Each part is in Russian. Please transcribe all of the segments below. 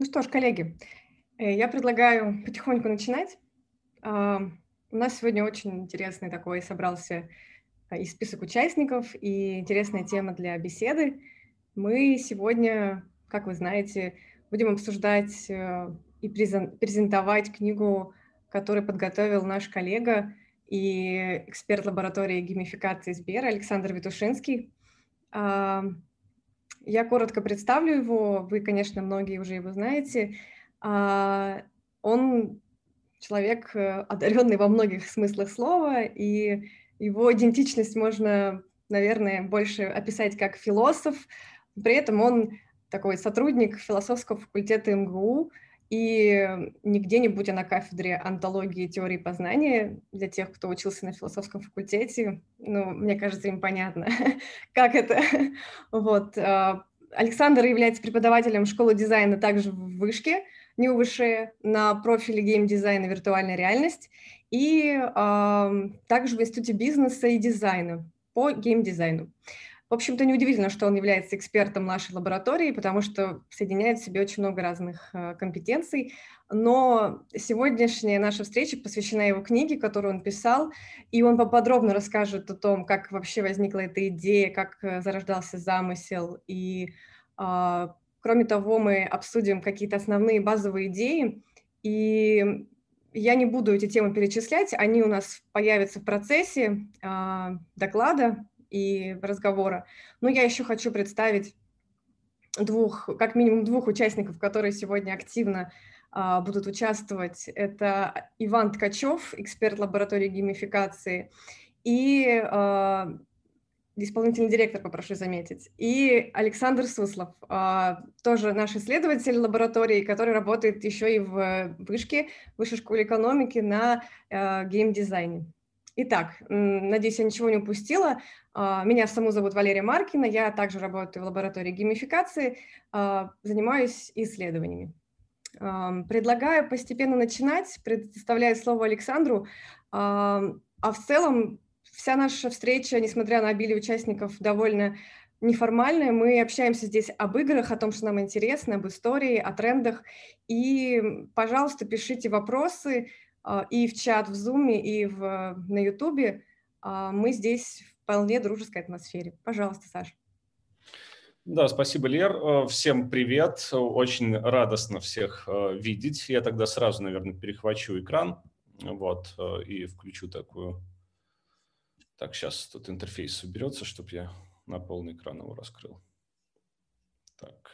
Ну что ж, коллеги, э, я предлагаю потихоньку начинать. А, у нас сегодня очень интересный такой собрался а, и список участников, и интересная тема для беседы. Мы сегодня, как вы знаете, будем обсуждать э, и презентовать книгу, которую подготовил наш коллега и эксперт лаборатории геймификации Сбера Александр Витушинский. Я коротко представлю его. Вы, конечно, многие уже его знаете. А, он человек, э, одаренный во многих смыслах слова, и его идентичность можно, наверное, больше описать как философ. При этом он такой сотрудник философского факультета МГУ, и не где-нибудь, а на кафедре антологии теории познания для тех, кто учился на философском факультете. Ну, мне кажется, им понятно, как это. Вот. А, Александр является преподавателем школы дизайна также в Вышке, не НИУ на профиле геймдизайн и виртуальная реальность, и э, также в Институте бизнеса и дизайна по геймдизайну. В общем-то, неудивительно, что он является экспертом нашей лаборатории, потому что соединяет в себе очень много разных э, компетенций. Но сегодняшняя наша встреча посвящена его книге, которую он писал, и он поподробно расскажет о том, как вообще возникла эта идея, как э, зарождался замысел. И, э, кроме того, мы обсудим какие-то основные базовые идеи. И я не буду эти темы перечислять, они у нас появятся в процессе э, доклада, и разговора. Но я еще хочу представить двух, как минимум двух участников, которые сегодня активно а, будут участвовать. Это Иван Ткачев, эксперт лаборатории геймификации, и а, исполнительный директор, попрошу заметить, и Александр Суслов, а, тоже наш исследователь лаборатории, который работает еще и в Вышке, Высшей школе экономики на а, геймдизайне. Итак, надеюсь, я ничего не упустила. А, меня саму зовут Валерия Маркина, я также работаю в лаборатории геймификации, а, занимаюсь исследованиями. Предлагаю постепенно начинать, предоставляю слово Александру. А в целом вся наша встреча, несмотря на обилие участников, довольно неформальная. Мы общаемся здесь об играх, о том, что нам интересно, об истории, о трендах. И, пожалуйста, пишите вопросы, и в чат в Zoom, и в, на YouTube. А, мы здесь в вполне дружеской атмосфере. Пожалуйста, Саша. Да, спасибо, Лер. Э, всем привет. Очень радостно всех э, видеть. Я тогда сразу, наверное, перехвачу экран вот, э, и включу такую... Так, сейчас тут интерфейс уберется, чтобы я на полный экран его раскрыл. Так.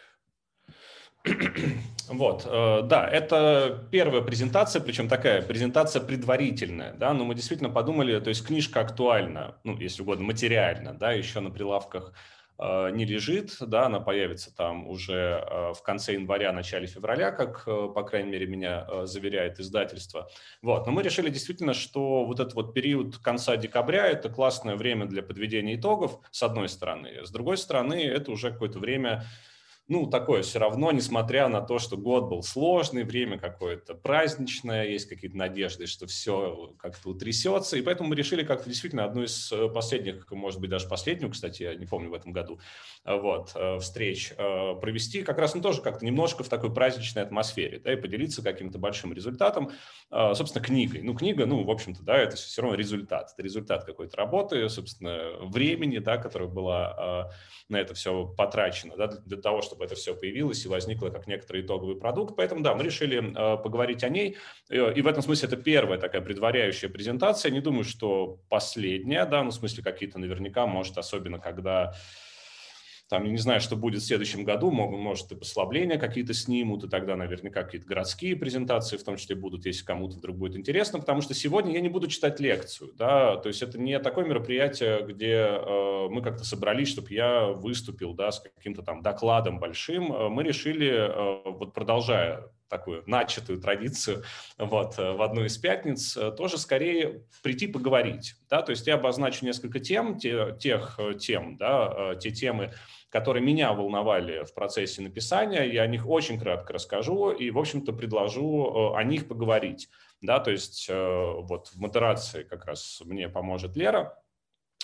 Вот, э, да, это первая презентация, причем такая презентация предварительная, да, но мы действительно подумали, то есть книжка актуальна, ну, если угодно, материально, да, еще на прилавках э, не лежит, да, она появится там уже э, в конце января, начале февраля, как, по крайней мере, меня заверяет издательство. Вот, но мы решили действительно, что вот этот вот период конца декабря – это классное время для подведения итогов, с одной стороны. С другой стороны, это уже какое-то время ну, такое все равно, несмотря на то, что год был сложный, время какое-то праздничное, есть какие-то надежды, что все как-то утрясется, и поэтому мы решили как-то действительно одну из э, последних, может быть, даже последнюю, кстати, я не помню в этом году, э, вот, э, встреч провести. Как раз ну, тоже как-то немножко в такой праздничной атмосфере, да, и поделиться каким-то большим результатом, собственно, книгой. Ну, книга, ну, в общем-то, да, это все равно результат, это результат какой-то работы, собственно, времени, да, которое было на это все потрачено, да, для того, чтобы чтобы это все появилось и возникло как некоторый итоговый продукт. Поэтому, да, мы решили э, поговорить о ней. Э, и в этом смысле это первая такая предваряющая презентация. Не думаю, что последняя, да, ну, в смысле какие-то наверняка, может, особенно когда там, я не знаю, что будет в следующем году, может, и послабления какие-то снимут, и тогда наверняка какие-то городские презентации в том числе будут, если кому-то вдруг будет интересно, потому что сегодня я не буду читать лекцию, да, то есть это не такое мероприятие, где э, мы как-то собрались, чтобы я выступил, да, с каким-то там докладом большим, э, мы решили, э, вот продолжая такую начатую традицию вот, э, в одну из пятниц, тоже скорее прийти поговорить. Да? То есть я обозначу несколько тем, те, тех тем, да, те темы, которые меня волновали в процессе написания. Я о них очень кратко расскажу и, в общем-то, предложу э, о них поговорить. Да, то есть э, вот в модерации как раз мне поможет Лера.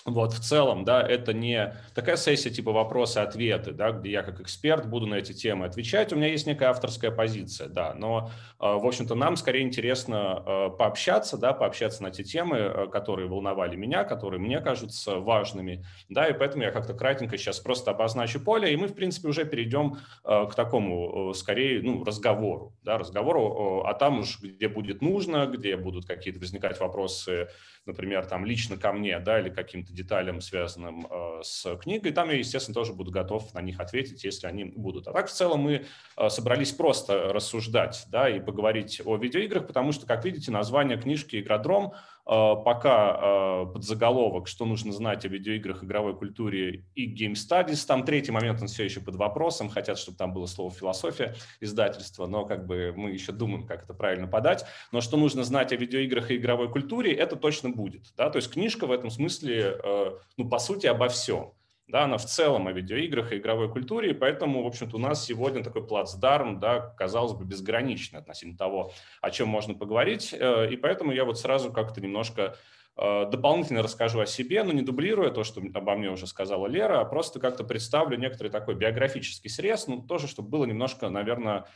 Вот, в целом, да, это не такая сессия типа вопросы-ответы, да, где я как эксперт буду на эти темы отвечать. У меня есть некая авторская позиция, да, но, а, в общем-то, нам скорее интересно а, пообщаться, да, пообщаться на те темы, а, которые волновали меня, которые мне кажутся важными, да, и поэтому я как-то кратенько сейчас просто обозначу поле, и мы, в принципе, уже перейдем к такому, скорее, ну, разговору, да, разговору, а там уж, где будет нужно, где будут какие-то возникать вопросы, например, там лично ко мне, да, или каким-то деталям, связанным э, с книгой, там я, естественно, тоже буду готов на них ответить, если они будут. А так, в целом, мы э, собрались просто рассуждать, да, и поговорить о видеоиграх, потому что, как видите, название книжки «Игродром» пока а, под заголовок, что нужно знать о видеоиграх, игровой культуре и Game Studies. Там третий момент, он все еще под вопросом. Хотят, чтобы там было слово «философия» издательства, но как бы мы еще думаем, как это правильно подать. Но что нужно знать о видеоиграх и игровой культуре, это точно будет. Да? То есть книжка в этом смысле, а, ну, по сути, обо всем да, она в целом о видеоиграх и игровой культуре, и поэтому, в общем-то, у нас сегодня такой плацдарм, да, казалось бы, безграничный относительно того, о чем можно поговорить, э, и поэтому я вот сразу как-то немножко э, дополнительно расскажу о себе, но не дублируя то, что обо мне уже сказала Лера, а просто как-то представлю некоторый такой биографический срез, ну, тоже, чтобы было немножко, наверное,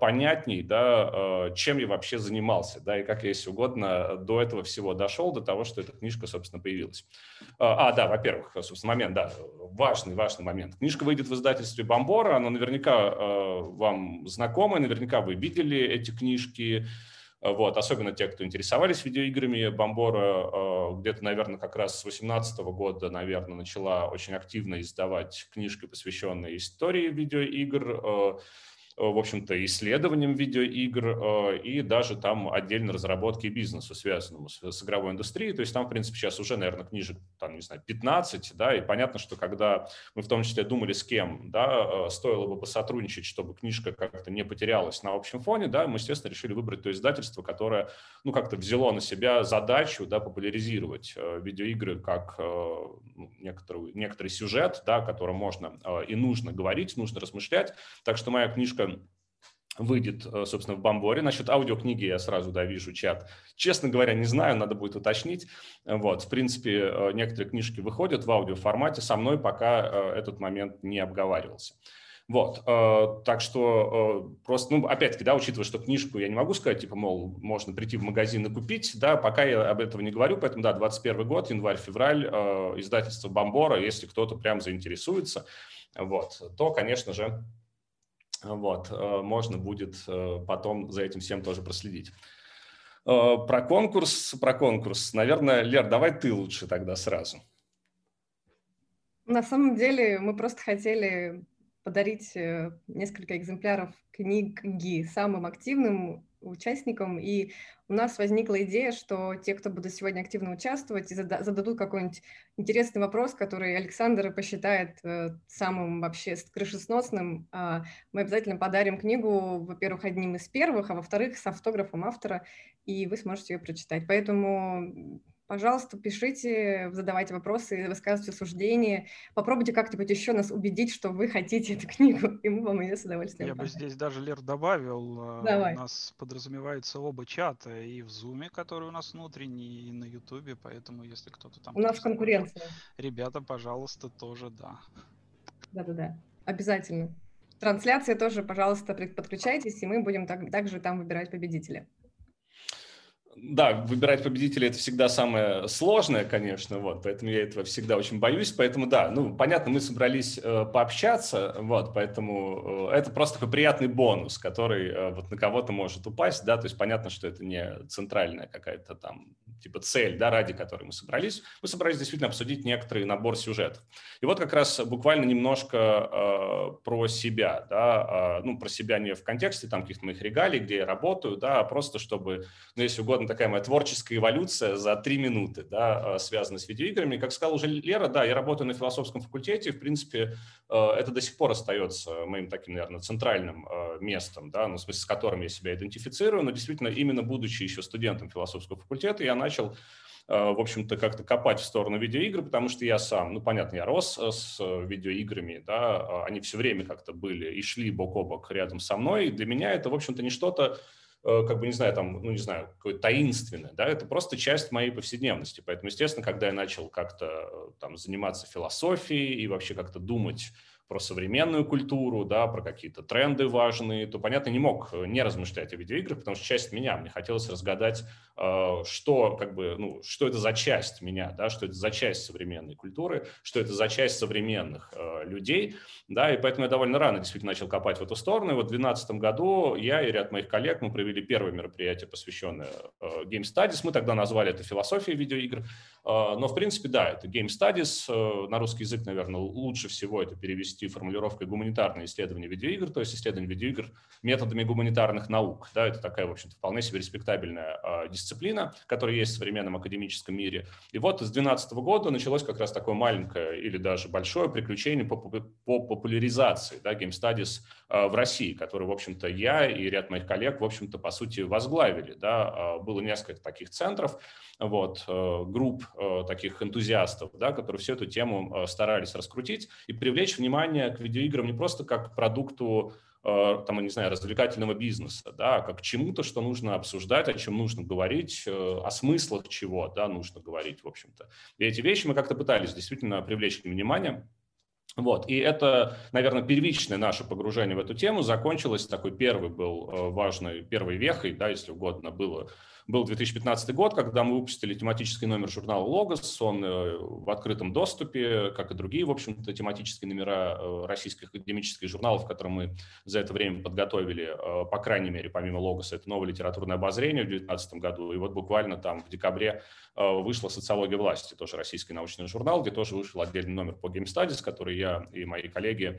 понятней, да, э, чем я вообще занимался, да, и как я, если угодно, до этого всего дошел, до того, что эта книжка, собственно, появилась. Э, а, да, во-первых, собственно, момент, да, важный, важный момент. Книжка выйдет в издательстве Бомбора, она наверняка вам знакома, наверняка вы видели эти книжки, вот, особенно те, кто интересовались видеоиграми. Бомбора где-то, наверное, как раз с 2018 года, наверное, начала очень активно издавать книжки, посвященные истории видеоигр, Э, в общем-то, исследованием видеоигр э, и даже там отдельно разработки бизнеса, связанному с, с игровой индустрией. То есть там, в принципе, сейчас уже, наверное, книжек, там, не знаю, 15, да, и понятно, что когда мы в том числе думали, с кем, да, э, стоило бы посотрудничать, чтобы книжка как-то не потерялась на общем фоне, да, мы, естественно, решили выбрать то издательство, которое, ну, как-то взяло на себя задачу, да, популяризировать видеоигры как ну, некоторый, некоторый сюжет, да, о котором можно и нужно говорить, нужно размышлять. Так что моя книжка книжка выйдет, э, собственно, в Бамборе. Насчет аудиокниги я сразу, да, вижу чат. Честно говоря, не знаю, надо будет уточнить. Вот, в принципе, э, некоторые книжки выходят в аудиоформате, со мной пока э, этот момент не обговаривался. Вот, так что просто, ну, опять-таки, да, учитывая, что книжку я не могу сказать, типа, мол, можно прийти в магазин и купить, да, пока я об этом не говорю, поэтому, да, 21 год, январь-февраль, издательство Бомбора, если кто-то прям заинтересуется, вот, то, конечно же, вот, э, можно будет э, потом за этим всем тоже проследить. Э, про конкурс, про конкурс. Наверное, Лер, давай ты лучше тогда сразу. На самом деле мы просто хотели подарить несколько экземпляров книги самым активным участникам, и у нас возникла идея, что те, кто будут сегодня активно участвовать и зададут какой-нибудь интересный вопрос, который Александр посчитает э, самым вообще крышесносным, э, мы обязательно подарим книгу, во-первых, одним из первых, а во-вторых, с автографом автора, и вы сможете ее прочитать. Поэтому Пожалуйста, пишите, задавайте вопросы, высказывайте суждения. Попробуйте как-нибудь еще нас убедить, что вы хотите эту книгу, и мы вам ее с удовольствием Я бы здесь даже, Лер, добавил. Э, Давай. У нас подразумевается оба чата, и в Zoom, который у нас внутренний, и на YouTube, поэтому если кто-то там... У нас конкуренция. Ребята, пожалуйста, тоже да. Да-да-да, обязательно. Трансляции тоже, пожалуйста, подключайтесь, и мы будем так, также там выбирать победителя. Да, выбирать победителя это всегда самое сложное, конечно, вот, поэтому я этого всегда очень боюсь, поэтому да, ну, понятно, мы собрались э, пообщаться, вот, поэтому э, это просто такой приятный бонус, который э, вот на кого-то может упасть, да, то есть понятно, что это не центральная какая-то там типа цель, да, ради которой мы собрались, мы собрались действительно обсудить некоторый набор сюжетов. И вот как раз буквально немножко э, про себя, да, э, ну, про себя не в контексте там каких-то моих регалий, где я работаю, да, а просто чтобы, ну, если угодно, такая моя творческая эволюция за три минуты, да, э, связана с видеоиграми. Как сказала уже Лера, да, я работаю на философском факультете, в принципе, э, это до сих пор остается моим таким, наверное, центральным э, местом, да, ну, в смысле, с которым я себя идентифицирую, но действительно, именно будучи еще студентом философского факультета, я начал начал в общем-то, как-то копать в сторону видеоигр, потому что я сам, ну, понятно, я рос с видеоиграми, да, а они все время как-то были и шли бок о бок рядом со мной, и для меня это, в общем-то, не что-то э, как бы, не знаю, там, ну, не знаю, какое-то таинственное, да, это просто часть моей повседневности. Поэтому, естественно, когда я начал как-то э, там заниматься философией и вообще как-то думать про современную культуру, да, про какие-то тренды важные, то, понятно, не мог э, не размышлять о видеоиграх, потому что часть меня, мне хотелось разгадать, э, что, как бы, ну, что это за часть меня, да, что это за часть современной культуры, что это за часть современных э, людей, да, и поэтому я довольно рано действительно начал копать в эту сторону. И вот в 2012 году я и ряд моих коллег, мы провели первое мероприятие, посвященное Game Studies. Мы тогда назвали это философией видеоигр, но, в принципе, да, это Game Studies. На русский язык, наверное, лучше всего это перевести перевести формулировкой гуманитарные исследования видеоигр, то есть исследование видеоигр методами гуманитарных наук. Да, это такая, в общем-то, вполне себе респектабельная э, дисциплина, которая есть в современном академическом мире. И вот с 2012 года началось как раз такое маленькое или даже большое приключение по, по, по популяризации да, Game Studies э, в России, который, в общем-то, я и ряд моих коллег, в общем-то, по сути, возглавили. Да. Было несколько таких центров, вот, групп таких энтузиастов, да, которые всю эту тему старались раскрутить и привлечь внимание к видеоиграм не просто как к продукту там, не знаю, развлекательного бизнеса, да, а как к чему-то, что нужно обсуждать, о чем нужно говорить, о смыслах чего, да, нужно говорить, в общем-то. И эти вещи мы как-то пытались действительно привлечь внимание. Вот, и это, наверное, первичное наше погружение в эту тему закончилось, такой первый был важной, первой вехой, да, если угодно, было был 2015 год, когда мы выпустили тематический номер журнала «Логос». Он э, в открытом доступе, как и другие, в общем-то, тематические номера э, российских академических журналов, которые мы за это время подготовили, э, по крайней мере, помимо «Логоса», это новое литературное обозрение в 2019 году. И вот буквально там в декабре вышла «Социология власти», тоже российский научный журнал, где тоже вышел отдельный номер по Game Studies, который я и мои коллеги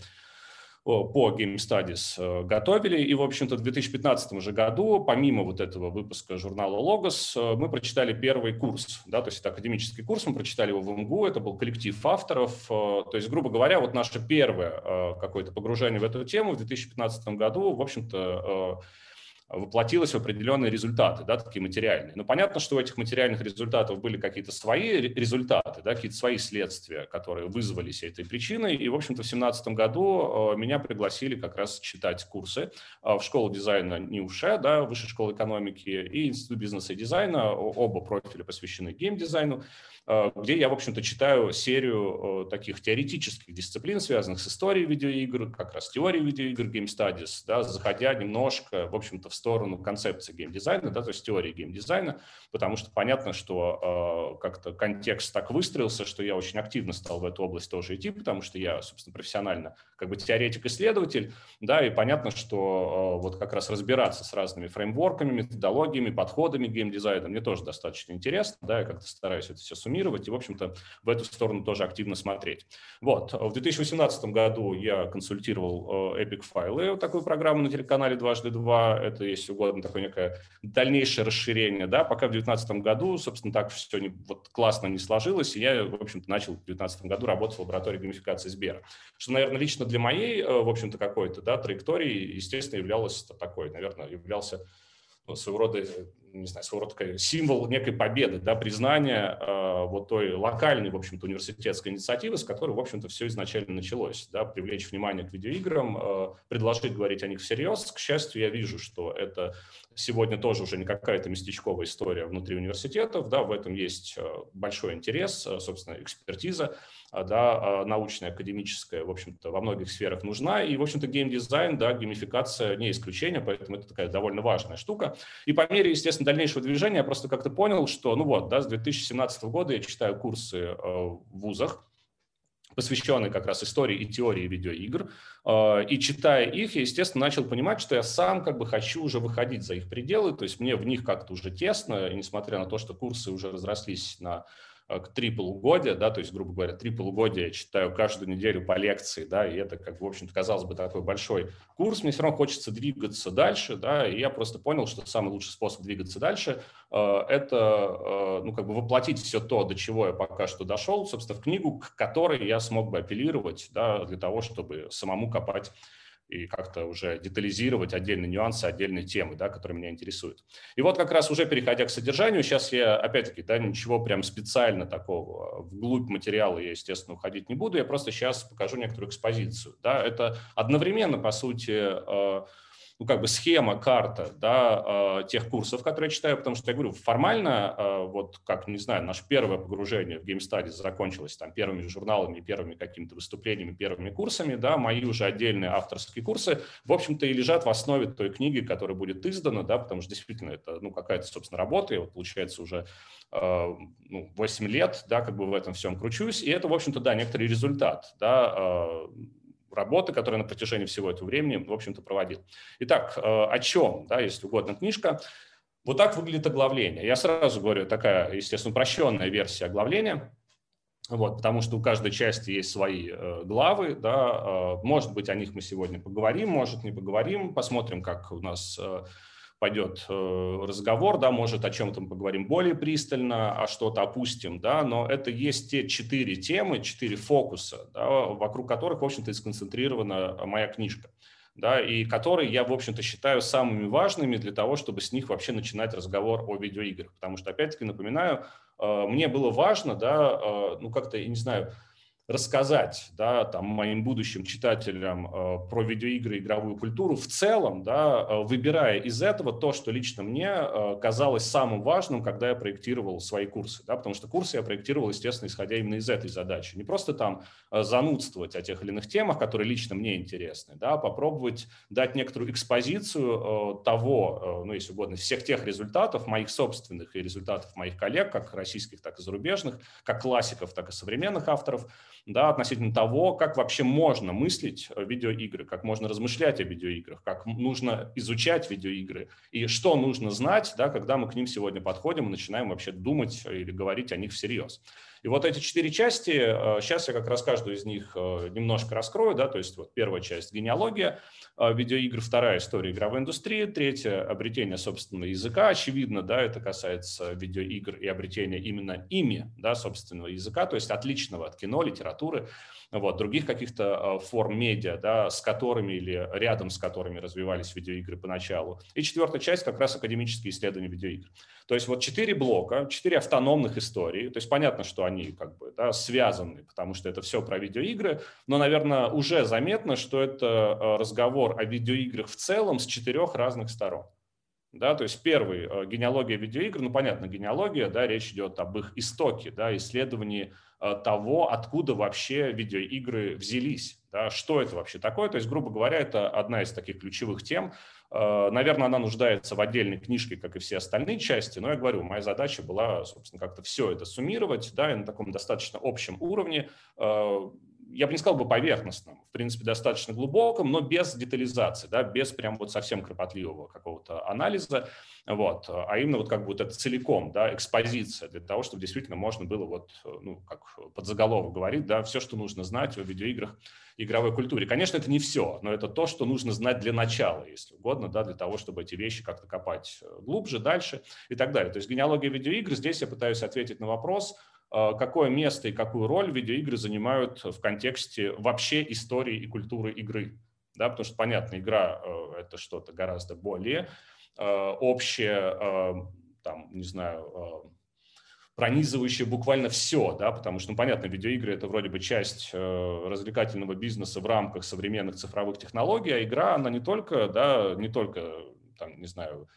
по Game Studies э, готовили. И, в общем-то, в 2015 же году, помимо вот этого выпуска журнала «Логос», э, мы прочитали первый курс, да, то есть это академический курс, мы прочитали его в МГУ, это был коллектив авторов. Э, то есть, грубо говоря, вот наше первое какое-то погружение в эту тему в 2015 году, в общем-то, воплотилось в определенные результаты, да, такие материальные. Но понятно, что у этих материальных результатов были какие-то свои результаты, да, какие-то свои следствия, которые вызвались этой причиной. И, в общем-то, в 2017 году э, меня пригласили как раз читать курсы э, в школу дизайна НИУ ВШЭ, да, Высшей школы экономики и Институт бизнеса и дизайна. Оба профиля посвящены геймдизайну. Э, где я, в общем-то, читаю серию таких теоретических дисциплин, связанных с историей видеоигр, как раз теорией видеоигр, Game Studies, да, заходя немножко, в общем-то, в сторону концепции геймдизайна, да, то есть теории геймдизайна, потому что понятно, что э, как-то контекст так выстроился, что я очень активно стал в эту область тоже идти, потому что я, собственно, профессионально как бы теоретик-исследователь, да, и понятно, что вот как раз разбираться с разными фреймворками, методологиями, подходами геймдизайна мне тоже достаточно интересно, да, я как-то стараюсь это все суммировать, и, в общем-то, в эту сторону тоже активно смотреть. Вот. В 2018 году я консультировал э, Epic Файлы, такую программу на телеканале «Дважды два». Это, если угодно, такое некое дальнейшее расширение. Да? Пока в 2019 году, собственно, так все не, вот, классно не сложилось, и я, в общем-то, начал в 2019 году работать в лаборатории геймификации Сбера. Что, наверное, лично для моей, э, в общем-то, какой-то да, траектории, естественно, являлось такой, наверное, являлся ну, своего рода не знаю, своего рода символ некой победы, да, признания э, вот той локальной, в общем-то, университетской инициативы, с которой, в общем-то, все изначально началось, да, привлечь внимание к видеоиграм, э, предложить говорить о них всерьез. К счастью, я вижу, что это сегодня тоже уже не какая-то местечковая история внутри университетов, да, в этом есть э, большой интерес, э, собственно, экспертиза, да, научная, академическая, в общем-то, во многих сферах нужна, и, в общем-то, геймдизайн, да, геймификация не исключение, поэтому это такая довольно важная штука. И по мере, естественно, дальнейшего движения я просто как-то понял, что, ну вот, да, с 2017 года я читаю курсы в вузах, посвященный как раз истории и теории видеоигр. А, и читая их, я, естественно, начал понимать, что я сам как бы хочу уже выходить за их пределы, то есть мне в них как-то уже тесно, и несмотря на то, что курсы уже разрослись на три полугодия, да, то есть, грубо говоря, три полугодия я читаю каждую неделю по лекции, да, и это, как в общем-то, казалось бы, такой большой курс, мне все равно хочется двигаться дальше, да, и я просто понял, что самый лучший способ двигаться дальше э, – это, э, ну, как бы воплотить все то, до чего я пока что дошел, собственно, в книгу, к которой я смог бы апеллировать, да, для того, чтобы самому копать и как-то уже детализировать отдельные нюансы, отдельные темы, да, которые меня интересуют. И вот как раз уже переходя к содержанию, сейчас я, опять-таки, да, ничего прям специально такого вглубь материала я, естественно, уходить не буду, я просто сейчас покажу некоторую экспозицию. Да. Это одновременно, по сути, э, ну, как бы схема, карта, да, э, тех курсов, которые я читаю, потому что я говорю, формально, э, вот как, не знаю, наше первое погружение в Game Studies закончилось там первыми журналами, первыми какими-то выступлениями, первыми курсами, да, мои уже отдельные авторские курсы, в общем-то, и лежат в основе той книги, которая будет издана, да, потому что действительно это, ну, какая-то, собственно, работа, и вот получается уже э, ну, 8 лет, да, как бы в этом всем кручусь, и это, в общем-то, да, некоторый результат, да, работы, которую на протяжении всего этого времени, в общем-то, проводил. Итак, э, о чем, да, если угодно, книжка. Вот так выглядит оглавление. Я сразу говорю, такая, естественно, упрощенная версия оглавления, вот, потому что у каждой части есть свои э, главы, да, э, может быть, о них мы сегодня поговорим, может, не поговорим, посмотрим, как у нас э, пойдет э, разговор, да, может, о чем-то мы поговорим более пристально, а что-то опустим, да, но это есть те четыре темы, четыре фокуса, да, вокруг которых, в общем-то, и сконцентрирована моя книжка, да, и которые я, в общем-то, считаю самыми важными для того, чтобы с них вообще начинать разговор о видеоиграх, потому что, опять-таки, напоминаю, э, мне было важно, да, э, ну, как-то, я не знаю, рассказать да, там, моим будущим читателям э, про видеоигры и игровую культуру в целом, да, э, выбирая из этого то, что лично мне э, казалось самым важным, когда я проектировал свои курсы. Да, потому что курсы я проектировал, естественно, исходя именно из этой задачи. Не просто там э, занудствовать о тех или иных темах, которые лично мне интересны, да, а попробовать дать некоторую экспозицию э, того, э, ну, если угодно, всех тех результатов, моих собственных и результатов моих коллег, как российских, так и зарубежных, как классиков, так и современных авторов, да, относительно того, как вообще можно мыслить видеоигры, как можно размышлять о видеоиграх, как нужно изучать видеоигры и что нужно знать, да, когда мы к ним сегодня подходим и начинаем вообще думать или говорить о них всерьез. И вот эти четыре части, сейчас э, я как раз каждую из них э, немножко раскрою, да, то есть вот первая часть – генеалогия э, видеоигр, вторая – история игровой индустрии, третья – обретение собственного языка, очевидно, да, это касается видеоигр и обретения именно ими, да, собственного языка, то есть отличного от кино, литературы, вот, других каких-то форм медиа, да, с которыми или рядом с которыми развивались видеоигры поначалу. И четвертая часть как раз академические исследования видеоигр. То есть вот четыре блока, четыре автономных истории. То есть понятно, что они как бы да, связаны, потому что это все про видеоигры, но, наверное, уже заметно, что это э, разговор о видеоиграх в целом с четырех разных сторон. Да, то есть первый э, генеалогия видеоигр, ну понятно, генеалогия, да, речь идет об их истоке, да, исследовании э, того, откуда вообще видеоигры взялись, да, что это вообще такое. То есть, грубо говоря, это одна из таких ключевых тем, Э, наверное, она нуждается в отдельной книжке, как и все остальные части, но я говорю, моя задача была, собственно, как-то все это суммировать, да, и на таком достаточно общем уровне, я бы не сказал бы поверхностном, в принципе, достаточно глубоком, но без детализации, да, без прям вот совсем кропотливого какого-то анализа, вот, а именно вот как бы вот это целиком, да, экспозиция для того, чтобы действительно можно было вот, ну, как под заголовок говорить, да, все, что нужно знать о видеоиграх, игровой культуре. Конечно, это не все, но это то, что нужно знать для начала, если угодно, да, для того, чтобы эти вещи как-то копать глубже, дальше и так далее. То есть генеалогия видеоигр, здесь я пытаюсь ответить на вопрос, какое место и какую роль видеоигры занимают в контексте вообще истории и культуры игры. Да, потому что, понятно, игра э, – это что-то гораздо более общее, там, не знаю, пронизывающее буквально все, да, потому что, ну, понятно, видеоигры – это вроде бы часть э, развлекательного бизнеса в рамках современных цифровых технологий, а игра, она не только, да, не только, там, не знаю,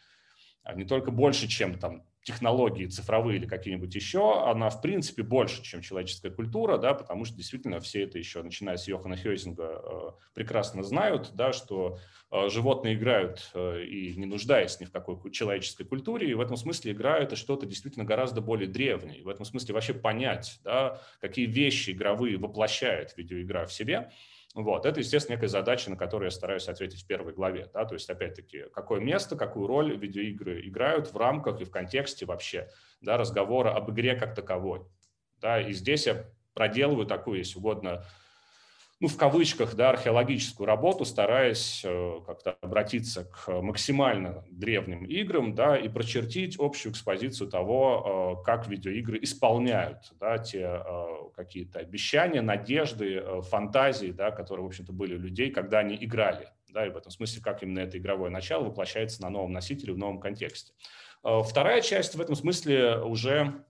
а не только больше, чем там технологии цифровые или какие-нибудь еще, она в принципе больше, чем человеческая культура, да, потому что действительно все это еще, начиная с Йохана Хёйзинга, э, прекрасно знают, да, что э, животные играют э, и не нуждаясь ни в какой человеческой культуре, и в этом смысле игра – это что-то действительно гораздо более древнее. И в этом смысле вообще понять, да, какие вещи игровые воплощает видеоигра в себе – вот, это, естественно, некая задача, на которую я стараюсь ответить в первой главе. Да? То есть, опять-таки, какое место, какую роль видеоигры играют в рамках и в контексте вообще да, разговора об игре как таковой. Да? И здесь я проделываю такую, если угодно, ну, в кавычках, да, археологическую работу, стараясь э, как-то обратиться к максимально древним играм, да, и прочертить общую экспозицию того, э, как видеоигры исполняют, да, те э, какие-то обещания, надежды, фантазии, да, которые, в общем-то, были у людей, когда они играли, да, и в этом смысле, как именно это игровое начало воплощается на новом носителе в новом контексте. Вторая часть в этом смысле уже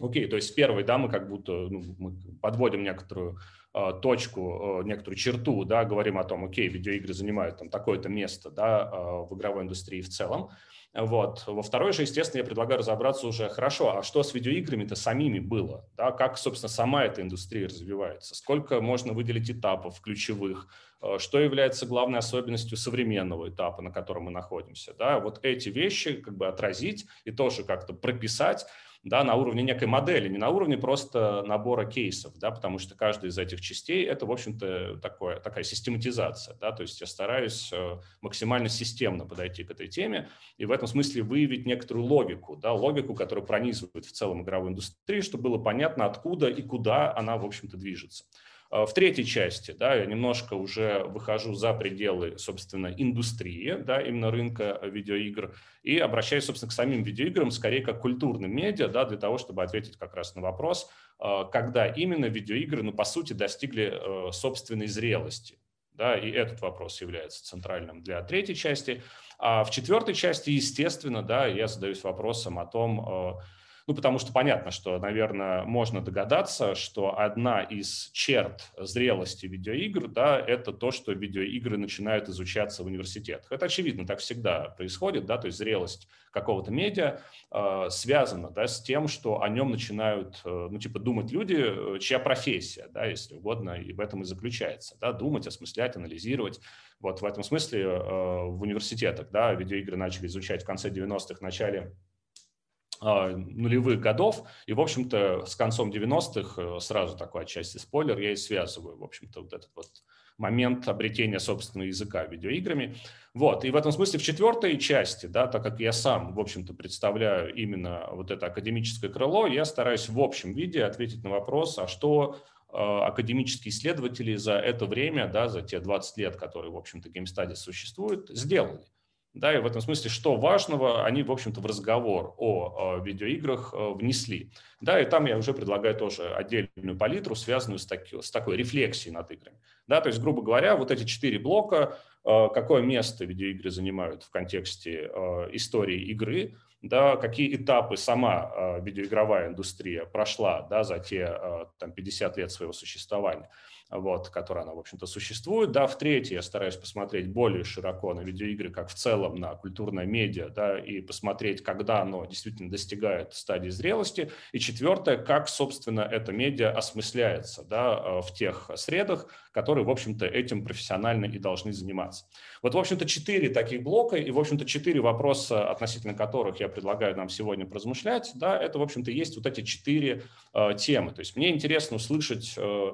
Окей, то есть первый, да, мы как будто ну, мы подводим некоторую точку, э, некоторую черту, да, говорим о том, окей, видеоигры занимают там такое-то место, да, э, в игровой индустрии в целом. Вот. Во второй же, естественно, я предлагаю разобраться уже, хорошо, а что с видеоиграми-то самими было? Да? Как, собственно, сама эта индустрия развивается? Сколько можно выделить этапов ключевых? Э, что является главной особенностью современного этапа, на котором мы находимся? Да? Вот эти вещи как бы отразить и тоже как-то прописать, да, на уровне некой модели, не на уровне просто набора кейсов, да, потому что каждая из этих частей – это, в общем-то, такое, такая систематизация. Да, то есть я стараюсь э, максимально системно подойти к этой теме и в этом смысле выявить некоторую логику, да, логику, которая пронизывает в целом игровую индустрию, чтобы было понятно, откуда и куда она, в общем-то, движется. А, в третьей части да, я немножко уже выхожу за пределы, собственно, индустрии, да, именно рынка видеоигр, и обращаюсь, собственно, к самим видеоиграм, скорее как культурным медиа, да, для того, чтобы ответить как раз на вопрос, а, когда именно видеоигры, ну, по сути, достигли э, собственной зрелости. Да, и этот вопрос является центральным для третьей части. А в четвертой части, естественно, да, я задаюсь вопросом о том, а, ну, потому что понятно, что, наверное, можно догадаться, что одна из черт зрелости видеоигр, да, это то, что видеоигры начинают изучаться в университетах. Это очевидно, так всегда происходит, да, то есть зрелость какого-то медиа э, связана, да, с тем, что о нем начинают, э, ну, типа, думать люди, э, чья профессия, да, если угодно, и в этом и заключается, да, думать, осмыслять, анализировать. Вот в этом смысле э, в университетах, да, видеоигры начали изучать в конце 90-х, начале нулевых годов. И, в общем-то, с концом 90-х, э, сразу такой отчасти спойлер, я и связываю, в общем-то, вот этот вот момент обретения собственного языка видеоиграми. Вот. И в этом смысле в четвертой части, да, так как я сам, в общем-то, представляю именно вот это академическое крыло, я стараюсь в общем виде ответить на вопрос, а что э, академические исследователи за это время, да, за те 20 лет, которые, в общем-то, GameStudies существует, сделали. Да, и в этом смысле, что важного, они, в общем-то, в разговор о, о видеоиграх э, внесли. Да, и там я уже предлагаю тоже отдельную палитру, связанную с, таки, с такой рефлексией над играми. Да, то есть, грубо говоря, вот эти четыре блока, э, какое место видеоигры занимают в контексте э, истории игры, да, какие этапы сама видеоигровая индустрия прошла да, за те там, 50 лет своего существования вот, которая она, в общем-то, существует. Да, в третье я стараюсь посмотреть более широко на видеоигры, как в целом на культурное медиа, да, и посмотреть, когда оно действительно достигает стадии зрелости. И четвертое, как, собственно, это медиа осмысляется, да, э, в тех средах, которые, в общем-то, этим профессионально и должны заниматься. Вот, в общем-то, четыре таких блока и, в общем-то, четыре вопроса, относительно которых я предлагаю нам сегодня поразмышлять, да, это, в общем-то, есть вот эти четыре э, темы. То есть мне интересно услышать э,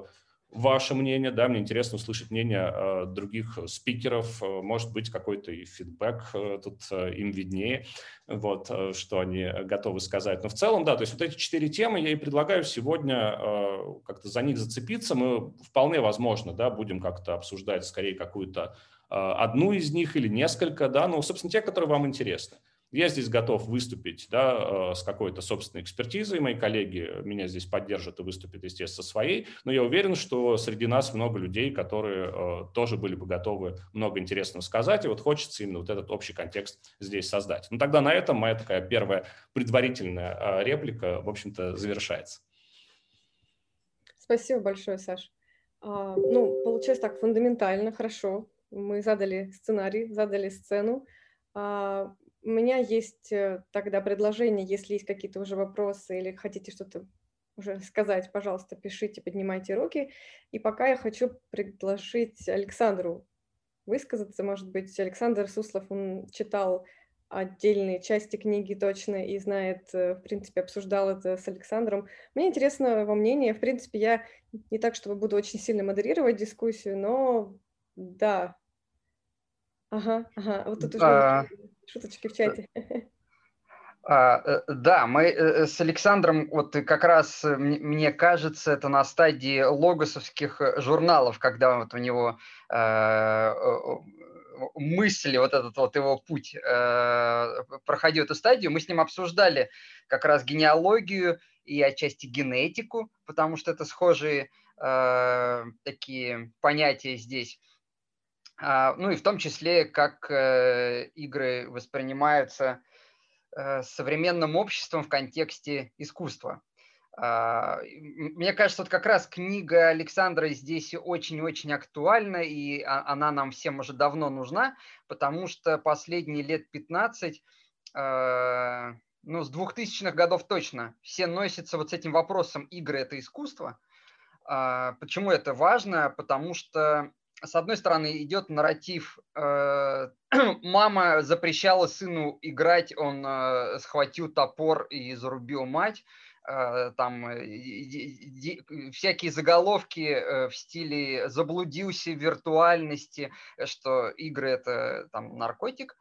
ваше мнение, да, мне интересно услышать мнение э, других спикеров, э, может быть, какой-то и фидбэк э, тут э, им виднее, вот, э, что они готовы сказать. Но в целом, да, то есть вот эти четыре темы я и предлагаю сегодня э, как-то за них зацепиться. Мы вполне возможно, да, будем как-то обсуждать скорее какую-то э, одну из них или несколько, да, ну, собственно, те, которые вам интересны. Я здесь готов выступить да, э, с какой-то собственной экспертизой. Мои коллеги меня здесь поддержат и выступят, естественно, своей. Но я уверен, что среди нас много людей, которые э, тоже были бы готовы много интересного сказать. И вот хочется именно вот этот общий контекст здесь создать. Ну тогда на этом моя такая первая предварительная э, реплика, в общем-то, завершается. Спасибо большое, Саш. А, ну, получилось так фундаментально, хорошо. Мы задали сценарий, задали сцену. А, у меня есть э, тогда предложение, если есть какие-то уже вопросы или хотите что-то уже сказать, пожалуйста, пишите, поднимайте руки. И пока я хочу предложить Александру высказаться. Может быть, Александр Суслов, он читал отдельные части книги точно и знает, э, в принципе, обсуждал это с Александром. Мне интересно его мнение. В принципе, я не так, чтобы буду очень сильно модерировать дискуссию, но да. Ага, ага. Вот тут уже... Шуточки в чате. А, э, да, мы э, с Александром, вот как раз, э, мне кажется, это на стадии логосовских журналов, когда вот у него э, мысли, вот этот вот его путь э, проходил эту стадию, мы с ним обсуждали как раз генеалогию и отчасти генетику, потому что это схожие э, такие понятия здесь. А, ну и в том числе, как э, игры воспринимаются э, современным обществом в контексте искусства. А, мне кажется, вот как раз книга Александра здесь очень-очень актуальна, и а, она нам всем уже давно нужна, потому что последние лет 15, а, ну, с 2000-х годов точно, все носятся вот с этим вопросом «игры – это искусство». Почему это важно? Потому что с одной стороны, идет нарратив, э, мама запрещала сыну играть, он э, схватил топор и зарубил мать. Э, там всякие заголовки в стиле «заблудился в виртуальности», что игры – это там наркотик.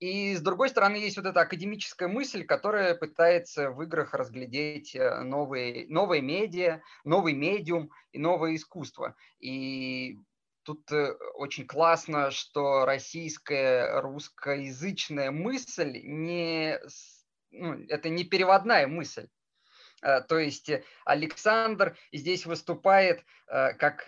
И с другой стороны, есть вот эта академическая мысль, которая пытается в играх разглядеть новые, новые медиа, новый медиум и новое искусство. И Тут э, очень классно, что российская русскоязычная мысль не, ну, это не переводная мысль. Э, то есть э, Александр здесь выступает э, как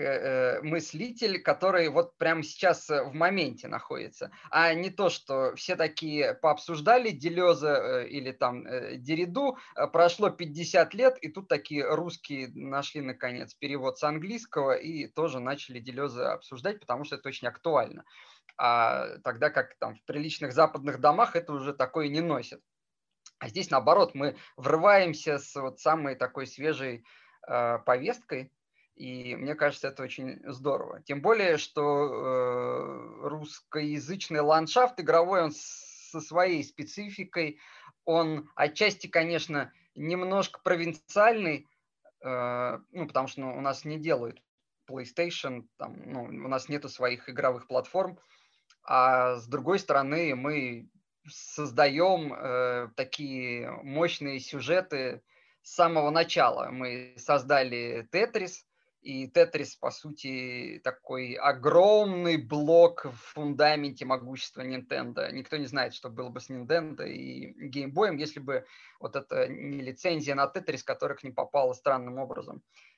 мыслитель, который вот прямо сейчас в моменте находится, а не то, что все такие пообсуждали Делеза или там Дериду, прошло 50 лет, и тут такие русские нашли, наконец, перевод с английского и тоже начали Делеза обсуждать, потому что это очень актуально. А тогда как там в приличных западных домах это уже такое не носит. А здесь, наоборот, мы врываемся с вот самой такой свежей э, повесткой, и мне кажется, это очень здорово. Тем более, что э, русскоязычный ландшафт игровой, он со своей спецификой, он отчасти, конечно, немножко провинциальный, э, ну, потому что ну, у нас не делают PlayStation, там, ну, у нас нету своих игровых платформ, а с другой стороны, мы создаем э, такие мощные сюжеты с самого начала. Мы создали Тетрис, и Тетрис, по сути, такой огромный блок в фундаменте могущества Nintendo. Никто не знает, что было бы с Nintendo и Геймбоем, если бы вот эта не лицензия на Тетрис, которая к ним попала странным образом. Uh,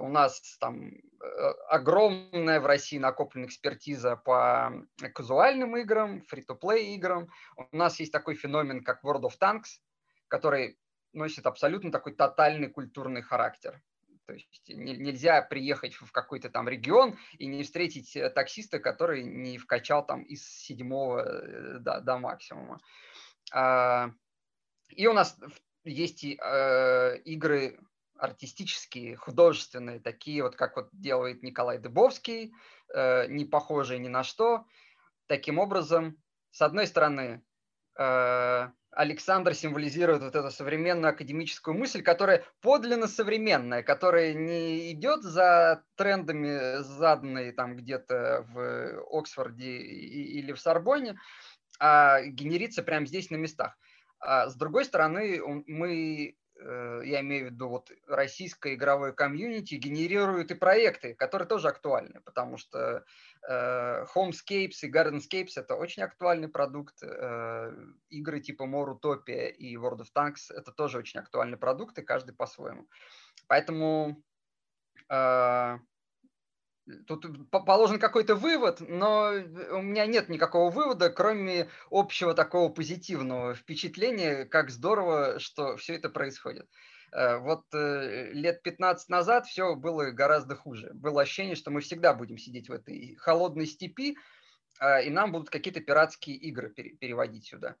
у нас там uh, огромная в России накоплена экспертиза по казуальным играм, фри-то-плей играм. У нас есть такой феномен, как World of Tanks, который носит абсолютно такой тотальный культурный характер. То есть нельзя приехать в какой-то там регион и не встретить э, таксиста, который не вкачал там из седьмого э, до, до максимума. Uh, и у нас есть игры артистические, художественные, такие вот, как вот делает Николай Дыбовский, э, не похожие ни на что. Таким образом, с одной стороны, э, Александр символизирует вот эту современную академическую мысль, которая подлинно современная, которая не идет за трендами, заданные там где-то в Оксфорде или в Сорбоне, а генерится прямо здесь на местах. А с другой стороны, мы я имею в виду вот российское игровое комьюнити, генерируют и проекты, которые тоже актуальны, потому что э, Homescapes и Gardenscapes это очень актуальный продукт, э, игры типа More Utopia и World of Tanks это тоже очень актуальные продукты, каждый по-своему. Поэтому э, Тут положен какой-то вывод, но у меня нет никакого вывода, кроме общего такого позитивного впечатления, как здорово, что все это происходит. Э, вот э, лет 15 назад все было гораздо хуже. Было ощущение, что мы всегда будем сидеть в этой холодной степи, а, и нам будут какие-то пиратские игры переводить сюда.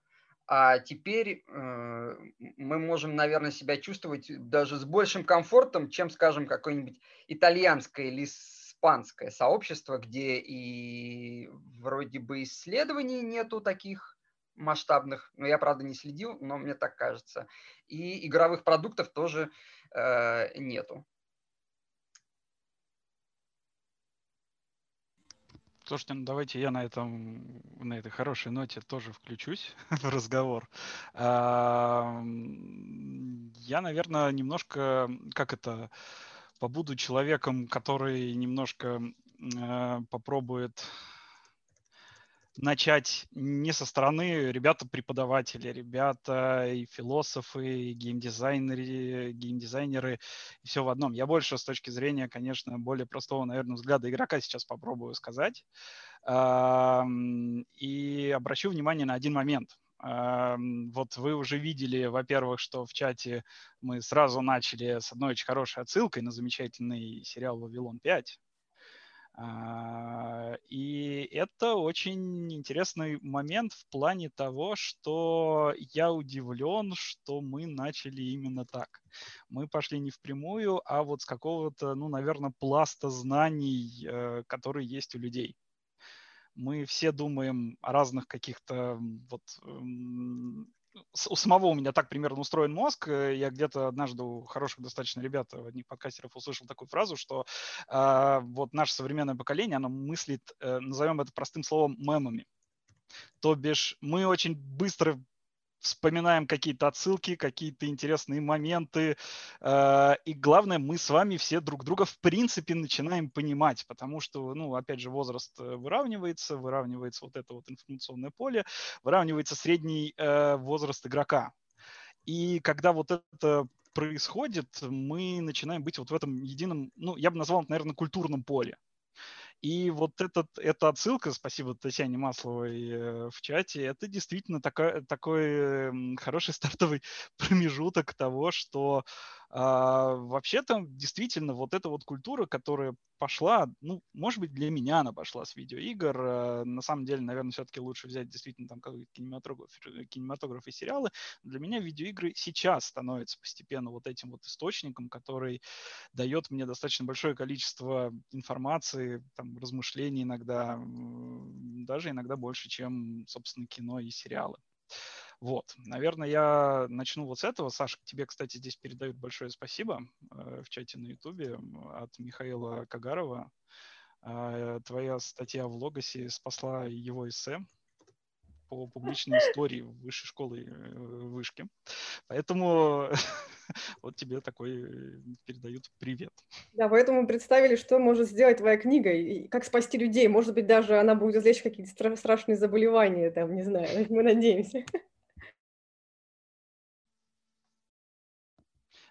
А теперь э, мы можем, наверное, себя чувствовать даже с большим комфортом, чем, скажем, какое-нибудь итальянское или испанское сообщество, где и вроде бы исследований нету таких масштабных, но я, правда, не следил, но мне так кажется. И игровых продуктов тоже э, нету. Слушайте, ну давайте я на этом, на этой хорошей ноте тоже включусь в разговор. Я, наверное, немножко, как это, побуду человеком, который немножко э, попробует начать не со стороны ребята-преподаватели, ребята и философы, и геймдизайнеры, геймдизайнеры, и все в одном. Я больше с точки зрения, конечно, более простого, наверное, взгляда игрока сейчас попробую сказать. И обращу внимание на один момент. Вот вы уже видели, во-первых, что в чате мы сразу начали с одной очень хорошей отсылкой на замечательный сериал «Вавилон 5». А, и это очень интересный момент в плане того, что я удивлен, что мы начали именно так. Мы пошли не впрямую, а вот с какого-то, ну, наверное, пласта знаний, э, которые есть у людей мы все думаем о разных каких-то вот у самого у меня так примерно устроен мозг. Э, я где-то однажды у хороших достаточно ребят, у одних подкастеров услышал такую фразу, что э, вот наше современное поколение, оно мыслит, э, назовем это простым словом, мемами. То бишь мы очень быстро вспоминаем какие-то отсылки, какие-то интересные моменты. Э, и главное, мы с вами все друг друга в принципе начинаем понимать, потому что, ну, опять же, возраст э, выравнивается, выравнивается вот это вот информационное поле, выравнивается средний э, возраст игрока. И когда вот это происходит, мы начинаем быть вот в этом едином, ну, я бы назвал это, наверное, культурном поле. И вот этот, эта отсылка, спасибо Татьяне Масловой э, в чате, это действительно такой, такой хороший стартовый промежуток того, что а, вообще-то действительно вот эта вот культура, которая пошла, ну, может быть, для меня она пошла с видеоигр. А, на самом деле, наверное, все-таки лучше взять действительно там какой-то кинематограф, кинематограф и сериалы. Для меня видеоигры сейчас становятся постепенно вот этим вот источником, который дает мне достаточно большое количество информации, там, размышлений иногда, даже иногда больше, чем, собственно, кино и сериалы. Вот, наверное, я начну вот с этого. Саша, тебе, кстати, здесь передают большое спасибо э, в чате на Ютубе от Михаила Кагарова. Э, твоя статья в Логосе спасла его эссе по публичной истории высшей школы э, вышки. Поэтому вот тебе такой передают привет. Да, поэтому представили, что может сделать твоя книга, и как спасти людей. Может быть, даже она будет излечить какие-то страшные заболевания, там, не знаю, мы надеемся.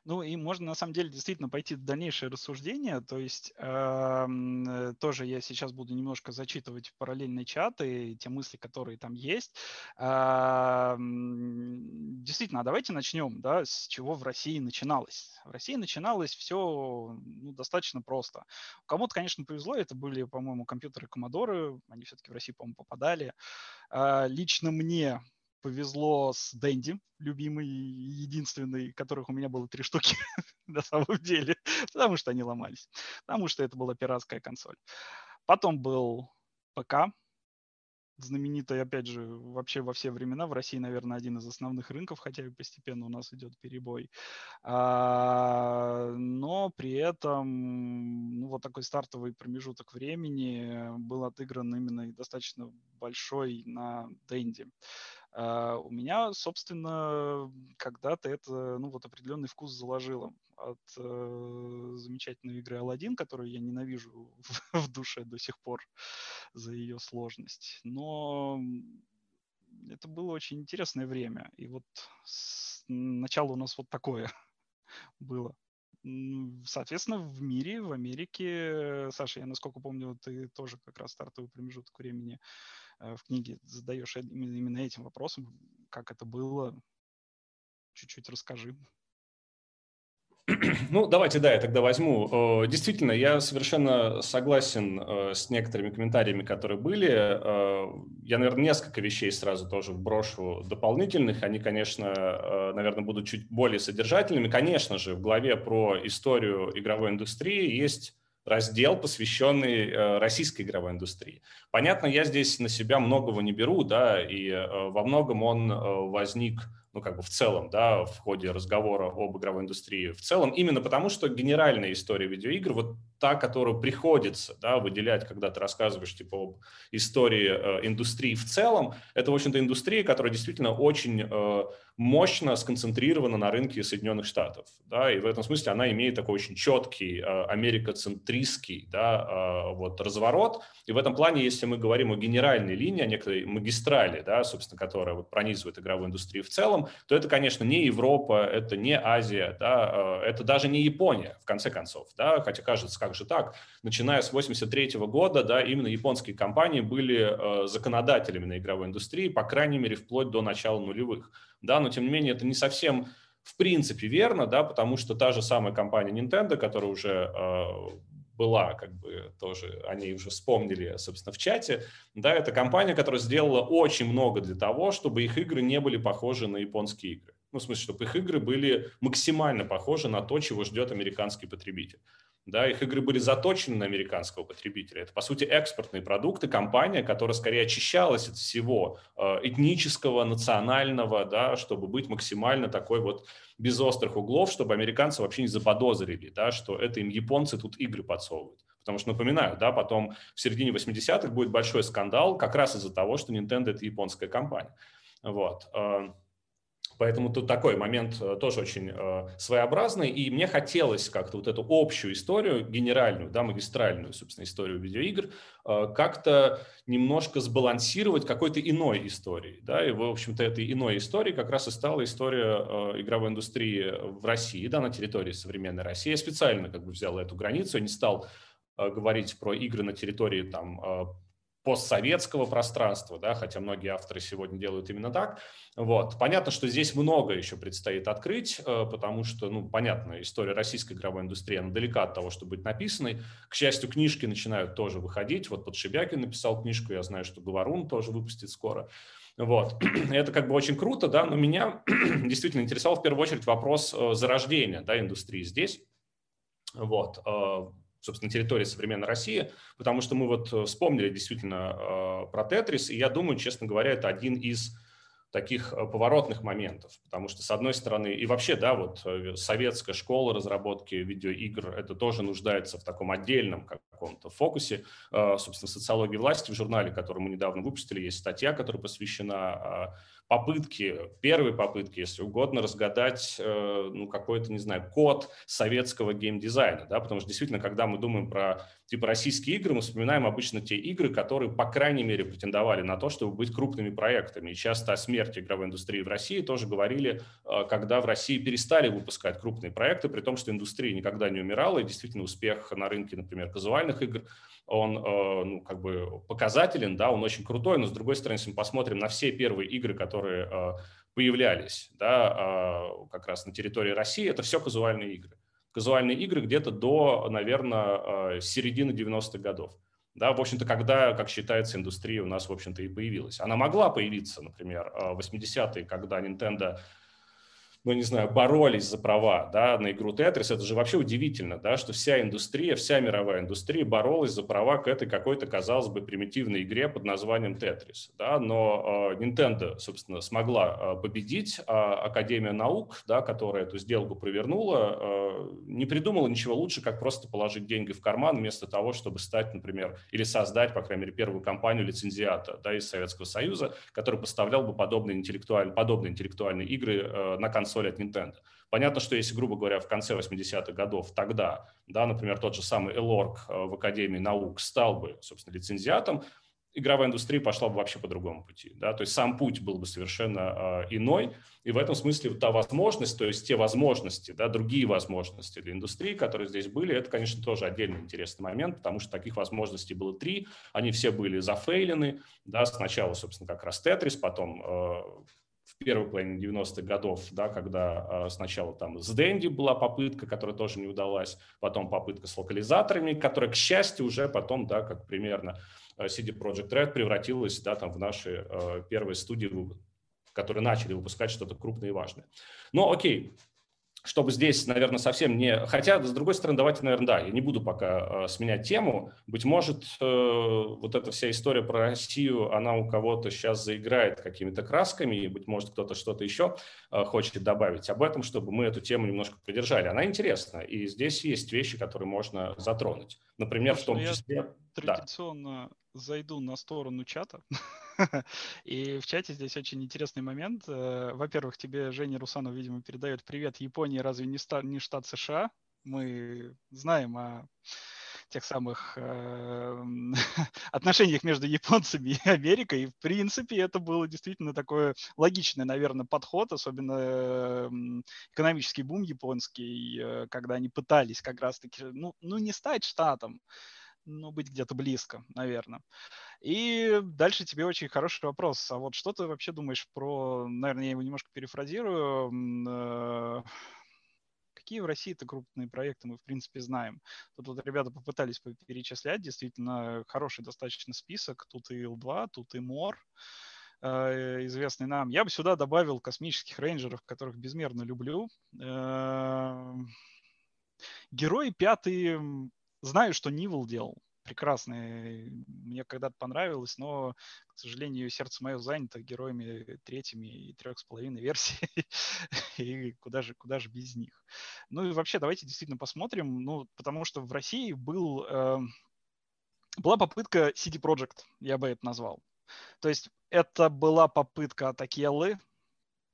Ну и можно на самом деле действительно пойти в дальнейшее рассуждение. То есть э, тоже я сейчас буду немножко зачитывать параллельные чаты, те мысли, которые там есть. Э, действительно, а давайте начнем, да, с чего в России начиналось. В России начиналось все ну, достаточно просто. Кому-то, конечно, повезло, это были, по-моему, компьютеры Commodore, они все-таки в России, по-моему, попадали. Э, лично мне повезло с Дэнди, любимый и единственный, которых у меня было три штуки на самом деле, потому что они ломались, потому что это была пиратская консоль. Потом был ПК, знаменитый, опять же, вообще во все времена. В России, наверное, один из основных рынков, хотя и постепенно у нас идет перебой. А, но при этом ну, вот такой стартовый промежуток времени был отыгран именно достаточно большой на Дэнди. А, у меня, собственно, когда-то это, ну, вот определенный вкус заложило от э, замечательной игры Алладин, которую я ненавижу в, в душе до сих пор за ее сложность. Но это было очень интересное время. И вот начало у нас вот такое было. Соответственно, в мире, в Америке, Саша, я насколько помню, ты тоже как раз стартовый промежуток времени в книге задаешь именно этим вопросом, как это было. Чуть-чуть расскажи. Ну, давайте, да, я тогда возьму. Э, действительно, я совершенно согласен э, с некоторыми комментариями, которые были. Я, наверное, несколько вещей сразу тоже брошу дополнительных. Они, конечно, наверное, будут чуть более содержательными. Конечно же, в главе про историю игровой индустрии есть раздел, посвященный э, российской игровой индустрии. Понятно, я здесь на себя многого не беру, да, и э, во многом он э, возник ну, как бы в целом, да, в ходе разговора об игровой индустрии в целом, именно потому, что генеральная история видеоигр, вот та, которую приходится, да, выделять, когда ты рассказываешь, типа, об истории э, индустрии в целом, это, в общем-то, индустрия, которая действительно очень э, мощно сконцентрирована на рынке Соединенных Штатов, да, и в этом смысле она имеет такой очень четкий э, америкоцентристский, да, э, вот разворот, и в этом плане, если мы говорим о генеральной линии, о некой магистрали, да, собственно, которая вот пронизывает игровую индустрию в целом, то это, конечно, не Европа, это не Азия, да, это даже не Япония, в конце концов, да, хотя кажется, как же так, начиная с 83 года, да, именно японские компании были законодателями на игровой индустрии, по крайней мере, вплоть до начала нулевых, да, но тем не менее это не совсем в принципе верно, да, потому что та же самая компания Nintendo, которая уже э, была, как бы тоже, они уже вспомнили, собственно, в чате, да, это компания, которая сделала очень много для того, чтобы их игры не были похожи на японские игры. Ну, в смысле, чтобы их игры были максимально похожи на то, чего ждет американский потребитель. Да, их игры были заточены на американского потребителя. Это, по сути, экспортные продукты, компания, которая скорее очищалась от всего э, этнического, национального, да, чтобы быть максимально такой вот без острых углов, чтобы американцы вообще не заподозрили, да, что это им японцы тут игры подсовывают. Потому что, напоминаю, да, потом в середине 80-х будет большой скандал как раз из-за того, что Nintendo – это японская компания. Вот. Поэтому тут такой момент э, тоже очень э, своеобразный, и мне хотелось как-то вот эту общую историю, генеральную, да, магистральную, собственно, историю видеоигр, э, как-то немножко сбалансировать какой-то иной историей, да, и, в общем-то, этой иной историей как раз и стала история игровой индустрии в России, да, на территории современной России. Я специально как бы взял эту границу, я не стал говорить про игры на территории там постсоветского пространства, да, хотя многие авторы сегодня делают именно так. Вот. Понятно, что здесь много еще предстоит открыть, э, потому что, ну, понятно, история российской игровой индустрии, она далека от того, чтобы быть написанной. К счастью, книжки начинают тоже выходить. Вот Подшибякин написал книжку, я знаю, что Говорун тоже выпустит скоро. Вот. Это как бы очень круто, да, но меня действительно интересовал в первую очередь вопрос э, зарождения да, индустрии здесь. Вот. Собственно, территории современной России, потому что мы вот э, вспомнили действительно э, про Тетрис, и я думаю, честно говоря, это один из таких э, поворотных моментов, потому что, с одной стороны, и вообще, да, вот советская школа разработки видеоигр, это тоже нуждается в таком отдельном каком-то фокусе. Собственно, социологии власти в журнале, который мы недавно выпустили, есть статья, которая посвящена попытки, первые попытки, если угодно, разгадать, э, ну, какой-то, не знаю, код советского геймдизайна, да, потому что действительно, когда мы думаем про типа российские игры, мы вспоминаем обычно те игры, которые, по крайней мере, претендовали на то, чтобы быть крупными проектами. И часто о смерти игровой индустрии в России тоже говорили, э, когда в России перестали выпускать крупные проекты, при том, что индустрия никогда не умирала, и действительно успех на рынке, например, казуальных игр он э, ну, как бы показателен, да, он очень крутой, но с другой стороны, если мы посмотрим на все первые игры, которые э, появлялись, да, э, как раз на территории России, это все казуальные игры. Казуальные игры где-то до, наверное, середины 90-х годов. Да, в общем-то, когда, как считается, индустрия у нас, в общем-то, и появилась. Она могла появиться, например, в 80-е, когда Nintendo ну, не знаю, боролись за права да, на игру Тетрис, это же вообще удивительно, да, что вся индустрия, вся мировая индустрия боролась за права к этой какой-то, казалось бы, примитивной игре под названием Тетрис. Да, но э, Nintendo, собственно, смогла э, победить, а Академия наук, да, которая эту сделку провернула, э, не придумала ничего лучше, как просто положить деньги в карман вместо того, чтобы стать, например, или создать, по крайней мере, первую компанию лицензиата да, из Советского Союза, который поставлял бы подобные интеллектуальные, подобные интеллектуальные игры э, на консоли консоли от Nintendo. Понятно, что если, грубо говоря, в конце 80-х годов тогда, да, например, тот же самый Элорг в Академии наук стал бы, собственно, лицензиатом, игровая индустрия пошла бы вообще по другому пути. Да? То есть сам путь был бы совершенно э, иной. И в этом смысле та возможность, то есть те возможности, да, другие возможности для индустрии, которые здесь были, это, конечно, тоже отдельный интересный момент, потому что таких возможностей было три. Они все были зафейлены. Да? Сначала, собственно, как раз Тетрис, потом э, первой половине 90-х годов, да, когда э, сначала там с Дэнди была попытка, которая тоже не удалась, потом попытка с локализаторами, которая, к счастью, уже потом, да, как примерно э, CD Project Red превратилась, да, там в наши э, первые студии, которые начали выпускать что-то крупное и важное. Но окей, чтобы здесь, наверное, совсем не... Хотя, с другой стороны, давайте, наверное, да, я не буду пока э, сменять тему. Быть может, э, вот эта вся история про Россию, она у кого-то сейчас заиграет какими-то красками, и, быть может, кто-то что-то еще э, хочет добавить об этом, чтобы мы эту тему немножко придержали. Она интересна, и здесь есть вещи, которые можно затронуть. Например, Может, в том числе... Традиционно. Зайду на сторону чата. И в чате здесь очень интересный момент. Э, во-первых, тебе Женя Русанов, видимо, передает привет. Япония разве не, ста- не штат США? Мы знаем о тех самых э, отношениях между японцами и Америкой. И, в принципе, это было действительно такой логичный, наверное, подход, особенно э, экономический бум японский, э, когда они пытались как раз-таки, ну, ну не стать штатом, но быть где-то близко, наверное. И дальше тебе очень хороший вопрос. А вот что ты вообще думаешь про, наверное, я его немножко перефразирую, э, какие в России-то крупные проекты мы, в принципе, знаем. Тут вот ребята попытались перечислять, действительно хороший достаточно список. Тут и Ил-2, тут и МОР, э, известный нам. Я бы сюда добавил космических рейнджеров, которых безмерно люблю. Э, герои пятый, знаю, что Нивел делал прекрасный. Мне когда-то понравилось, но, к сожалению, сердце мое занято героями третьими и трех с половиной версий. и куда же, куда же без них? Ну и вообще, давайте действительно посмотрим. Ну, потому что в России был, э, была попытка CD Projekt, я бы это назвал. То есть это была попытка от Акеллы,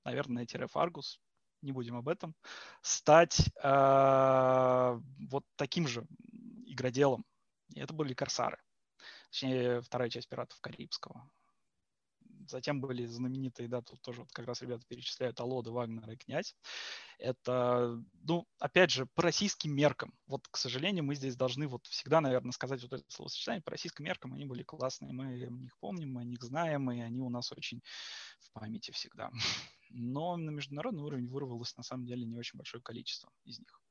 наверное, тире Фаргус, не будем об этом, стать э, вот таким же игроделом. И это были корсары. Точнее, вторая часть пиратов Карибского. Затем были знаменитые, да, тут тоже вот как раз ребята перечисляют Алоды, Вагнер и Князь. Это, ну, опять же, по российским меркам. Вот, к сожалению, мы здесь должны вот всегда, наверное, сказать вот это словосочетание. По российским меркам они были классные, мы о них помним, мы о них знаем, и они у нас очень в памяти всегда. Но на международный уровень вырвалось на самом деле не очень большое количество из них.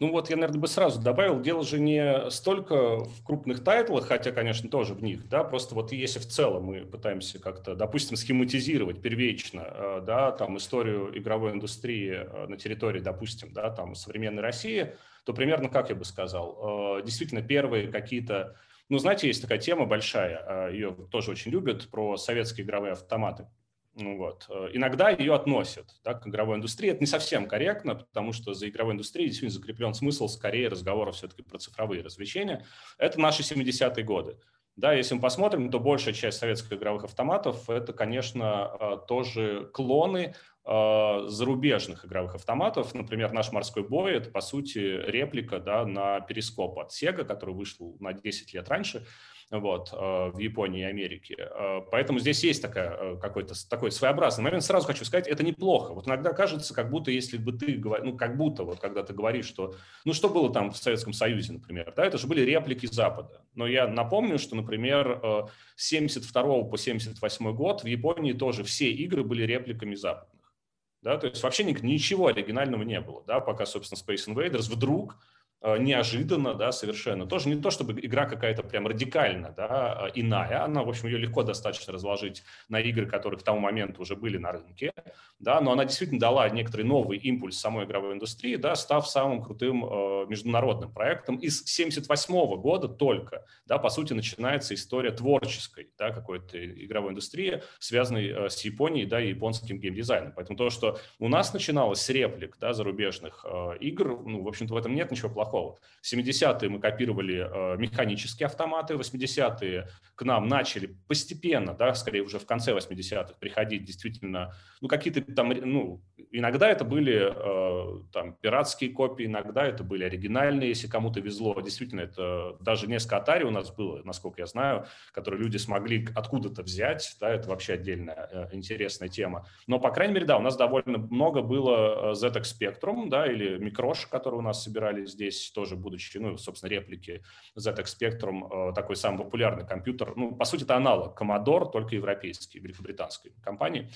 Ну вот я, наверное, бы сразу добавил, дело же не столько в крупных тайтлах, хотя, конечно, тоже в них, да, просто вот если в целом мы пытаемся как-то, допустим, схематизировать первично, э, да, там историю игровой индустрии э, на территории, допустим, да, там современной России, то примерно, как я бы сказал, э, действительно первые какие-то, ну, знаете, есть такая тема большая, ее тоже очень любят, про советские игровые автоматы. Ну вот. Э, иногда ее относят да, к игровой индустрии. Это не совсем корректно, потому что за игровой индустрией действительно закреплен смысл скорее разговора все-таки про цифровые развлечения. Это наши 70-е годы. Да, если мы посмотрим, то большая часть советских игровых автоматов – это, конечно, э, тоже клоны э, зарубежных игровых автоматов. Например, наш «Морской бой» – это, по сути, реплика да, на перископ от Sega, который вышел на 10 лет раньше вот, э, в Японии и Америке. Э, поэтому здесь есть такая, э, какой-то такой своеобразный момент. Сразу хочу сказать, это неплохо. Вот иногда кажется, как будто если бы ты, ну, как будто вот когда ты говоришь, что, ну, что было там в Советском Союзе, например, да, это же были реплики Запада. Но я напомню, что, например, с 72 по 78 год в Японии тоже все игры были репликами западных. Да, то есть вообще ничего оригинального не было, да, пока, собственно, Space Invaders вдруг неожиданно, да, совершенно. Тоже не то, чтобы игра какая-то прям радикально, да, э, иная. Она, в общем, ее легко достаточно разложить на игры, которые к тому моменту уже были на рынке, да, но она действительно дала некоторый новый импульс самой игровой индустрии, да, став самым крутым э, международным проектом. Из 78 года только, да, по сути, начинается история творческой, да, какой-то игровой индустрии, связанной э, с Японией, да, и японским геймдизайном. Поэтому то, что у нас начиналось с реплик, да, зарубежных э, игр, ну, в общем-то, в этом нет ничего плохого плохого. В 70-е мы копировали э, механические автоматы, в 80-е к нам начали постепенно, да, скорее уже в конце 80-х приходить действительно, ну, какие-то там, ну, иногда это были э, там пиратские копии, иногда это были оригинальные, если кому-то везло. Действительно, это даже несколько Atari у нас было, насколько я знаю, которые люди смогли откуда-то взять, да, это вообще отдельная э, интересная тема. Но, по крайней мере, да, у нас довольно много было ZX Spectrum, да, или Микрош, которые у нас собирали здесь, тоже будучи, ну, собственно, реплики ZX Spectrum, э, такой самый популярный компьютер. Ну, по сути, это аналог Commodore, только европейский, великобританской компании.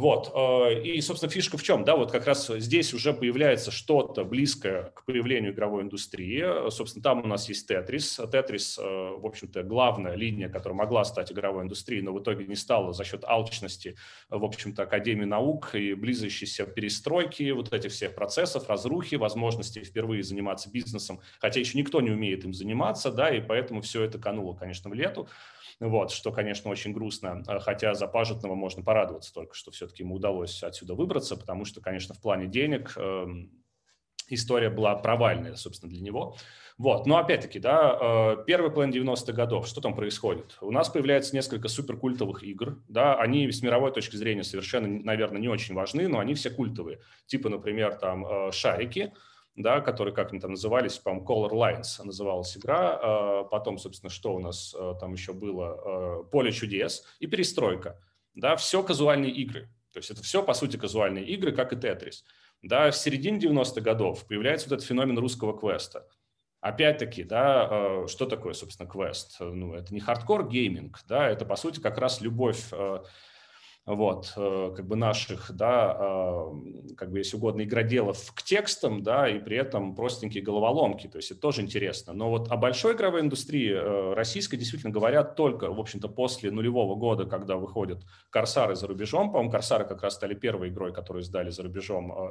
Вот. Э, и, собственно, фишка в чем? Да, вот как раз здесь уже появляется что-то близкое к появлению игровой индустрии. Собственно, там у нас есть Тетрис. Тетрис, э, в общем-то, главная линия, которая могла стать игровой индустрией, но в итоге не стала за счет алчности, в общем-то, Академии наук и близящейся перестройки вот этих всех процессов, разрухи, возможности впервые заниматься бизнесом, хотя еще никто не умеет им заниматься, да, и поэтому все это кануло, конечно, в лету. Вот, что, конечно, очень грустно, а, хотя за Пажетного можно порадоваться только, что все-таки ему удалось отсюда выбраться, потому что, конечно, в плане денег эм, история была провальная, собственно, для него. Вот. Но опять-таки, да, э, первый план 90-х годов, что там происходит? У нас появляется несколько суперкультовых игр, да, они с мировой точки зрения совершенно, наверное, не очень важны, но они все культовые. Типа, например, там э, «Шарики», да, которые, как они там назывались, по-моему, Color Lines называлась игра. А, потом, собственно, что у нас а, там еще было? Поле чудес и перестройка. Да, все казуальные игры. То есть это все, по сути, казуальные игры, как и Тетрис. Да, в середине 90-х годов появляется вот этот феномен русского квеста. Опять-таки, да, что такое, собственно, квест? Ну, это не хардкор гейминг, да, это, по сути, как раз любовь вот, э, как бы наших, да, а, как бы, если угодно, игроделов к текстам, да, и при этом простенькие головоломки, то есть это тоже интересно. Но вот о большой игровой индустрии э, российской действительно говорят только, в общем-то, после нулевого года, когда выходят «Корсары» за рубежом. По-моему, «Корсары» как раз стали первой игрой, которую издали за рубежом а,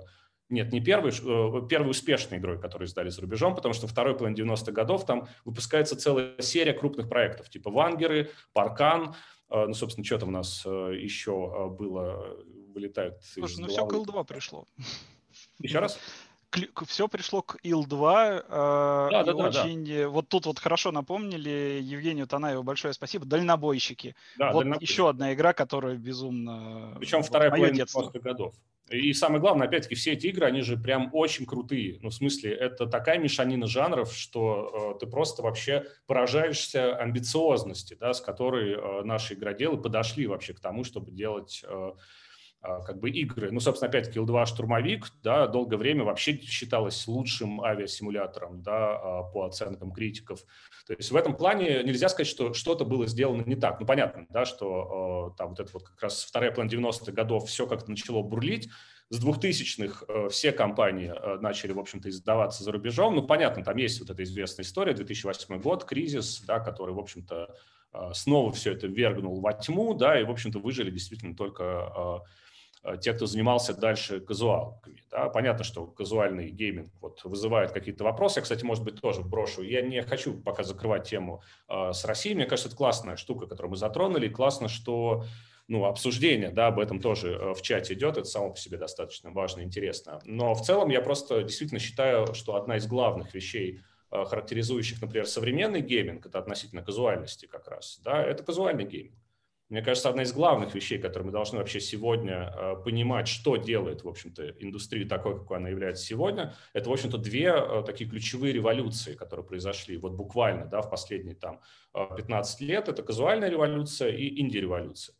нет, не первый, э, первой успешной игрой, которую издали за рубежом, потому что второй половине 90-х годов там выпускается целая серия крупных проектов, типа «Вангеры», «Паркан», ну, собственно, что там у нас э, еще а, было, вылетает Слушай, ну все к Ил-2 пришло. Еще раз? Все пришло к Ил-2. Э, да, да, очень, да. Вот тут вот хорошо напомнили Евгению Танаеву большое спасибо. Дальнобойщики. Да, вот дальнобойщики. еще одна игра, которая безумно... Причем вот вторая половина 90-х годов. И самое главное, опять-таки, все эти игры, они же прям очень крутые. Ну, в смысле, это такая мешанина жанров, что э, ты просто вообще поражаешься амбициозности, да, с которой э, наши игроделы подошли вообще к тому, чтобы делать э, а, как бы игры. Ну, собственно, опять-таки, Ил-2 «Штурмовик», да, долгое время вообще считалось лучшим авиасимулятором, да, а, по оценкам критиков. То есть в этом плане нельзя сказать, что что-то было сделано не так. Ну, понятно, да, что а, там вот это вот как раз вторая половина 90-х годов все как-то начало бурлить, с 2000-х все компании начали, в общем-то, издаваться за рубежом. Ну, понятно, там есть вот эта известная история, 2008 год, кризис, да, который, в общем-то, снова все это вергнул во тьму, да, и, в общем-то, выжили действительно только те, кто занимался дальше казуалками. Да? Понятно, что казуальный гейминг вот, вызывает какие-то вопросы. Я, кстати, может быть, тоже брошу. Я не хочу пока закрывать тему э, с Россией. Мне кажется, это классная штука, которую мы затронули. Классно, что ну, обсуждение да, об этом тоже э, в чате идет. Это само по себе достаточно важно интересно. Но в целом я просто действительно считаю, что одна из главных вещей, э, характеризующих, например, современный гейминг, это относительно казуальности как раз, да, это казуальный гейминг. Мне кажется, одна из главных вещей, которые мы должны вообще сегодня э, понимать, что делает, в общем-то, индустрию такой, какой она является сегодня, это, в общем-то, две э, такие ключевые революции, которые произошли вот буквально да, в последние там 15 э, лет. Это казуальная революция и инди-революция.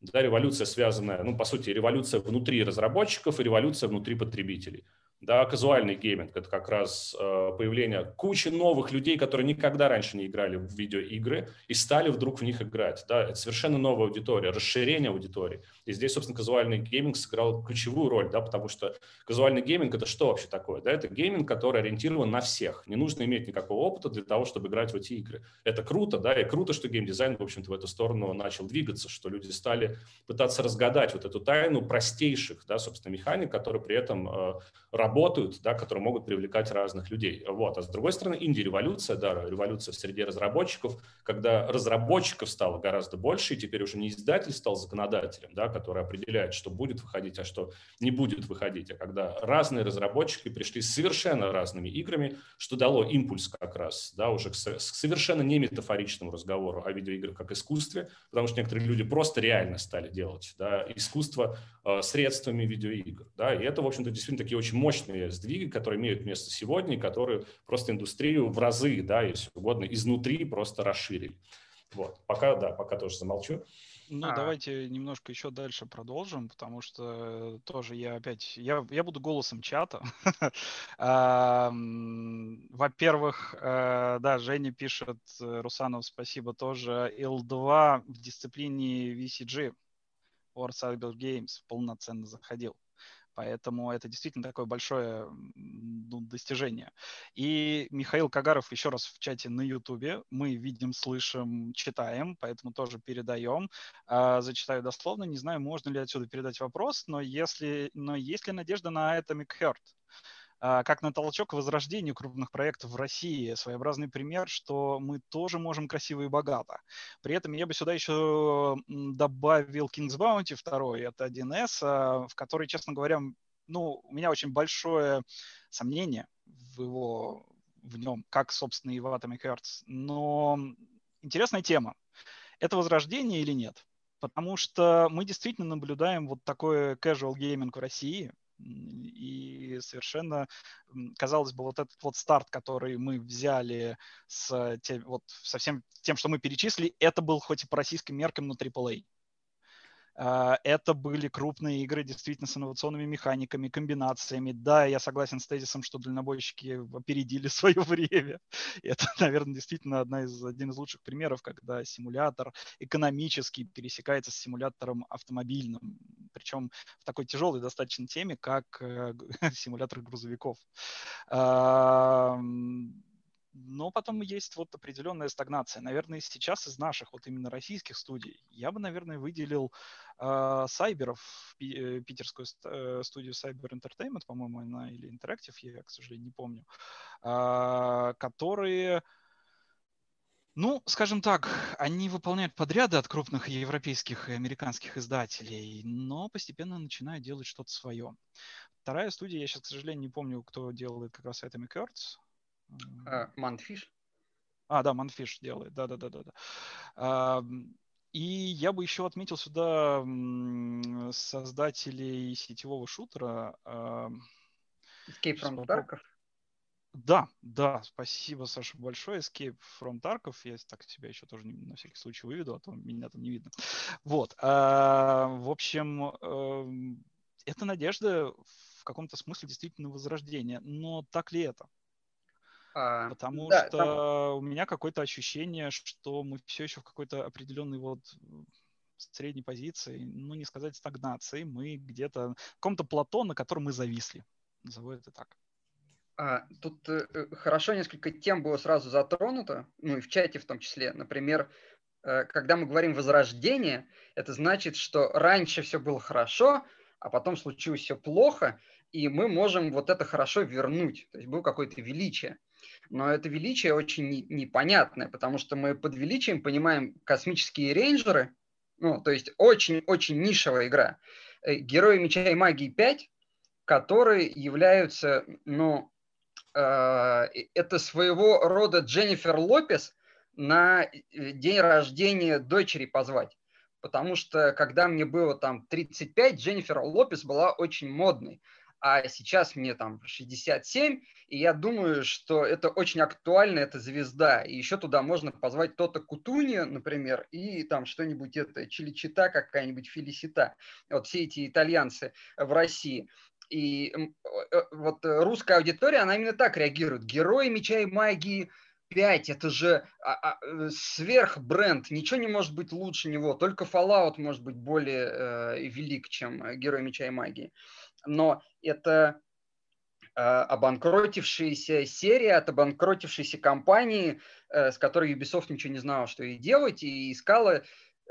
Да, революция связанная, ну, по сути, революция внутри разработчиков и революция внутри потребителей. Да, казуальный гейминг – это как раз э, появление кучи новых людей, которые никогда раньше не играли в видеоигры и стали вдруг в них играть. Да, это совершенно новая аудитория, расширение аудитории. И здесь, собственно, казуальный гейминг сыграл ключевую роль, да, потому что казуальный гейминг – это что вообще такое? Да, это гейминг, который ориентирован на всех. Не нужно иметь никакого опыта для того, чтобы играть в эти игры. Это круто, да, и круто, что геймдизайн, в общем-то, в эту сторону начал двигаться, что люди стали пытаться разгадать вот эту тайну простейших, да, собственно, механик, которые при этом э, работают, да, которые могут привлекать разных людей. Вот. А с другой стороны, инди-революция, да, революция в среде разработчиков, когда разработчиков стало гораздо больше, и теперь уже не издатель стал законодателем, да, который определяет, что будет выходить, а что не будет выходить, а когда разные разработчики пришли с совершенно разными играми, что дало импульс как раз, да, уже к совершенно не метафоричному разговору о видеоиграх как искусстве, потому что некоторые люди просто реально стали делать, да, искусство э, средствами видеоигр, да, и это, в общем-то, действительно такие очень мощные сдвиги, которые имеют место сегодня, и которые просто индустрию в разы, да, если угодно, изнутри просто расширили. Вот, пока, да, пока тоже замолчу. Ну, а. давайте немножко еще дальше продолжим, потому что тоже я опять, я, я буду голосом чата. Во-первых, э, да, Женя пишет, э, Русанов, спасибо тоже, L2 в дисциплине VCG, War Cyber Games, полноценно заходил. Поэтому это действительно такое большое ну, достижение. И Михаил Кагаров еще раз в чате на Ютубе. Мы видим, слышим, читаем, поэтому тоже передаем. А, зачитаю дословно. Не знаю, можно ли отсюда передать вопрос, но если, но есть ли надежда на Atomic Heart? А, как на толчок к возрождению крупных проектов в России. Своеобразный пример, что мы тоже можем красиво и богато. При этом я бы сюда еще добавил King's Bounty 2, это 1С, а, в который, честно говоря, ну, у меня очень большое сомнение в его в нем, как, собственно, и в Atomic Hearts. Но интересная тема. Это возрождение или нет? Потому что мы действительно наблюдаем вот такой casual гейминг в России, И совершенно, казалось бы, вот этот вот старт, который мы взяли с тем, вот со всем тем, что мы перечислили, это был хоть и по российским меркам, но AAA. А, это были крупные игры действительно с инновационными механиками, комбинациями. Да, я согласен с тезисом, что дальнобойщики опередили свое время. Это, наверное, действительно одна из, один из лучших примеров, когда симулятор экономически пересекается с симулятором автомобильным. Причем в такой тяжелой достаточно теме, как э, симулятор грузовиков но потом есть вот определенная стагнация. Наверное, сейчас из наших вот именно российских студий я бы, наверное, выделил э, Сайберов, пи- питерскую э, студию Cyber Entertainment, по-моему, она или Interactive, я, к сожалению, не помню, э, которые ну, скажем так, они выполняют подряды от крупных европейских и американских издателей, но постепенно начинают делать что-то свое. Вторая студия, я сейчас, к сожалению, не помню, кто делает как раз Atomic Earths. Манфиш? А, да, Манфиш делает, да-да-да-да. И я бы еще отметил сюда создателей сетевого шутера. Escape from Tarkov? Да, да, спасибо, Саша, большое. Escape from Tarkov. Я так себя еще тоже на всякий случай выведу, а то меня там не видно. Вот. В общем, это надежда в каком-то смысле действительно возрождения. Но так ли это? А, Потому да, что там... у меня какое-то ощущение, что мы все еще в какой-то определенной вот средней позиции, ну не сказать стагнации, мы где-то в каком-то плато, на котором мы зависли. Назову это так. А, тут э, э, хорошо несколько тем было сразу затронуто, ну и в чате в том числе. Например, э, когда мы говорим возрождение, это значит, что раньше все было хорошо, а потом случилось все плохо, и мы можем вот это хорошо вернуть. То есть было какое-то величие но это величие очень непонятное, потому что мы под величием понимаем космические рейнджеры, ну, то есть очень-очень нишевая игра. Э, Герои Меча и Магии 5, которые являются, ну, э, это своего рода Дженнифер Лопес на э, день рождения дочери позвать. Потому что когда мне было там 35, Дженнифер Лопес была очень модной а сейчас мне там 67, и я думаю, что это очень актуально, это звезда. И еще туда можно позвать Тота Кутуни, например, и там что-нибудь это, Чиличита какая-нибудь, Фелисита. Вот все эти итальянцы в России. И э, вот русская аудитория, она именно так реагирует. Герои меча и магии 5, это же а, а, э, сверхбренд, ничего не может быть лучше него, только Fallout может быть более э, велик, чем Герой меча и магии но это э, обанкротившаяся серия от обанкротившейся компании, э, с которой Ubisoft ничего не знала, что ей делать, и искала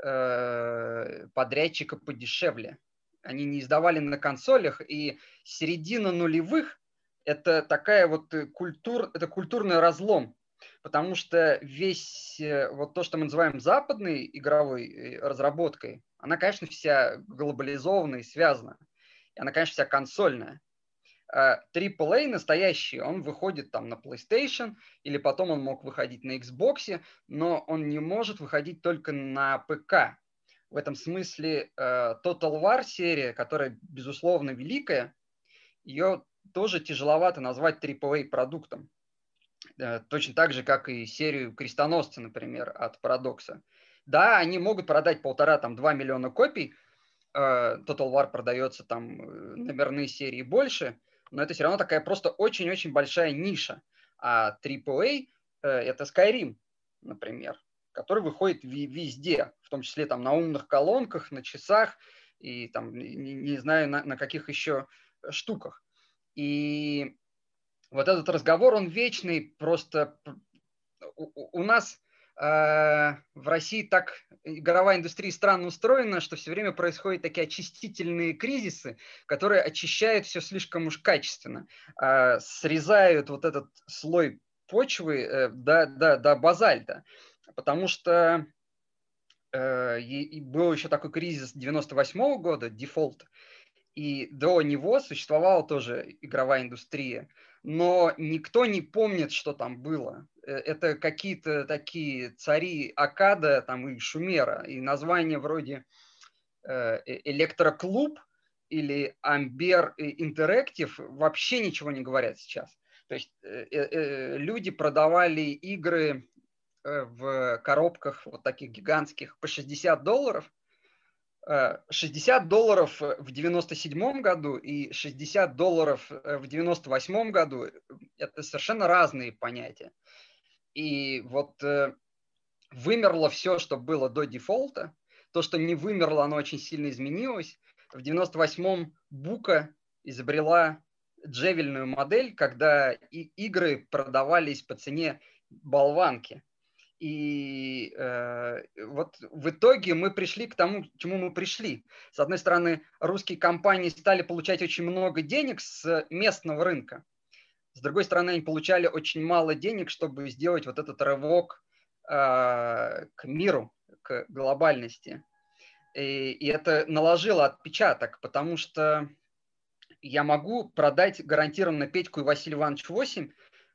э, подрядчика подешевле. Они не издавали на консолях, и середина нулевых – это такая вот культур, это культурный разлом, потому что весь вот то, что мы называем западной игровой разработкой, она, конечно, вся глобализована и связана она, конечно, вся консольная. AAA а, настоящий, он выходит там на PlayStation, или потом он мог выходить на Xbox, но он не может выходить только на ПК. В этом смысле э, Total War серия, которая, безусловно, великая, ее тоже тяжеловато назвать AAA продуктом. Э, точно так же, как и серию Крестоносца, например, от Парадокса. Да, они могут продать полтора-два миллиона копий, Э, Total War продается там э, номерные серии больше, но это все равно такая просто очень-очень большая ниша. А AAA э, это Skyrim, например, который выходит везде, в том числе там на умных колонках, на часах и там не, не знаю на, на каких еще штуках. И вот этот разговор, он вечный, просто у, у нас Э, в России так игровая индустрия странно устроена, что все время происходят такие очистительные кризисы, которые очищают все слишком уж качественно, э, срезают вот этот слой почвы э, до, до, до базальта. Потому что и был еще такой кризис 98 -го года, дефолт, и до него существовала тоже игровая индустрия, но никто не помнит, что там было. Э, это какие-то такие цари Акада там, и Шумера, и название вроде э, э, Электроклуб или Amber Interactive вообще ничего не говорят сейчас. То есть люди продавали игры в коробках вот таких гигантских по 60 долларов, 60 э, долларов в 97 году и 60 долларов в 98 году – это совершенно разные понятия. И вот э, вымерло все, что было до дефолта. То, что не вымерло, оно очень сильно изменилось. В 98-м Бука изобрела джевельную модель, когда игры продавались по цене болванки. И э, вот в итоге мы пришли к тому, к чему мы пришли. С одной стороны, русские компании стали получать очень много денег с местного рынка. С другой стороны, они получали очень мало денег, чтобы сделать вот этот рывок э, к миру, к глобальности. И, и это наложило отпечаток, потому что я могу продать гарантированно Петьку и Василий Иванович 8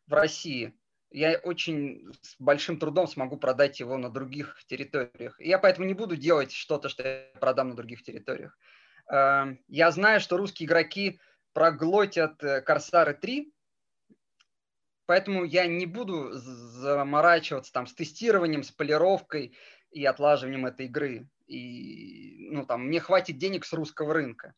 в России – я очень с большим трудом смогу продать его на других территориях. Я поэтому не буду делать что-то, что я продам на других территориях. Эм, я знаю, что русские игроки проглотят Корсары э, 3, поэтому я не буду заморачиваться там с тестированием, с полировкой и отлаживанием этой игры. И, ну, там, мне хватит денег с русского рынка.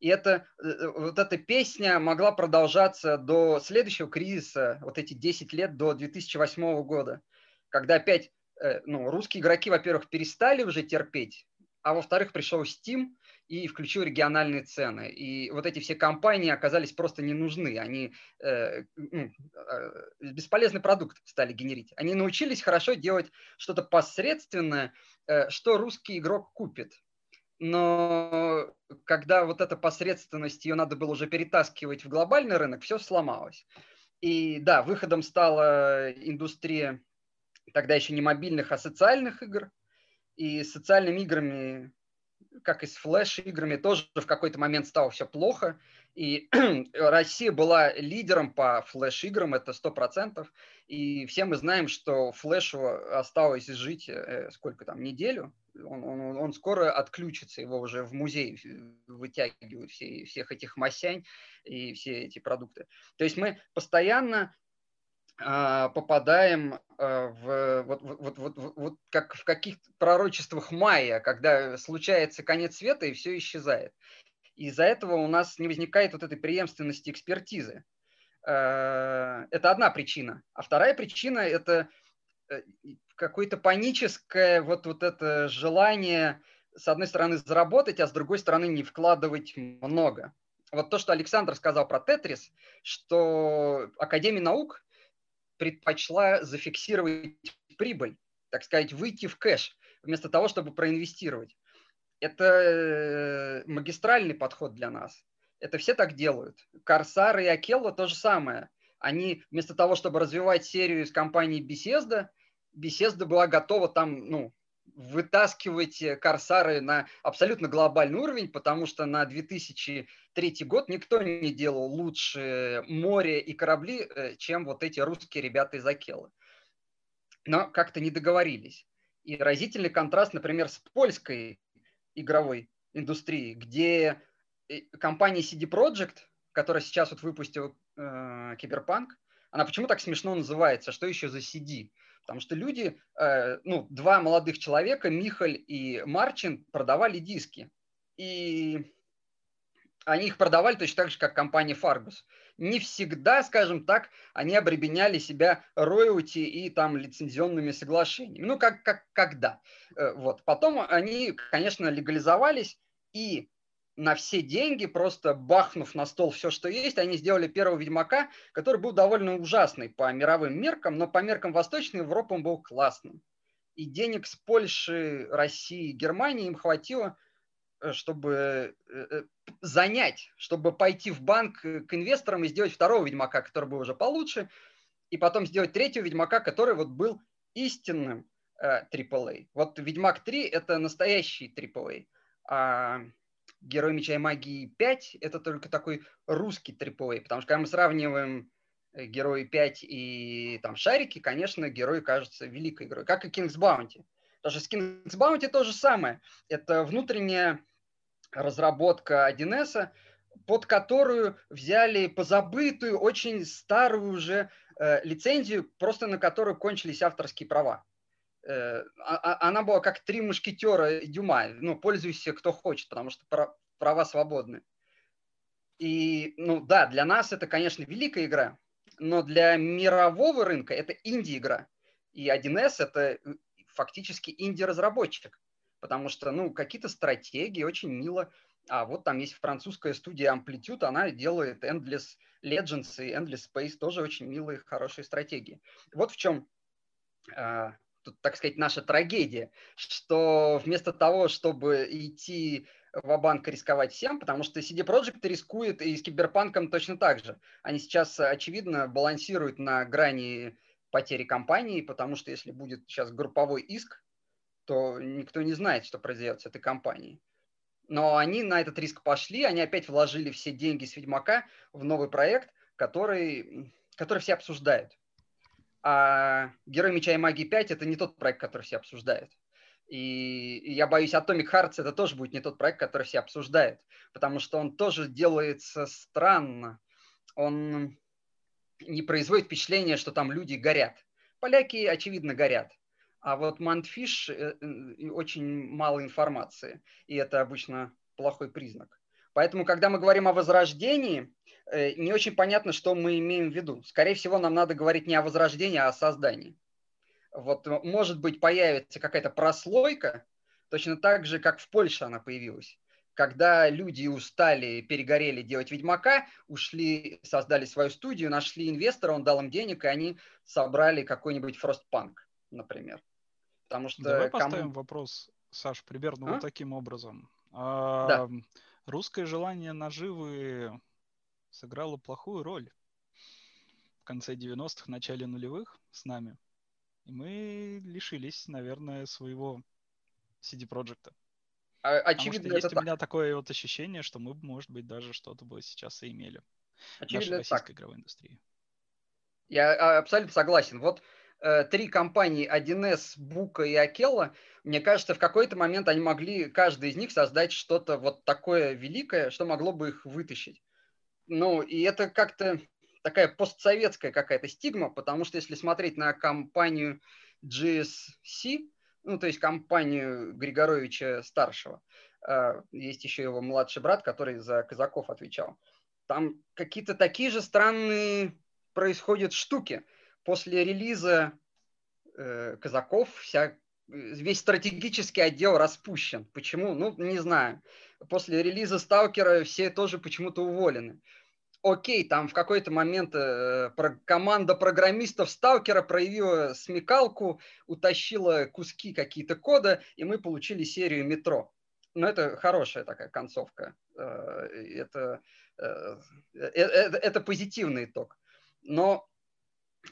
И это, э, э, вот эта песня могла продолжаться до следующего кризиса, вот эти 10 лет до 2008 года, когда опять э, ну, русские игроки, во-первых, перестали уже терпеть, а во-вторых, пришел Steam и включил региональные цены. И вот эти все компании оказались просто не нужны. Они э, э, бесполезный продукт стали генерить. Они научились хорошо делать что-то посредственное, э, что русский игрок купит но когда вот эта посредственность, ее надо было уже перетаскивать в глобальный рынок, все сломалось. И да, выходом стала индустрия тогда еще не мобильных, а социальных игр. И с социальными играми, как и с флеш-играми, тоже в какой-то момент стало все плохо. И Россия была лидером по флеш-играм, это 100%. И все мы знаем, что флешу осталось жить э, сколько там, неделю, он, он, он скоро отключится, его уже в музей вытягивают все, всех этих масянь и все эти продукты. То есть мы постоянно э, попадаем э, в вот, вот, вот, вот, вот как в каких-то пророчествах майя, когда случается конец света и все исчезает. Из-за этого у нас не возникает вот этой преемственности экспертизы. Э, это одна причина. А вторая причина – это э, какое-то паническое вот, вот это желание, с одной стороны, заработать, а с другой стороны, не вкладывать много. Вот то, что Александр сказал про Тетрис, что Академия наук предпочла зафиксировать прибыль, так сказать, выйти в кэш, вместо того, чтобы проинвестировать. Это э, магистральный подход для нас. Это все так делают. Корсар и Акелла то же самое. Они вместо того, чтобы развивать серию из компании Bethesda, Bethesda была готова там, ну, вытаскивать корсары на абсолютно глобальный уровень, потому что на 2003 год никто не делал лучше море и корабли, э, чем вот эти русские ребята из Акелы. Но как-то не договорились. И разительный контраст, например, с польской игровой индустрией, где э, компания CD Projekt, которая сейчас вот выпустила э, Киберпанк, она почему так смешно называется? Что еще за CD? Потому что люди, э, ну, два молодых человека, Михаль и Марчин, продавали диски. И они их продавали точно так же, как компания Fargus. Не всегда, скажем так, они обременяли себя роялти и там лицензионными соглашениями. Ну, как, как когда. Э, вот. Потом они, конечно, легализовались, и на все деньги, просто бахнув на стол все, что есть, они сделали первого Ведьмака, который был довольно ужасный по мировым меркам, но по меркам Восточной Европы он был классным. И денег с Польши, России, Германии им хватило, э, чтобы э, э, занять, чтобы пойти в банк к инвесторам и сделать второго Ведьмака, который был уже получше, и потом сделать третьего Ведьмака, который вот был истинным AAA. Вот Ведьмак 3 – это настоящий AAA. Герой меча и магии 5 это только такой русский AAA, потому что когда мы сравниваем э, Герои 5 и там Шарики, конечно, Герой кажется великой игрой, как и King's Bounty. Потому что с King's Bounty то же самое. Это внутренняя разработка 1С, под которую взяли позабытую, очень старую уже э, лицензию, просто на которую кончились авторские права. Э, а, а, она была как три мушкетера Дюма, ну, пользуйся кто хочет, потому что права свободны. И, ну да, для нас это, конечно, великая игра, но для мирового рынка это инди-игра. И 1С это э, фактически инди-разработчик, потому что, ну, какие-то стратегии очень мило. А вот там есть французская студия Amplitude, она делает Endless Legends и Endless Space, тоже очень милые, хорошие стратегии. Вот в чем э, так сказать, наша трагедия, что вместо того, чтобы идти в банк рисковать всем, потому что CD Projekt рискует и с Киберпанком точно так же. Они сейчас, очевидно, балансируют на грани потери компании, потому что если будет сейчас групповой иск, то никто не знает, что произойдет с этой компанией. Но они на этот риск пошли, они опять вложили все деньги с Ведьмака в новый проект, который, который все обсуждают. А Герой Меча и Магии 5 это не тот проект, который все обсуждают. И я боюсь, Atomic Hearts это тоже будет не тот проект, который все обсуждают, потому что он тоже делается странно. Он не производит впечатление, что там люди горят. Поляки, очевидно, горят. А вот Мантфиш э, э, очень мало информации, и это обычно плохой признак. Поэтому, когда мы говорим о возрождении, э, не очень понятно, что мы имеем в виду. Скорее всего, нам надо говорить не о возрождении, а о создании. Вот, может быть, появится какая-то прослойка, точно так же, как в Польше она появилась. Когда люди устали, перегорели делать Ведьмака, ушли, создали свою студию, нашли инвестора, он дал им денег, и они собрали какой-нибудь Фростпанк, например. Потому что Давай кому... поставим вопрос, Саш, примерно а? вот таким образом. Да. Русское желание наживы сыграло плохую роль в конце 90-х, начале нулевых с нами. И мы лишились, наверное, своего CD Projekt. А, очевидно, есть у меня такое вот ощущение, что мы, может быть, даже что-то бы сейчас и имели. Очевидно, в российской так. игровой индустрии. Я а, абсолютно согласен. Вот три компании 1С, Бука и Акелла, мне кажется, в какой-то момент они могли, каждый из них, создать что-то вот такое великое, что могло бы их вытащить. Ну, и это как-то такая постсоветская какая-то стигма, потому что если смотреть на компанию GSC, ну, то есть компанию Григоровича старшего, э, есть еще его младший брат, который за казаков отвечал. Там какие-то такие же странные происходят штуки. После релиза э, казаков вся, весь стратегический отдел распущен. Почему? Ну, не знаю. После релиза Сталкера все тоже почему-то уволены окей, там в какой-то момент э, про, команда программистов Сталкера проявила смекалку, утащила куски какие-то кода, и мы получили серию метро. Но это хорошая такая концовка. Э, это, э, э, это, это позитивный итог. Но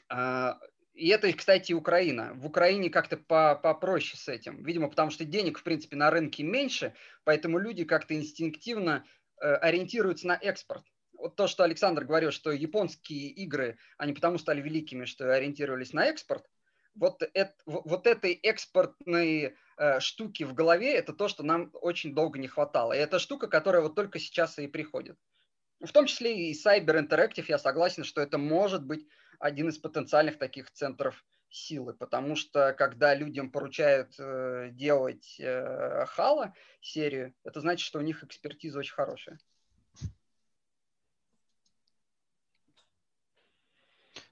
и это, кстати, Украина. В Украине как-то попроще с этим. Видимо, потому что денег, в принципе, на рынке меньше, поэтому люди как-то инстинктивно э, ориентируются на экспорт вот то, что Александр говорил, что японские игры, они потому стали великими, что ориентировались на экспорт, вот, это, вот этой экспортной э, штуки в голове, это то, что нам очень долго не хватало. И это штука, которая вот только сейчас и приходит. В том числе и Cyber Interactive, я согласен, что это может быть один из потенциальных таких центров силы, потому что когда людям поручают э, делать э, Хала серию, это значит, что у них экспертиза очень хорошая.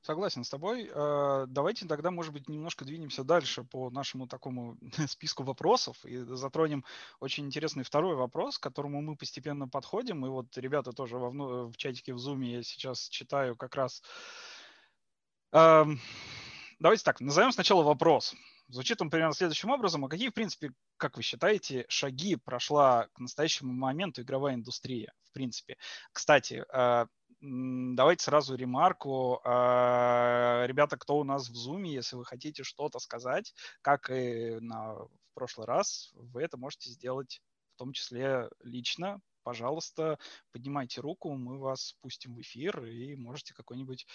Согласен с тобой. Э, давайте тогда, может быть, немножко двинемся дальше по нашему такому списку вопросов и затронем очень интересный второй вопрос, к которому мы постепенно подходим. И вот ребята тоже во, в чатике в Zoom я сейчас читаю как раз. Эм, давайте так, назовем сначала вопрос. Звучит он примерно следующим образом. А какие, в принципе, как вы считаете, шаги прошла к настоящему моменту игровая индустрия, в принципе? Кстати, э, давайте сразу ремарку. А, ребята, кто у нас в Zoom, если вы хотите что-то сказать, как и на, в прошлый раз, вы это можете сделать в том числе лично. Пожалуйста, поднимайте руку, мы вас пустим в эфир и можете какое-нибудь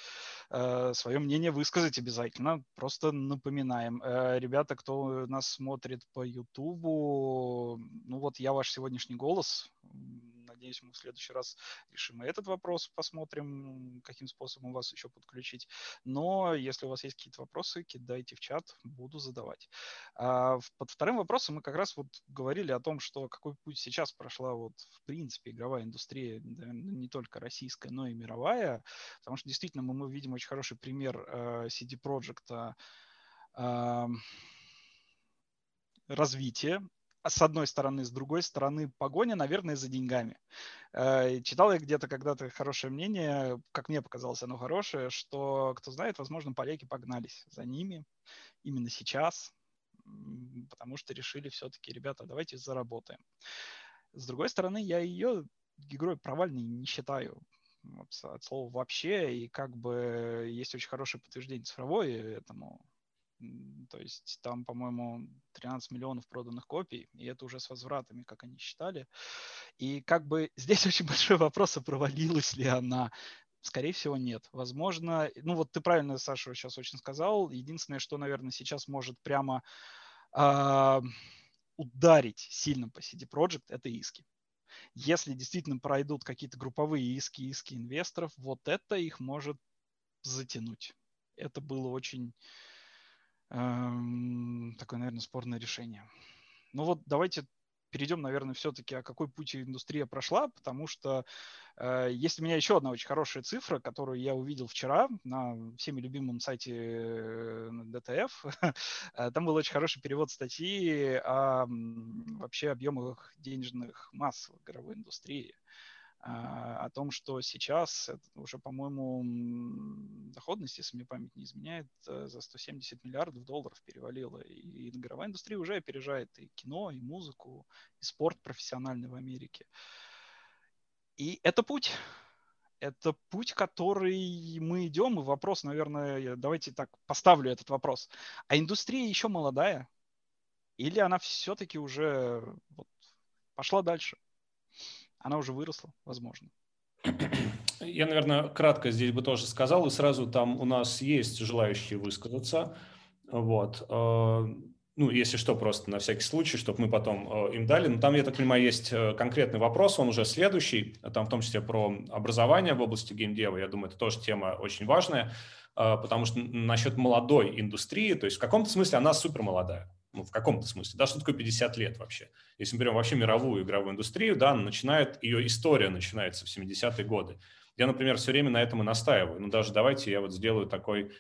э, свое мнение высказать обязательно. Просто напоминаем. Э, ребята, кто нас смотрит по YouTube, ну вот я ваш сегодняшний голос, надеюсь, мы в следующий раз решим и этот вопрос, посмотрим, каким способом вас еще подключить. Но если у вас есть какие-то вопросы, кидайте в чат, буду задавать. А под вторым вопросом мы как раз вот говорили о том, что какой путь сейчас прошла вот в принципе игровая индустрия, не только российская, но и мировая, потому что действительно мы, мы видим очень хороший пример э, CD Projekt э, развития, а с одной стороны, с другой стороны, погоня, наверное, за деньгами. Э, читал я где-то когда-то хорошее мнение, как мне показалось оно хорошее, что, кто знает, возможно, поляки погнались за ними именно сейчас, потому что решили все-таки, ребята, давайте заработаем. С другой стороны, я ее игрой провальной не считаю от слова вообще, и как бы есть очень хорошее подтверждение цифровое этому то есть там, по-моему, 13 миллионов проданных копий, и это уже с возвратами, как они считали. И как бы здесь очень большой вопрос, а провалилась ли она. Скорее всего, нет. Возможно, ну вот ты правильно, Саша, сейчас очень сказал. Единственное, что, наверное, сейчас может прямо э, ударить сильно по CD Projekt, это иски. Если действительно пройдут какие-то групповые иски, иски инвесторов, вот это их может затянуть. Это было очень такое, наверное, спорное решение. Ну вот давайте перейдем, наверное, все-таки, а какой путь индустрия прошла, потому что э, есть у меня еще одна очень хорошая цифра, которую я увидел вчера на всеми любимом сайте э, DTF. Э, там был очень хороший перевод статьи о вообще объемах денежных масс в игровой индустрии. А, о том, что сейчас уже, по-моему, доходность, если мне память не изменяет, э, за 170 миллиардов долларов перевалила. И игровая индустрия уже опережает и кино, и музыку, и спорт профессиональный в Америке. И это путь. Это путь, который мы идем, и вопрос, наверное, давайте так поставлю этот вопрос. А индустрия еще молодая? Или она все-таки уже вот, пошла дальше? Она уже выросла, возможно. Я, наверное, кратко здесь бы тоже сказал, и сразу там у нас есть желающие высказаться. Вот. Э, ну, если что, просто на всякий случай, чтобы мы потом э, им дали. Но там, я так понимаю, есть э, конкретный вопрос, он уже следующий, там в том числе про образование в области геймдева. Я думаю, это тоже тема очень важная, потому что насчет молодой индустрии, то есть в каком-то смысле она супер молодая ну, в каком-то смысле, да, что такое 50 лет вообще? Если мы берем вообще мировую игровую индустрию, да, начинает, ее история начинается в 70-е годы. Я, например, все время на этом и настаиваю. Ну, даже давайте я вот сделаю такой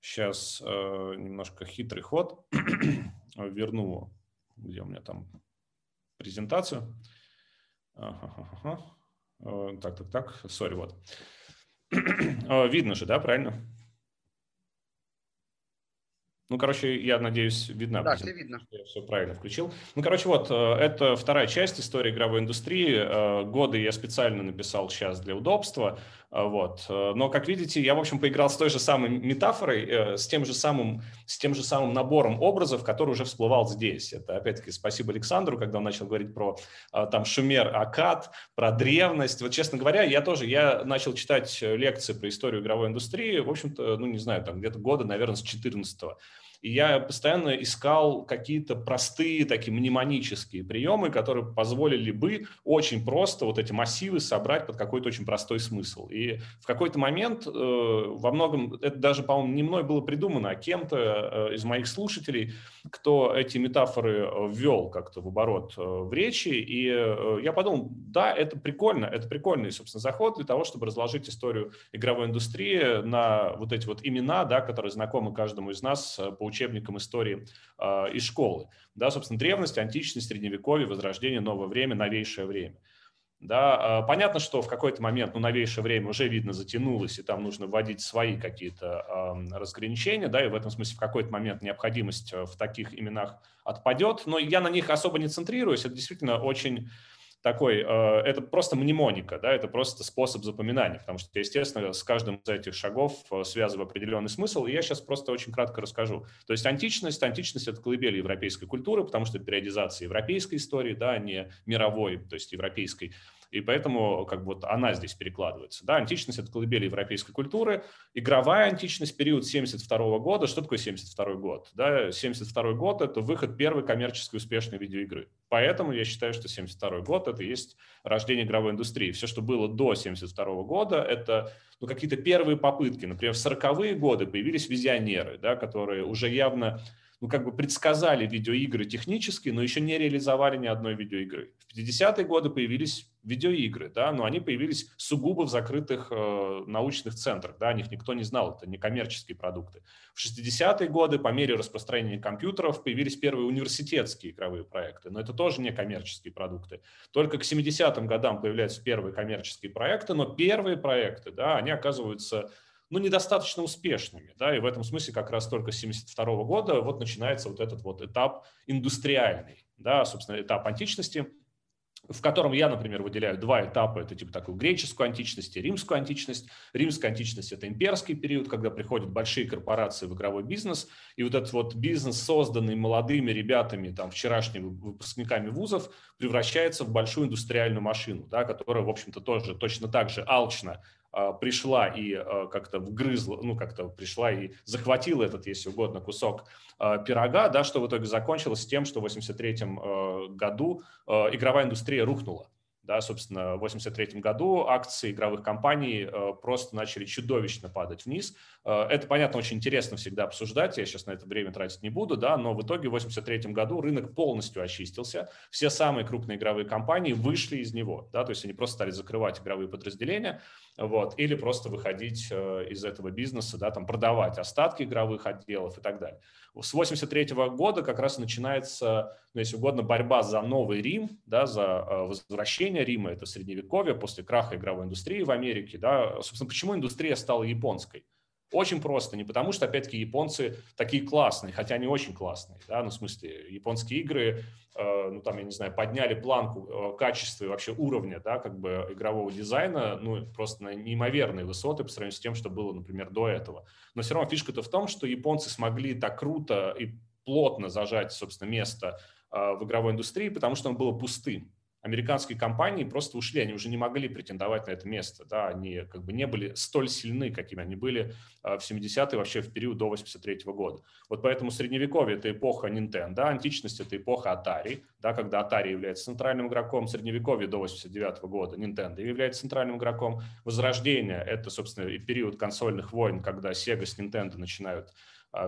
сейчас э, немножко хитрый ход. Верну, где у меня там презентацию. Ага, ага. Так, так, так, сори, вот. Видно же, да, правильно? Ну, короче, я надеюсь, видно. Да, все видно. Я все правильно включил. Ну, короче, вот, э, это вторая часть истории игровой индустрии. Э, годы я специально написал сейчас для удобства. Э, вот. Но, как видите, я, в общем, поиграл с той же самой метафорой, с тем же самым, с тем же самым набором образов, который уже всплывал здесь. Это, опять-таки, спасибо Александру, когда он начал говорить про там Шумер, Акад, про древность. Вот, честно говоря, я тоже, я начал читать лекции про историю игровой индустрии, в общем-то, ну, не знаю, там где-то года, наверное, с 14 -го. И я постоянно искал какие-то простые, такие мнемонические приемы, которые позволили бы очень просто вот эти массивы собрать под какой-то очень простой смысл. И в какой-то момент, э, во многом, это даже, по-моему, не мной было придумано, а кем-то э, из моих слушателей, кто эти метафоры э, ввел как-то в оборот э, в речи. И э, я подумал, да, это прикольно, это прикольный, собственно, заход для того, чтобы разложить историю игровой индустрии на вот эти вот имена, да, которые знакомы каждому из нас по учебникам истории э, из школы. Да, собственно, древность, античность, средневековье, возрождение, новое время, новейшее время. Да, понятно, что в какой-то момент, ну, новейшее время уже видно затянулось, и там нужно вводить свои какие-то э, разграничения, да, и в этом смысле в какой-то момент необходимость в таких именах отпадет, но я на них особо не центрируюсь, это действительно очень такой, э, это просто мнемоника, да, это просто способ запоминания, потому что, естественно, с каждым из этих шагов э, связываю определенный смысл, и я сейчас просто очень кратко расскажу. То есть античность, античность – это колыбель европейской культуры, потому что это периодизация европейской истории, да, а не мировой, то есть европейской. И поэтому как бы вот она здесь перекладывается. Да, античность – это колыбель европейской культуры, игровая античность, период 72 года. Что такое 72 год? Да, 72 год – это выход первой коммерческой успешной видеоигры. Поэтому я считаю, что 72 год – это есть рождение игровой индустрии. Все, что было до 72 года, это ну, какие-то первые попытки. Например, в 40-е годы появились визионеры, да, которые уже явно ну, как бы предсказали видеоигры технически, но еще не реализовали ни одной видеоигры. В 50-е годы появились видеоигры, да, но они появились сугубо в закрытых э, научных центрах, да, о них никто не знал, это не коммерческие продукты. В 60-е годы по мере распространения компьютеров появились первые университетские игровые проекты, но это тоже не коммерческие продукты. Только к 70-м годам появляются первые коммерческие проекты, но первые проекты, да, они оказываются ну, недостаточно успешными. Да, и в этом смысле как раз только с 1972 года вот начинается вот этот вот этап индустриальный, да, собственно, этап античности, в котором я, например, выделяю два этапа. Это типа такую греческую античность и римскую античность. Римская античность – это имперский период, когда приходят большие корпорации в игровой бизнес, и вот этот вот бизнес, созданный молодыми ребятами, там, вчерашними выпускниками вузов, превращается в большую индустриальную машину, да, которая, в общем-то, тоже точно так же алчно пришла и а, как-то вгрызла, ну, как-то пришла и захватила этот, если угодно, кусок а, пирога, да, что в итоге закончилось тем, что в 1983 году игровая индустрия рухнула. Да, собственно, в 1983 году акции игровых компаний просто начали чудовищно падать вниз. Это, понятно, очень интересно всегда обсуждать, я сейчас на это время тратить не буду, да, но в итоге в 1983 году рынок полностью очистился, все самые крупные игровые компании вышли из него, да, то есть они просто стали закрывать игровые подразделения, вот, или просто выходить э, из этого бизнеса, да, там продавать остатки игровых отделов и так далее. С 83 года как раз начинается, ну, если угодно, борьба за новый Рим, да, за э, возвращение Рима, это средневековье, после краха игровой индустрии в Америке. Да. Собственно, почему индустрия стала японской? Очень просто, не потому что, опять-таки, японцы такие классные, хотя они очень классные, да, ну, в смысле, японские игры, э, ну, там, я не знаю, подняли планку э, качества и вообще уровня, да, как бы игрового дизайна, ну, просто на неимоверные высоты по сравнению с тем, что было, например, до этого. Но все равно фишка-то в том, что японцы смогли так круто и плотно зажать, собственно, место э, в игровой индустрии, потому что оно было пустым американские компании просто ушли, они уже не могли претендовать на это место, да, они как бы не были столь сильны, какими они были а, в 70-е, вообще в период до 83 -го года. Вот поэтому средневековье – это эпоха Nintendo, античность – это эпоха Atari, да, когда Atari является центральным игроком, средневековье до 89 -го года Nintendo является центральным игроком, возрождение – это, собственно, период консольных войн, когда Sega с Nintendo начинают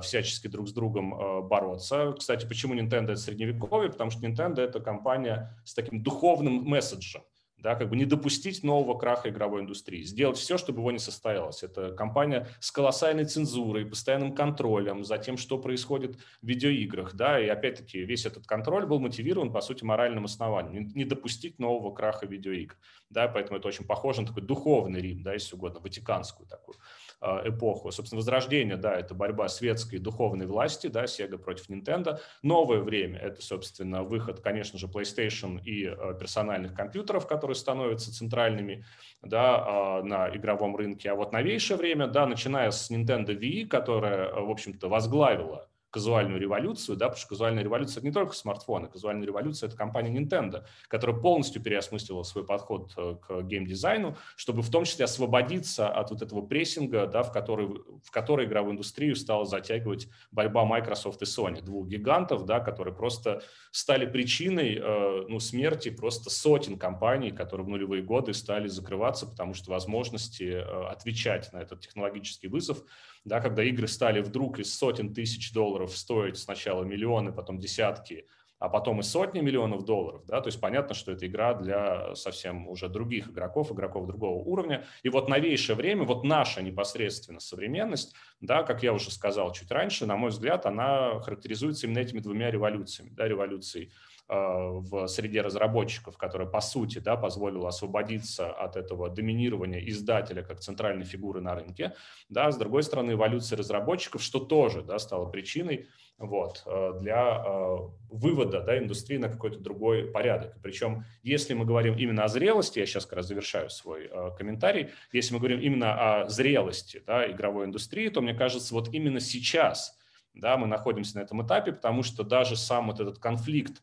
всячески друг с другом а, бороться. Кстати, почему Nintendo это средневековье? Потому что Nintendo это компания с таким духовным месседжем да, как бы не допустить нового краха игровой индустрии, сделать все, чтобы его не состоялось. Это компания с колоссальной цензурой, постоянным контролем за тем, что происходит в видеоиграх, да, и опять-таки весь этот контроль был мотивирован, по сути, моральным основанием, не допустить нового краха видеоигр, да, поэтому это очень похоже на такой духовный Рим, да, если угодно, ватиканскую такую. А, эпоху. Собственно, возрождение, да, это борьба светской и духовной власти, да, Sega против Nintendo. Новое время – это, собственно, выход, конечно же, PlayStation и а, персональных компьютеров, которые становятся центральными, да, а, на игровом рынке. А вот новейшее время, да, начиная с Nintendo Wii, которая, в общем-то, возглавила казуальную революцию, да, потому что казуальная революция – это не только смартфоны, казуальная революция – это компания Nintendo, которая полностью переосмыслила свой подход э, к геймдизайну, чтобы в том числе освободиться от вот этого прессинга, да, в который, в который игровую индустрию стала затягивать борьба Microsoft и Sony, двух гигантов, да, которые просто стали причиной э, ну, смерти просто сотен компаний, которые в нулевые годы стали закрываться, потому что возможности э, отвечать на этот технологический вызов да, когда игры стали вдруг из сотен тысяч долларов стоить сначала миллионы, потом десятки, а потом и сотни миллионов долларов, да, то есть понятно, что это игра для совсем уже других игроков, игроков другого уровня. И вот новейшее время, вот наша непосредственно современность, да, как я уже сказал чуть раньше, на мой взгляд, она характеризуется именно этими двумя революциями, да, революцией в среде разработчиков, которая, по сути, да, позволила освободиться от этого доминирования издателя как центральной фигуры на рынке. Да, с другой стороны, эволюция разработчиков, что тоже да, стало причиной вот, э, для э, вывода да, индустрии на какой-то другой порядок. Причем, если мы говорим именно о зрелости, я сейчас как раз завершаю свой комментарий, если мы говорим именно о зрелости да, игровой индустрии, то мне кажется, вот именно сейчас да, мы находимся на этом этапе, потому что даже сам вот этот конфликт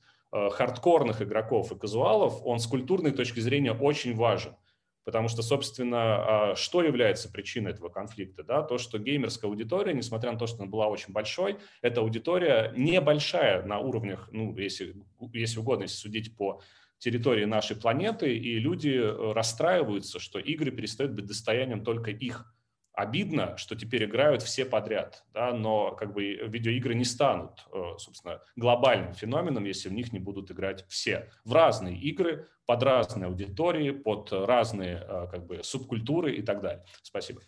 хардкорных игроков и казуалов, он с культурной точки зрения очень важен. Потому что, собственно, а, что является причиной этого конфликта? Да? То, что геймерская аудитория, несмотря на то, что она была очень большой, эта аудитория небольшая на уровнях, ну, если, если угодно, если судить по территории нашей планеты, и люди э, расстраиваются, что игры перестают быть достоянием только их обидно, что теперь играют все подряд, да, но как бы видеоигры не станут, э, собственно, глобальным феноменом, если в них не будут играть все. В разные игры, под разные аудитории, под разные э, как бы субкультуры и так далее. Спасибо.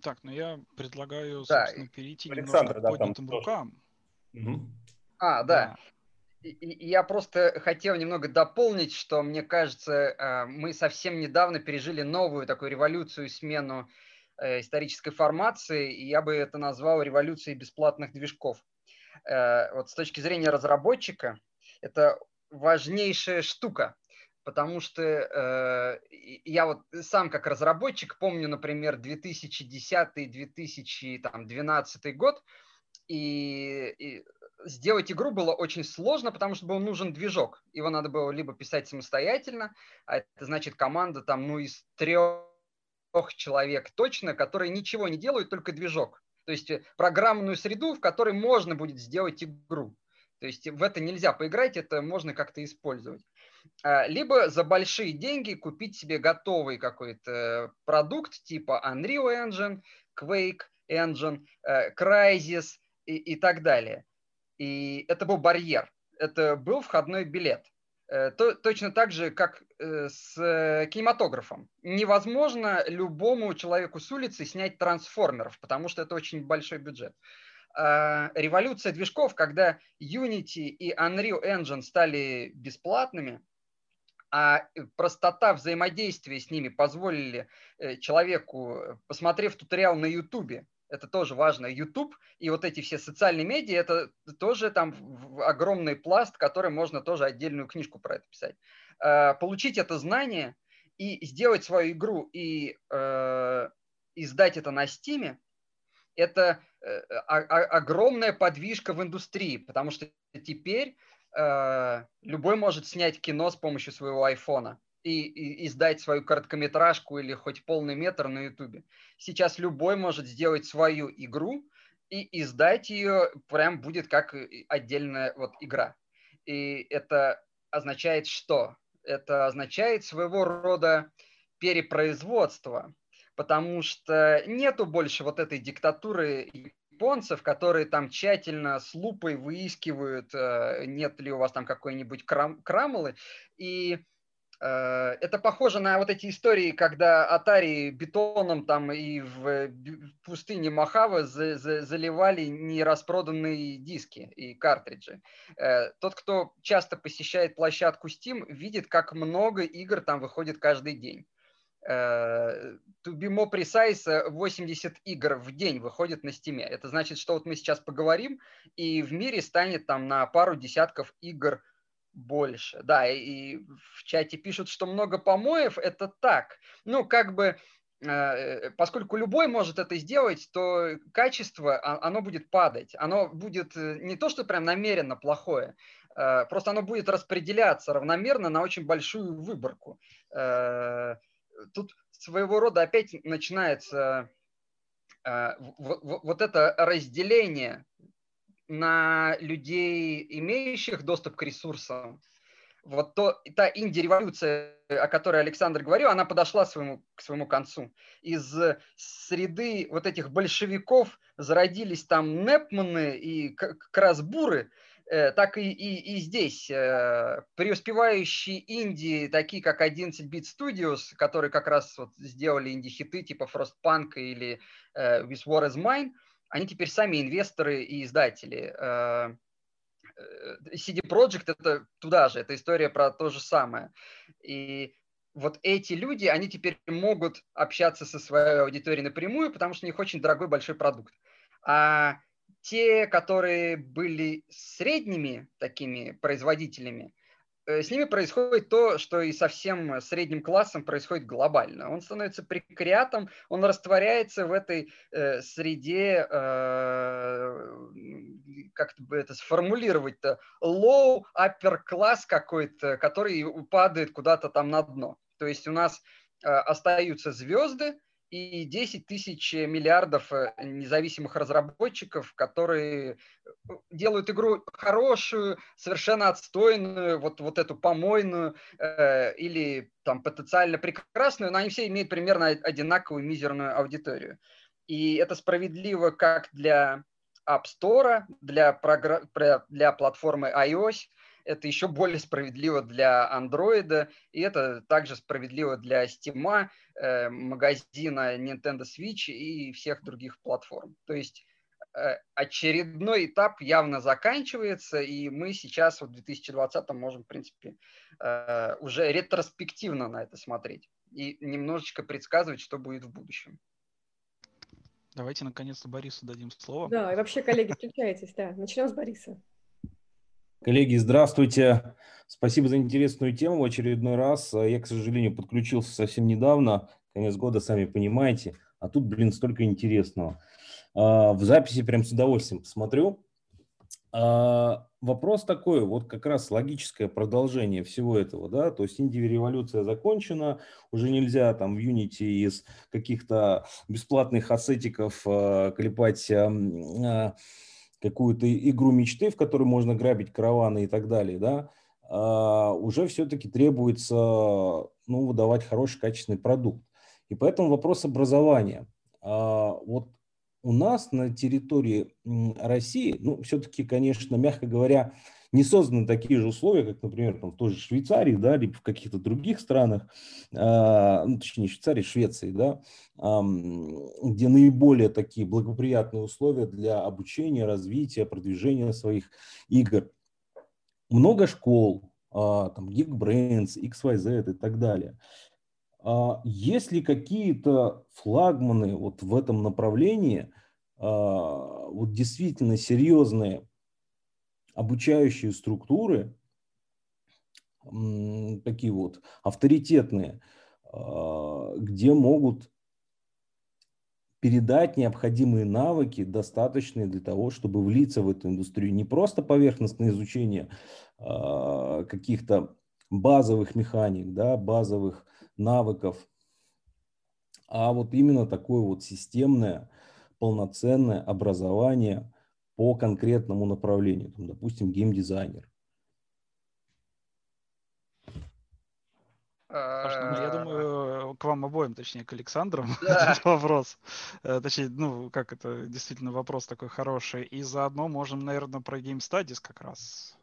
Так, ну я предлагаю, собственно, да, перейти Александр, немножко к поднятым да, рукам. Угу. А, да. да. Я просто хотел немного дополнить, что мне кажется, э, мы совсем недавно пережили новую такую революцию, смену э, исторической формации, и я бы это назвал революцией бесплатных движков. Э, вот с точки зрения разработчика, это важнейшая штука, потому что я вот сам как разработчик помню, например, 2010-2012 год, и, и сделать игру было очень сложно, потому что был нужен движок. Его надо было либо писать самостоятельно, а это значит команда там, ну, из трех человек точно, которые ничего не делают, только движок. То есть э, программную среду, в которой можно будет сделать игру. То есть в это нельзя поиграть, это можно как-то использовать. А, либо за большие деньги купить себе готовый какой-то продукт типа Unreal Engine, Quake Engine, э, Crysis и, и так далее. И это был барьер, это был входной билет. Э, то, точно так же, как э, с кинематографом. Невозможно любому человеку с улицы снять трансформеров, потому что это очень большой бюджет. А, революция движков, когда Unity и Unreal Engine стали бесплатными, а простота взаимодействия с ними позволили э, человеку, посмотрев туториал на YouTube, это тоже важно. YouTube и вот эти все социальные медиа, это тоже там огромный пласт, который можно тоже отдельную книжку про это писать. А, получить это знание и сделать свою игру и э, издать это на Steam, это э, огромная подвижка в индустрии, потому что теперь э, любой может снять кино с помощью своего айфона и, и издать свою короткометражку или хоть полный метр на Ютубе. Сейчас любой может сделать свою игру и издать ее прям будет как отдельная вот игра. И это означает что? Это означает своего рода перепроизводство, потому что нету больше вот этой диктатуры японцев, которые там тщательно с лупой выискивают, э, нет ли у вас там какой-нибудь крам крамолы, и Э, это похоже на вот эти истории, когда Atari бетоном там и в пустыне Махавы заливали нераспроданные диски и картриджи. Э, тот, кто часто посещает площадку Steam, видит, как много игр там выходит каждый день. Э, to be more precise, 80 игр в день выходит на Steam. Это значит, что вот мы сейчас поговорим, и в мире станет там на пару десятков игр больше. Да, и в чате пишут, что много помоев, это так. Ну, как бы, э, поскольку любой может это сделать, то качество, а, оно будет падать. Оно будет э, не то, что прям намеренно плохое, э, просто оно будет распределяться равномерно на очень большую выборку. Тут своего рода опять начинается вот это разделение на людей, имеющих доступ к ресурсам, вот то, та инди-революция, о которой Александр говорил, она подошла своему, к своему концу. Из среды вот этих большевиков зародились там Непманы и Красбуры, э, так и, и, и здесь э, преуспевающие инди, такие как 11-bit Studios, которые как раз вот сделали инди-хиты типа Frostpunk или э, With War is Mine – они теперь сами инвесторы и издатели. Э, э, CD Projekt это туда же, это история про то же самое. И вот эти люди, они теперь могут общаться со своей аудиторией напрямую, потому что у них очень дорогой большой продукт. А те, которые были средними такими производителями, с ними происходит то, что и со всем средним классом происходит глобально. Он становится прекариатом, он растворяется в этой э, среде, э, как бы это сформулировать-то, low upper класс какой-то, который падает куда-то там на дно. То есть у нас э, остаются звезды, и 10 тысяч миллиардов э, независимых разработчиков, которые э, делают игру хорошую, совершенно отстойную, вот, вот эту помойную э, или там потенциально прекрасную, но они все имеют примерно одинаковую мизерную аудиторию. И это справедливо как для App Store, для, для платформы iOS, это еще более справедливо для Android, и это также справедливо для Steam, э, магазина Nintendo Switch и всех других платформ. То есть э, очередной этап явно заканчивается, и мы сейчас в 2020 можем, в принципе, э, уже ретроспективно на это смотреть и немножечко предсказывать, что будет в будущем. Давайте наконец-то Борису дадим слово. Да, и вообще, коллеги, включайтесь, да. Начнем с Бориса. Коллеги, здравствуйте. Спасибо за интересную тему в очередной раз. Я, к сожалению, подключился совсем недавно. Конец года, сами понимаете. А тут, блин, столько интересного. А, в записи прям с удовольствием посмотрю. А, вопрос такой, вот как раз логическое продолжение всего этого, да, то есть инди-революция закончена, уже нельзя там в Unity из каких-то бесплатных ассетиков а, клепать какую-то игру мечты, в которой можно грабить караваны и так далее, да, а, уже все-таки требуется ну, выдавать хороший качественный продукт. И поэтому вопрос образования. А, вот у нас на территории России, ну, все-таки, конечно, мягко говоря, не созданы такие же условия, как, например, там, в той же Швейцарии, да, либо в каких-то других странах, э, ну, точнее, Швейцарии, Швеции, да, э, где наиболее такие благоприятные условия для обучения, развития, продвижения своих игр. Много школ, э, там, Geekbrains, XYZ и так далее. А есть ли какие-то флагманы вот в этом направлении, вот действительно серьезные обучающие структуры, такие вот авторитетные, а, где могут передать необходимые навыки, достаточные для того, чтобы влиться в эту индустрию. Не просто поверхностное изучение а, каких-то базовых механик, да, базовых навыков, а вот именно такое вот системное, полноценное образование – по конкретному направлению, там, допустим, геймдизайнер. Ну, я думаю, к вам обоим, точнее, к Александру да. вопрос. Э, точнее, ну, как это действительно вопрос такой хороший. И заодно можем, наверное, про Game Studies как раз.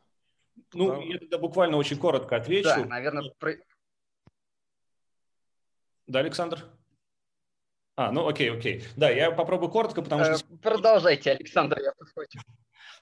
Ну, да. я тогда буквально очень коротко отвечу. Да, наверное, про... Да, Александр? А, ну окей, окей. Да, я попробую коротко, потому что... Э, продолжайте, Александр, я подхвачу.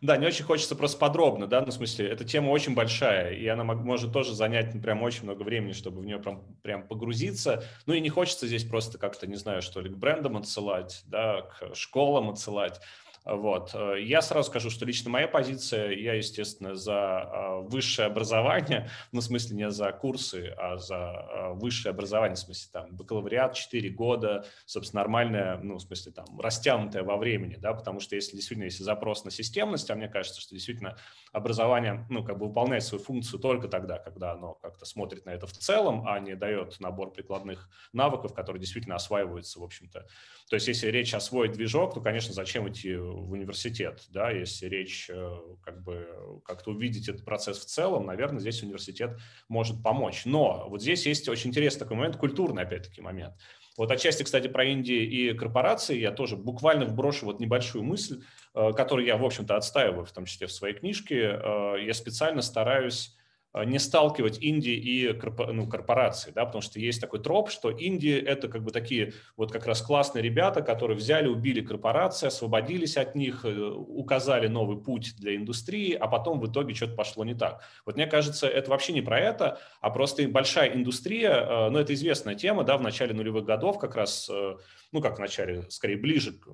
Да, не очень хочется просто подробно, да, ну, в смысле, эта тема очень большая, и она может тоже занять ну, прям очень много времени, чтобы в нее прям, прям погрузиться. Ну и не хочется здесь просто как-то, не знаю, что ли, к брендам отсылать, да, к школам отсылать. Вот. Э, я сразу скажу, что лично моя позиция, я, естественно, за а, высшее образование, ну, в смысле не за курсы, а за а, высшее образование, в смысле там бакалавриат 4 года, собственно, нормальное, ну, в смысле там растянутое во времени, да, потому что если действительно, если запрос на системность, а мне кажется, что действительно образование, ну, как бы выполняет свою функцию только тогда, когда оно как-то смотрит на это в целом, а не дает набор прикладных навыков, которые действительно осваиваются, в общем-то. То есть если речь освоить движок, то, конечно, зачем идти в университет, да, если речь э, как бы как-то увидеть этот процесс в целом, наверное, здесь университет может помочь. Но вот здесь есть очень интересный такой момент, культурный опять-таки момент. Вот отчасти, кстати, про Индии и корпорации я тоже буквально вброшу вот небольшую мысль, э, которую я, в общем-то, отстаиваю, в том числе в своей книжке. Э, я специально стараюсь не сталкивать Индии и ну, корпорации, да, потому что есть такой троп, что Индии это как бы такие вот как раз классные ребята, которые взяли, убили корпорации, освободились от них, э, указали новый путь для индустрии, а потом в итоге что-то пошло не так. Вот мне кажется, это вообще не про это, а просто большая индустрия, э, ну это известная тема, да, в начале нулевых годов как раз, ну как в начале, скорее ближе к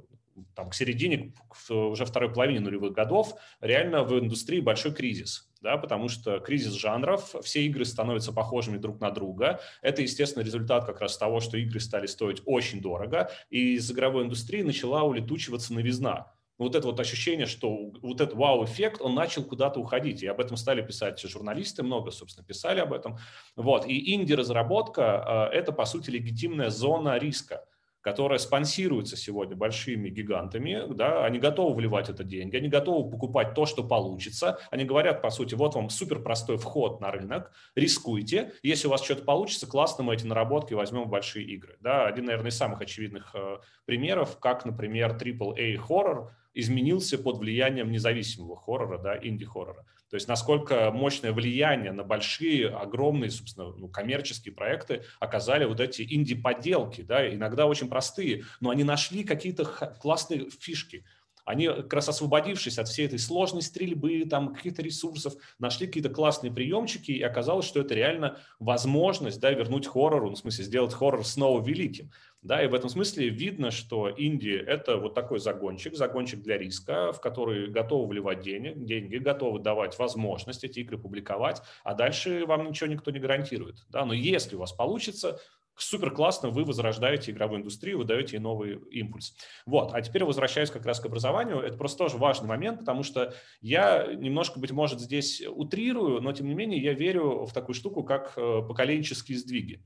там, к середине, к уже второй половине нулевых годов, реально в индустрии большой кризис. Да, потому что кризис жанров, все игры становятся похожими друг на друга. Это, естественно, результат как раз того, что игры стали стоить очень дорого, и из игровой индустрии начала улетучиваться новизна вот это вот ощущение, что вот этот вау-эффект, он начал куда-то уходить. И об этом стали писать журналисты, много, собственно, писали об этом. Вот. И инди-разработка – это, по сути, легитимная зона риска которая спонсируется сегодня большими гигантами, да, они готовы вливать это деньги, они готовы покупать то, что получится, они говорят, по сути, вот вам супер простой вход на рынок, рискуйте, если у вас что-то получится, классно, мы эти наработки возьмем в большие игры. Да, один, наверное, из самых очевидных э, примеров, как, например, AAA хоррор, изменился под влиянием независимого хоррора, да, инди-хоррора. То есть насколько мощное влияние на большие, огромные, собственно, ну, коммерческие проекты оказали вот эти инди-поделки, да, иногда очень простые, но они нашли какие-то классные фишки. Они, как раз освободившись от всей этой сложной стрельбы, там, каких-то ресурсов, нашли какие-то классные приемчики, и оказалось, что это реально возможность да, вернуть хоррору, ну, в смысле, сделать хоррор снова великим. Да, и в этом смысле видно, что Индия – это вот такой загончик, загончик для риска, в который готовы вливать денег, деньги, готовы давать возможность эти игры публиковать, а дальше вам ничего никто не гарантирует. Да? Но если у вас получится, супер классно, вы возрождаете игровую индустрию, вы даете ей новый импульс. Вот, а теперь возвращаясь как раз к образованию, это просто тоже важный момент, потому что я немножко, быть может, здесь утрирую, но тем не менее я верю в такую штуку, как э, поколенческие сдвиги.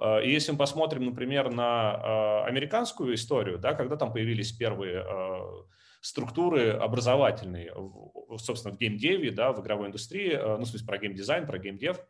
Э, и если мы посмотрим, например, на э, американскую историю, да, когда там появились первые э, структуры образовательные, собственно, в геймдеве, да, в игровой индустрии, ну, в смысле, про геймдизайн, про геймдев,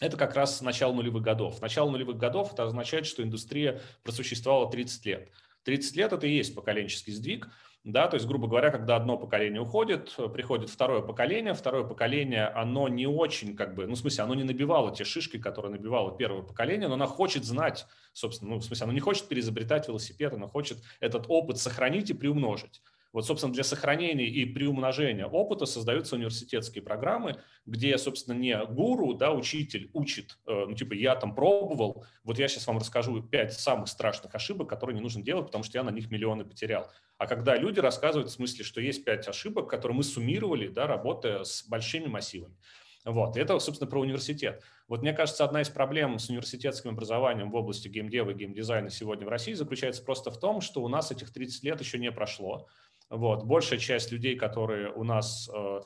это как раз начало нулевых годов. Начало нулевых годов это означает, что индустрия просуществовала 30 лет. 30 лет – это и есть поколенческий сдвиг – да, то есть, грубо говоря, когда одно поколение уходит, приходит второе поколение, второе поколение, оно не очень, как бы, ну, в смысле, оно не набивало те шишки, которые набивало первое поколение, но оно хочет знать, собственно, ну, в смысле, оно не хочет переизобретать велосипед, оно хочет этот опыт сохранить и приумножить. Вот, собственно, для сохранения и приумножения опыта создаются университетские программы, где, собственно, не гуру, да, учитель учит, э, ну, типа, я там пробовал, вот я сейчас вам расскажу пять самых страшных ошибок, которые не нужно делать, потому что я на них миллионы потерял. А когда люди рассказывают в смысле, что есть пять ошибок, которые мы суммировали, да, работая с большими массивами. Вот. Это, собственно, про университет. Вот мне кажется, одна из проблем с университетским образованием в области геймдева и геймдизайна сегодня в России заключается просто в том, что у нас этих 30 лет еще не прошло. Вот. Большая часть людей, которые у нас э,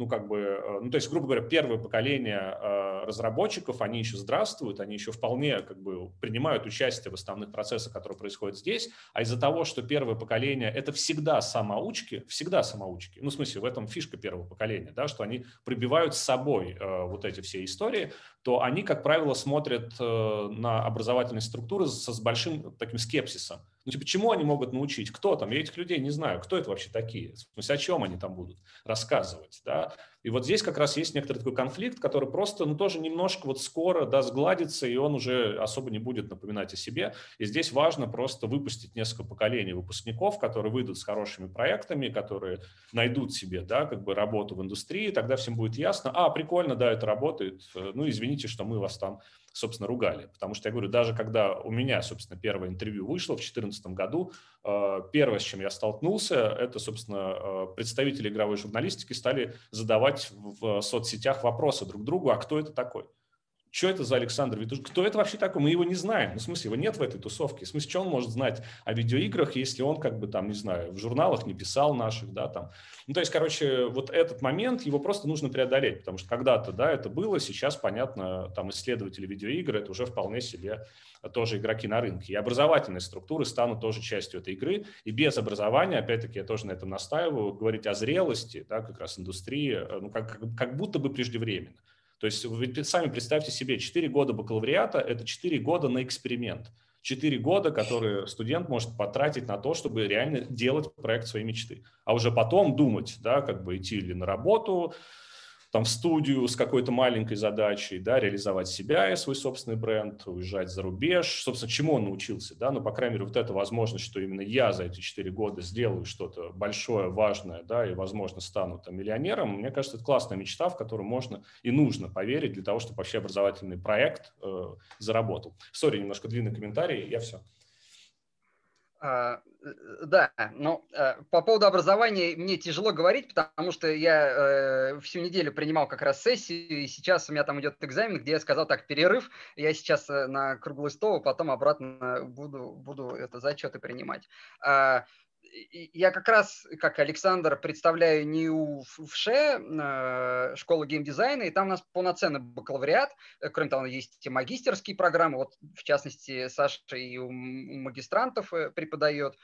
ну, как бы, э, ну, то есть, грубо говоря, первое поколение э, разработчиков, они еще здравствуют, они еще вполне, как бы, принимают участие в основных процессах, которые происходят здесь, а из-за того, что первое поколение – это всегда самоучки, всегда самоучки, ну, в смысле, в этом фишка первого поколения, да, что они пробивают с собой вот эти все истории, то они, как правило, смотрят на образовательные структуры со, с большим таким скепсисом. Ну, типа, чему они могут научить? Кто там? Я этих людей не знаю. Кто это вообще такие? В смысле, о чем они там будут рассказывать? Да? И вот здесь как раз есть некоторый такой конфликт, который просто, ну, тоже немножко вот скоро, да, сгладится, и он уже особо не будет напоминать о себе. И здесь важно просто выпустить несколько поколений выпускников, которые выйдут с хорошими проектами, которые найдут себе, да, как бы работу в индустрии, тогда всем будет ясно, а, прикольно, да, это работает, ну, извините, что мы вас там собственно, ругали. Потому что я говорю, даже когда у меня, собственно, первое интервью вышло в 2014 году, э, первое, с чем я столкнулся, это, собственно, э, представители игровой журналистики стали задавать в соцсетях вопросы друг другу, а кто это такой? Что это за Александр Витушин? Кто это вообще такой? Мы его не знаем. Ну, в смысле, его нет в этой тусовке. В смысле, что он может знать о видеоиграх, если он, как бы, там, не знаю, в журналах не писал наших, да, там. Ну, то есть, короче, вот этот момент, его просто нужно преодолеть, потому что когда-то, да, это было, сейчас, понятно, там, исследователи видеоигр, это уже вполне себе тоже игроки на рынке. И образовательные структуры станут тоже частью этой игры. И без образования, опять-таки, я тоже на этом настаиваю, говорить о зрелости, да, как раз индустрии, э, ну, как, как будто бы преждевременно. То есть вы сами представьте себе, 4 года бакалавриата – это 4 года на эксперимент. 4 года, которые студент может потратить на то, чтобы реально делать проект своей мечты. А уже потом думать, да, как бы идти ли на работу, там в студию с какой-то маленькой задачей, да, реализовать себя и свой собственный бренд, уезжать за рубеж. Собственно, чему он научился, да, ну, по крайней мере, вот эта возможность, что именно я за эти четыре года сделаю что-то большое, важное, да, и, возможно, стану там миллионером, мне кажется, это классная мечта, в которую можно и нужно поверить для того, чтобы вообще образовательный проект э, заработал. Sorry, немножко длинный комментарий, я все. А, э, да, но э, по поводу образования мне тяжело говорить, потому что я э, всю неделю принимал как раз сессию, и сейчас у меня там идет экзамен, где я сказал так, перерыв, я сейчас на круглый стол, потом обратно буду, буду это зачеты принимать. Я как раз, как Александр, представляю НИУ ВШЭ, э, школу геймдизайна, и там у нас полноценный бакалавриат, э, кроме того, есть и магистерские программы, вот в частности Саша и у магистрантов э, преподает.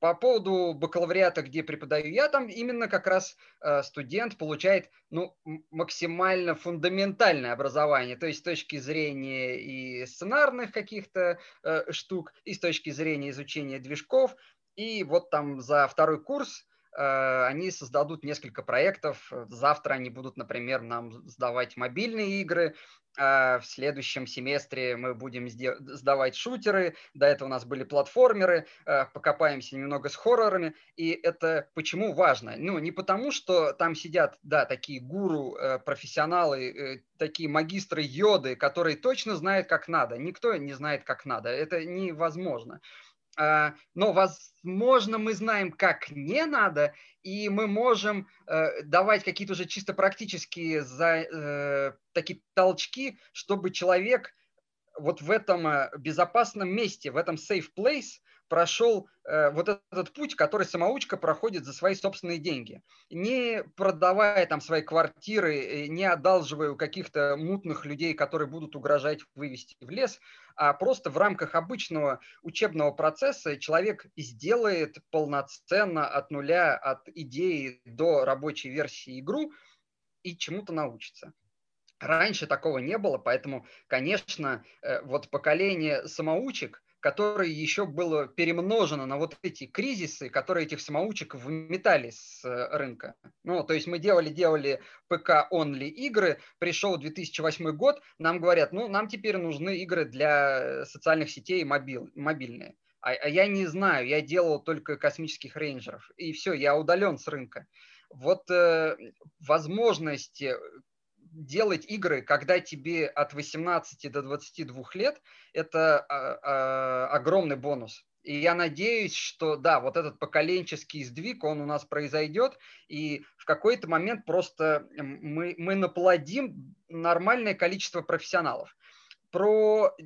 По поводу бакалавриата, где преподаю я, там именно как раз э, студент получает ну, максимально фундаментальное образование, то есть с точки зрения и сценарных каких-то э, штук, и с точки зрения изучения движков. И вот там за второй курс они создадут несколько проектов. Завтра они будут, например, нам сдавать мобильные игры. А в следующем семестре мы будем сдавать шутеры. До этого у нас были платформеры. Э, покопаемся немного с хоррорами. И это почему важно? Ну, не потому, что там сидят, да, такие гуру, э, профессионалы, такие магистры йоды, которые точно знают, как надо. Никто не знает, как надо. Это невозможно. А, но, возможно, мы знаем, как не надо, и мы можем э, давать какие-то уже чисто практические э, такие толчки, чтобы человек вот в этом э, безопасном месте, в этом safe place прошел э, вот этот путь, который самоучка проходит за свои собственные деньги, не продавая там свои квартиры, не одалживая у каких-то мутных людей, которые будут угрожать вывести в лес, а просто в рамках обычного учебного процесса человек сделает полноценно от нуля, от идеи до рабочей версии игру и чему-то научится. Раньше такого не было, поэтому, конечно, э, вот поколение самоучек – которое еще было перемножено на вот эти кризисы, которые этих самоучек вметали с э, рынка. Ну, то есть мы делали-делали ПК-онли игры, пришел 2008 год, нам говорят, ну, нам теперь нужны игры для социальных сетей мобил, мобильные. А, а я не знаю, я делал только космических рейнджеров, и все, я удален с рынка. Вот э, возможность делать игры, когда тебе от 18 до 22 лет, это а, а, огромный бонус. И я надеюсь, что да, вот этот поколенческий сдвиг, он у нас произойдет, и в какой-то момент просто мы, мы наплодим нормальное количество профессионалов. Про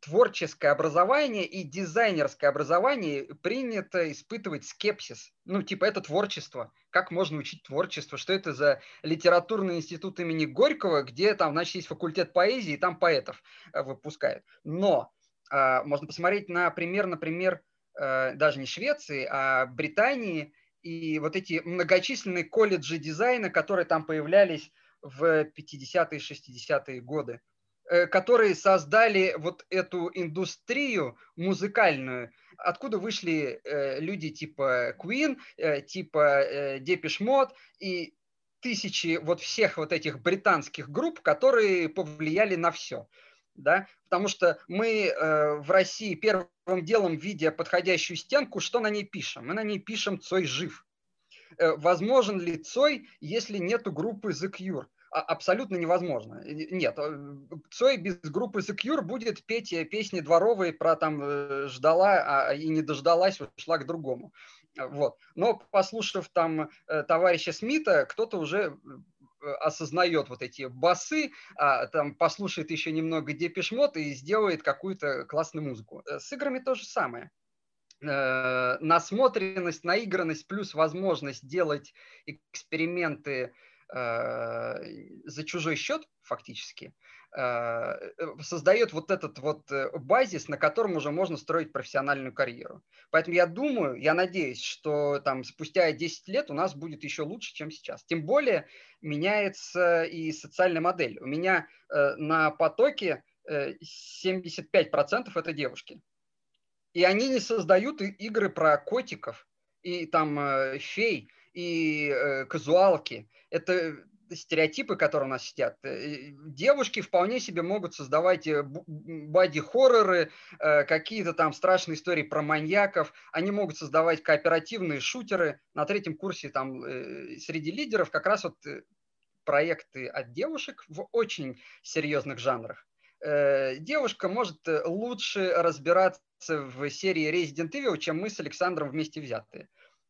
творческое образование и дизайнерское образование принято испытывать скепсис. Ну, типа, это творчество. Как можно учить творчество? Что это за литературный институт имени Горького, где там, значит, есть факультет поэзии, и там поэтов э, выпускают. Но э, можно посмотреть на пример, например, э, даже не Швеции, а Британии, и вот эти многочисленные колледжи дизайна, которые там появлялись в 50-е, 60-е годы. Э, которые создали вот эту индустрию музыкальную, откуда вышли э, люди типа Queen, э, типа Depeche Mode и тысячи вот всех вот этих британских групп, которые повлияли на все. Да? Потому что мы э, в России первым делом, видя подходящую стенку, что на ней пишем? Мы на ней пишем «Цой жив». Э, возможен ли Цой, если нету группы The Cure? А, абсолютно невозможно. Нет, э, Цой без группы Secure будет петь э, песни дворовые про там э, ждала а, и не дождалась, ушла к другому. Вот. Но послушав там товарища Смита, кто-то уже осознает вот эти басы, а, там послушает еще немного Депешмот и сделает какую-то классную музыку. С играми то же самое насмотренность, наигранность плюс возможность делать эксперименты за чужой счет фактически э, э, создает вот этот вот базис, на котором уже можно строить профессиональную карьеру. Поэтому я думаю, я надеюсь, что там спустя 10 лет у нас будет еще лучше, чем сейчас. Тем более меняется и социальная модель. У меня на потоке 75% это девушки. И они не создают игры про котиков и там фей и э, казуалки. Это стереотипы, которые у нас сидят. Э, девушки вполне себе могут создавать э, боди-хорроры, э, какие-то там страшные истории про маньяков. Они могут создавать кооперативные шутеры. На третьем курсе там среди лидеров как раз вот проекты от девушек в очень серьезных жанрах. Девушка может лучше разбираться в серии Resident Evil, чем мы с Александром вместе взятые.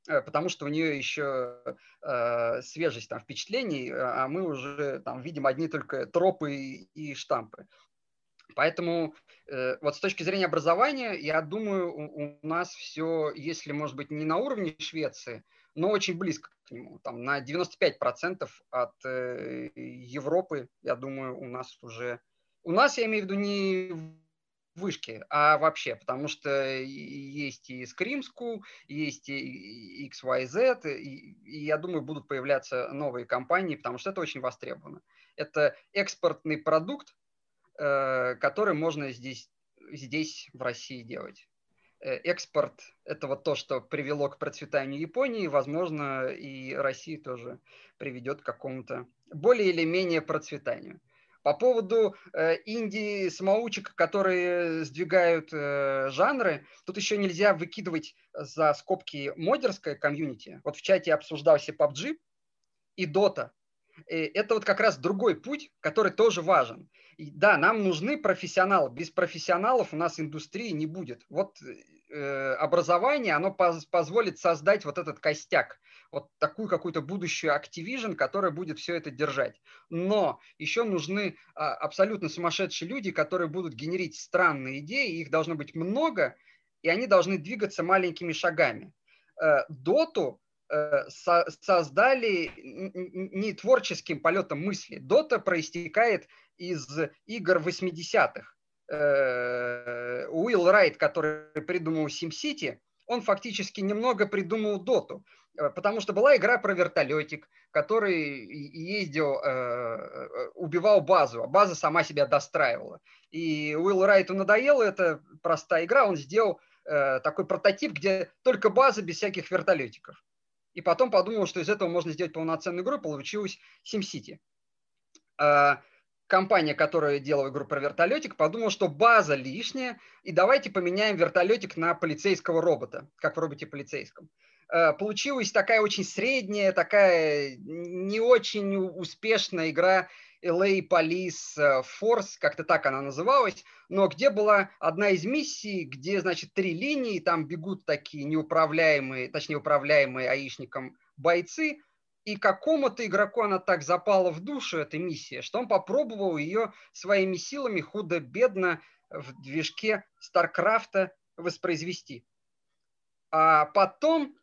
Э, потому что у нее еще э, свежесть там, впечатлений, а мы уже там видим одни только тропы и штампы. Поэтому э, вот с точки зрения образования, я думаю, у, у нас все, если, может быть, не на уровне Швеции, но очень близко к нему. Там на 95% от э, Европы, я думаю, у нас уже... У нас, я имею в виду, не вышки, а вообще, потому что есть и Scream School, есть и XYZ, и, и я думаю, будут появляться новые компании, потому что это очень востребовано. Это экспортный продукт, э, который можно здесь, здесь в России делать. Э, экспорт – это вот то, что привело к процветанию Японии, возможно, и России тоже приведет к какому-то более или менее процветанию. По поводу э, инди-самоучек, которые сдвигают э, жанры, тут еще нельзя выкидывать за скобки модерское комьюнити. Вот в чате обсуждался PUBG и Dota. Это вот как раз другой путь, который тоже важен. И да, нам нужны профессионалы. Без профессионалов у нас индустрии не будет. Вот э, образование, оно поз позволит создать вот этот костяк вот такую какую-то будущую Activision, которая будет все это держать. Но еще нужны а, абсолютно сумасшедшие люди, которые будут генерить странные идеи, их должно быть много, и они должны двигаться маленькими шагами. Э, доту э, создали не творческим полетом мысли. Дота проистекает из игр 80-х. Э, Уилл Райт, который придумал SimCity, он фактически немного придумал доту. Э, потому что была игра про вертолетик, который ездил, э, убивал базу, а база сама себя достраивала. И Уилл Райту надоело эта простая игра, он сделал такой прототип, где только база без всяких вертолетиков. И потом подумал, что из этого можно сделать полноценную игру, получилась SimCity. Компания, которая делала игру про вертолетик, подумала, что база лишняя, и давайте поменяем вертолетик на полицейского робота, как в роботе полицейском. Э, получилась такая очень средняя, такая не очень успешная игра LA Police э, Force, как-то так она называлась, но где была одна из миссий, где, значит, три линии, там бегут такие неуправляемые, точнее, управляемые аишником бойцы, и какому-то игроку она так запала в душу, эта миссия, что он попробовал ее своими силами худо-бедно в движке Старкрафта воспроизвести. А потом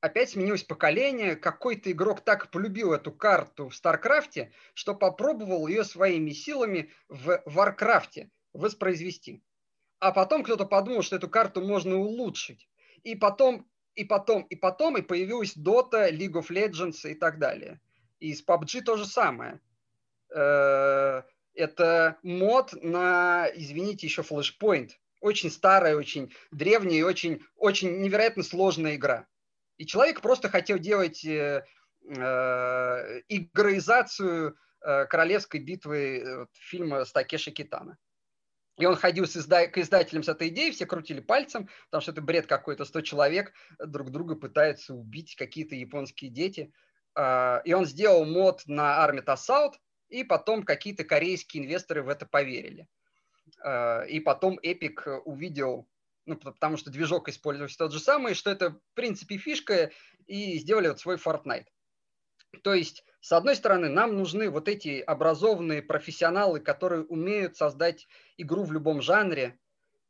опять сменилось поколение, какой-то игрок так полюбил эту карту в Старкрафте, что попробовал ее своими силами в Варкрафте воспроизвести. А потом кто-то подумал, что эту карту можно улучшить. И потом, и потом, и потом, и появилась Dota, League of Legends и так далее. И с PUBG то же самое. Э, это мод на, извините, еще Flashpoint. Очень старая, очень древняя и очень, очень невероятно сложная игра. И человек просто хотел делать э, э, игроизацию э, королевской битвы э, фильма с Такеши Китана. И он ходил с изда... к издателям с этой идеей, все крутили пальцем, потому что это бред какой-то, 100 человек друг друга пытаются убить, какие-то японские дети. Э, и он сделал мод на Army Assault, и потом какие-то корейские инвесторы в это поверили. Э, и потом Epic увидел ну, потому что движок использовался тот же самый, что это, в принципе, фишка, и сделали вот свой Fortnite. То есть, с одной стороны, нам нужны вот эти образованные профессионалы, которые умеют создать игру в любом жанре,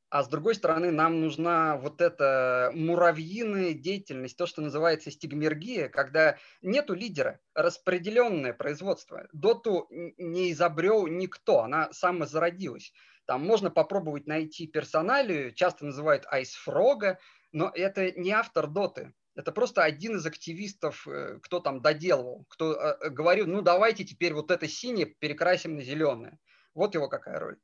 а с другой стороны, нам нужна вот эта муравьиная деятельность, то, что называется стигмергия, когда нету лидера, распределенное производство. Доту не изобрел никто, она самозародилась. Там можно попробовать найти персоналию, часто называют айсфрога, но это не автор доты. Это просто один из активистов, э, кто там доделывал, кто э, э, говорил, ну давайте теперь вот это синее перекрасим на зеленое. Вот его какая роль.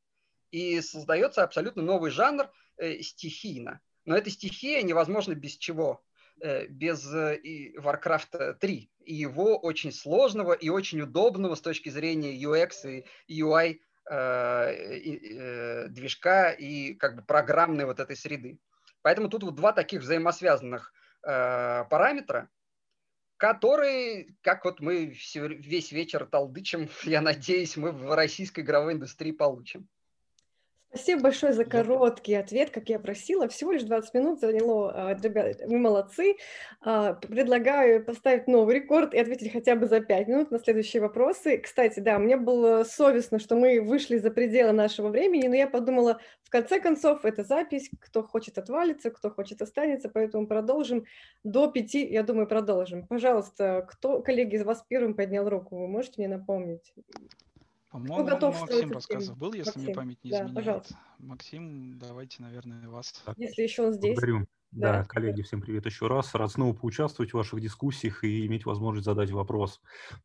И создается абсолютно новый жанр э, стихийно. Но эта стихия невозможна без чего? Э, без э, Warcraft 3 и его очень сложного и очень удобного с точки зрения UX и UI Э, э, движка и как бы программной вот этой среды. Поэтому тут вот два таких взаимосвязанных э, параметра, которые, как вот мы весь вечер толдычим, я надеюсь, мы в российской игровой индустрии получим. Спасибо большое за короткий ответ, как я просила. Всего лишь 20 минут заняло. А, ребят, вы молодцы. А, предлагаю поставить новый рекорд и ответить хотя бы за 5 минут на следующие вопросы. Кстати, да, мне было совестно, что мы вышли за пределы нашего времени, но я подумала, в конце концов, это запись, кто хочет отвалится, кто хочет останется, поэтому продолжим до 5, я думаю, продолжим. Пожалуйста, кто, коллеги, из вас первым поднял руку, вы можете мне напомнить? По-моему, готов Максим рассказывал, был, если Максим. мне память не да, изменяет. Пожалуйста. Максим, давайте, наверное, вас. Если еще он здесь. Благодарю. Да, да, коллеги, всем привет еще раз. Рад снова поучаствовать в ваших дискуссиях и иметь возможность задать вопрос.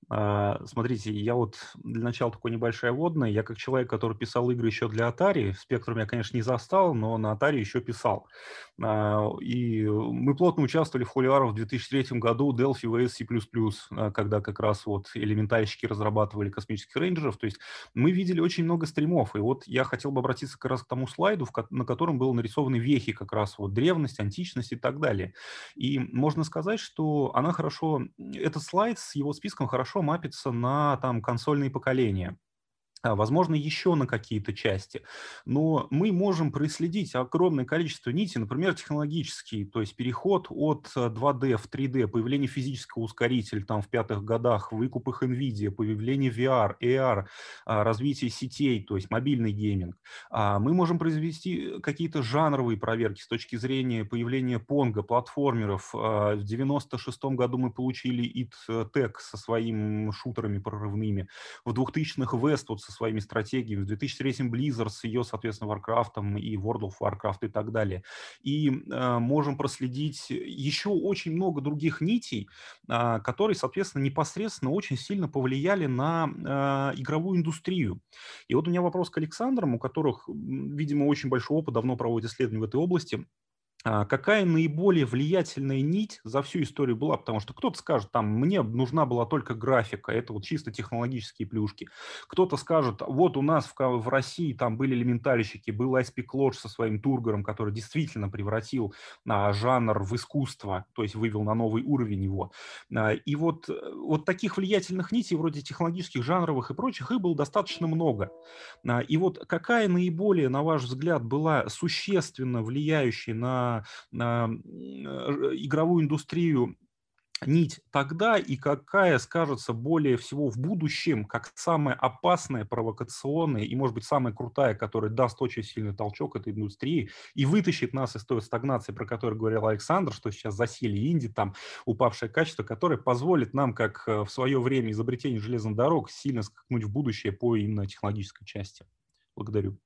А, смотрите, я вот для начала такой небольшая вводная. Я как человек, который писал игры еще для Atari, Spectrum я, конечно, не застал, но на Atari еще писал. А, и мы плотно участвовали в Holy в 2003 году Delphi VS C++, когда как раз вот элементальщики разрабатывали космических рейнджеров. То есть мы видели очень много стримов. И вот я хотел бы обратиться как раз к тому слайду, на котором было нарисованы вехи как раз вот древность, античность и так далее. И можно сказать, что она хорошо, этот слайд с его списком хорошо мапится на там консольные поколения. А, возможно, еще на какие-то части. Но мы можем проследить огромное количество нитей, например, технологический, то есть переход от 2D э, в 3D, появление физического ускорителя там в пятых годах, выкуп их NVIDIA, появление VR, AR, а, развитие сетей, то есть мобильный гейминг. А, мы можем произвести какие-то жанровые проверки с точки зрения появления понга, платформеров. В 96 году мы получили IT Tech со своими шутерами прорывными. В 2000-х Westwood со своими стратегиями. В 2003 Blizzard с ее, соответственно, Warcraft и World of Warcraft и так далее. И э, можем проследить еще очень много других нитей, э, которые, соответственно, непосредственно очень сильно повлияли на э, игровую индустрию. И вот у меня вопрос к Александрам, у которых, видимо, очень большой опыт, давно проводят исследования в этой области. А, какая наиболее влиятельная нить за всю историю была, потому что кто-то скажет, там, мне нужна была только графика, это вот чисто технологические плюшки. Кто-то скажет, вот у нас в, в России там были элементарщики, был ISP Lodge со своим Тургором, который действительно превратил а, жанр в искусство, то есть вывел на новый уровень его. А, и вот, э, вот таких влиятельных нитей, вроде технологических, жанровых и прочих, их было достаточно много. А, и вот какая наиболее, на ваш взгляд, была существенно влияющей на на, игровую индустрию нить тогда и какая скажется более всего в будущем как самая опасная, провокационная и, может быть, самая крутая, которая даст очень сильный толчок этой индустрии и вытащит нас из той стагнации, про которую говорил Александр, что сейчас засели инди, там упавшее качество, которое позволит нам, как э, в свое время изобретение железных дорог, сильно скакнуть в будущее по именно технологической части. Благодарю.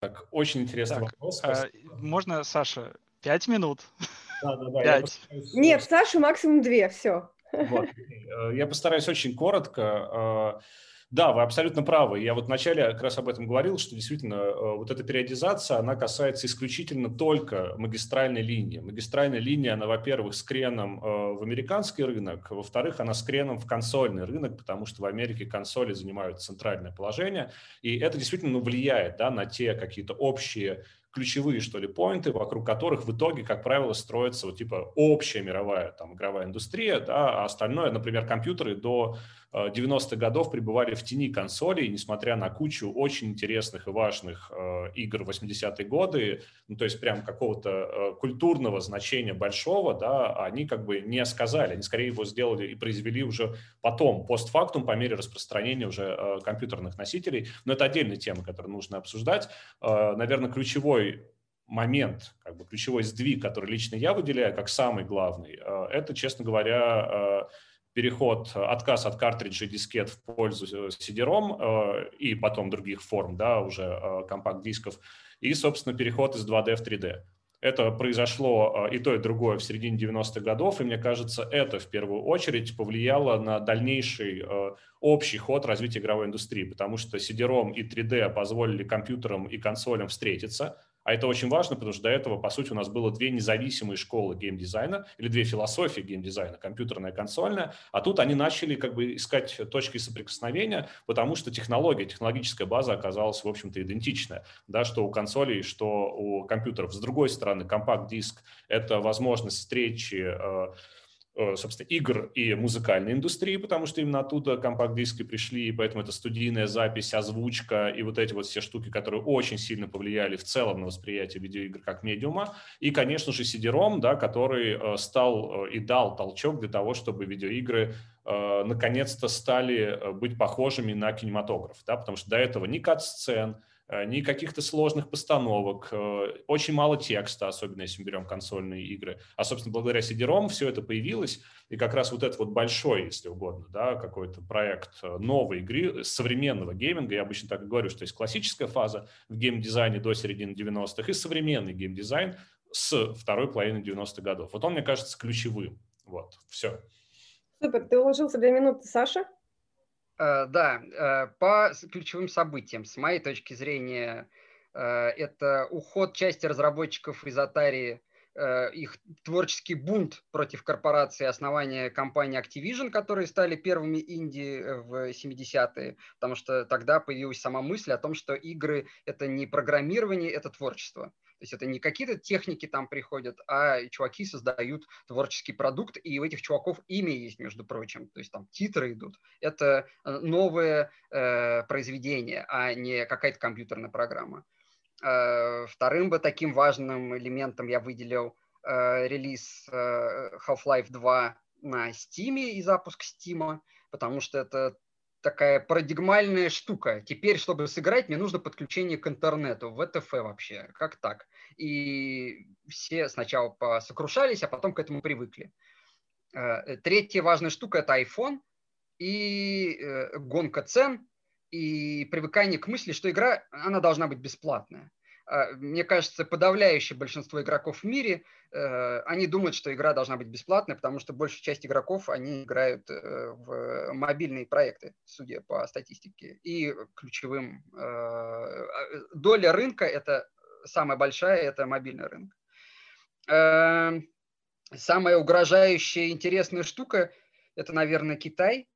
Так, очень интересный так, вопрос. А, можно, Саша, пять минут? Да, да, да. Пять. Нет, Саша максимум две, все. Вот. Э, я постараюсь очень коротко. Да, вы абсолютно правы. Я вот вначале как раз об этом говорил, что действительно э, вот эта периодизация, она касается исключительно только магистральной линии. Магистральная линия, она, во-первых, с креном э, в американский рынок, во-вторых, она с креном в консольный рынок, потому что в Америке консоли занимают центральное положение, и это действительно ну, влияет да, на те какие-то общие ключевые, что ли, поинты, вокруг которых в итоге, как правило, строится вот типа общая мировая там игровая индустрия, да, а остальное, например, компьютеры до 90-х э, годов пребывали в тени консолей, несмотря на кучу очень интересных и важных э, игр 80-е годы, ну, то есть прям какого-то э, культурного значения большого, да, они как бы не сказали, они скорее его сделали и произвели уже потом, постфактум, по мере распространения уже компьютерных носителей, но это отдельная тема, которую нужно обсуждать. Наверное, ключевой момент, как бы ключевой сдвиг, который лично я выделяю как самый главный, это, честно говоря, переход, отказ от картриджей дискет в пользу CD-ROM э, и потом других форм, да, уже э, компакт-дисков, и, собственно, переход из 2D в 3D. Это произошло э, и то, и другое в середине 90-х годов, и мне кажется, это в первую очередь повлияло на дальнейший общий ход развития игровой индустрии, потому что CD-ROM и 3D позволили компьютерам и консолям встретиться – а это очень важно, потому что до этого, по сути, у нас было две независимые школы геймдизайна или две философии геймдизайна, компьютерная и консольная. А тут они начали как бы искать точки соприкосновения, потому что технология, технологическая база оказалась, в общем-то, идентичная. Да, что у консолей, что у компьютеров. С другой стороны, компакт-диск – это возможность встречи э, собственно, игр и музыкальной индустрии, потому что именно оттуда компакт-диски пришли, и поэтому это студийная запись, озвучка и вот эти вот все штуки, которые очень сильно повлияли в целом на восприятие видеоигр как медиума. И, конечно же, CD-ROM, да, который э, стал э, и дал толчок для того, чтобы видеоигры наконец-то стали быть похожими на кинематограф, да, потому что до этого ни кат-сцен, Э, ни каких-то сложных постановок, э, очень мало текста, особенно если мы берем консольные игры. А, собственно, благодаря CD-ROM все это появилось, и как раз вот этот вот большой, если угодно, да, какой-то проект э, новой игры, современного гейминга, я обычно так и говорю, что есть классическая фаза в геймдизайне до середины 90-х и современный геймдизайн с второй половины 90-х годов. Вот он, мне кажется, ключевым. Вот, все. Супер, ты уложился две минуты, Саша? Э, да, э, по ключевым событиям, с моей точки зрения, э, это уход части разработчиков из Atari, их творческий бунт против корпорации, основания компании Activision, которые стали первыми инди в 70-е, потому что тогда появилась сама мысль о том, что игры – это не программирование, это творчество. То есть это не какие-то техники там приходят, а чуваки создают творческий продукт, и у этих чуваков имя есть, между прочим. То есть там титры идут. Это э, новое э, произведение, а не какая-то компьютерная программа. Э, вторым бы таким важным элементом я выделил э, релиз э, Half-Life 2 на Steam и запуск Steam, потому что это такая парадигмальная штука. Теперь, чтобы сыграть, мне нужно подключение к интернету, в ВТФ вообще. Как так? И все сначала посокрушались, а потом к этому привыкли. Э, третья важная штука – это iPhone и э, гонка цен, и привыкание к мысли, что игра, она должна быть бесплатная. А, мне кажется, подавляющее большинство игроков в мире, э, они думают, что игра должна быть бесплатной, потому что большая часть игроков, они играют э, в мобильные проекты, судя по статистике. И ключевым э, доля рынка, это самая большая, это мобильный рынок. Эм, самая угрожающая интересная штука, это, наверное, Китай,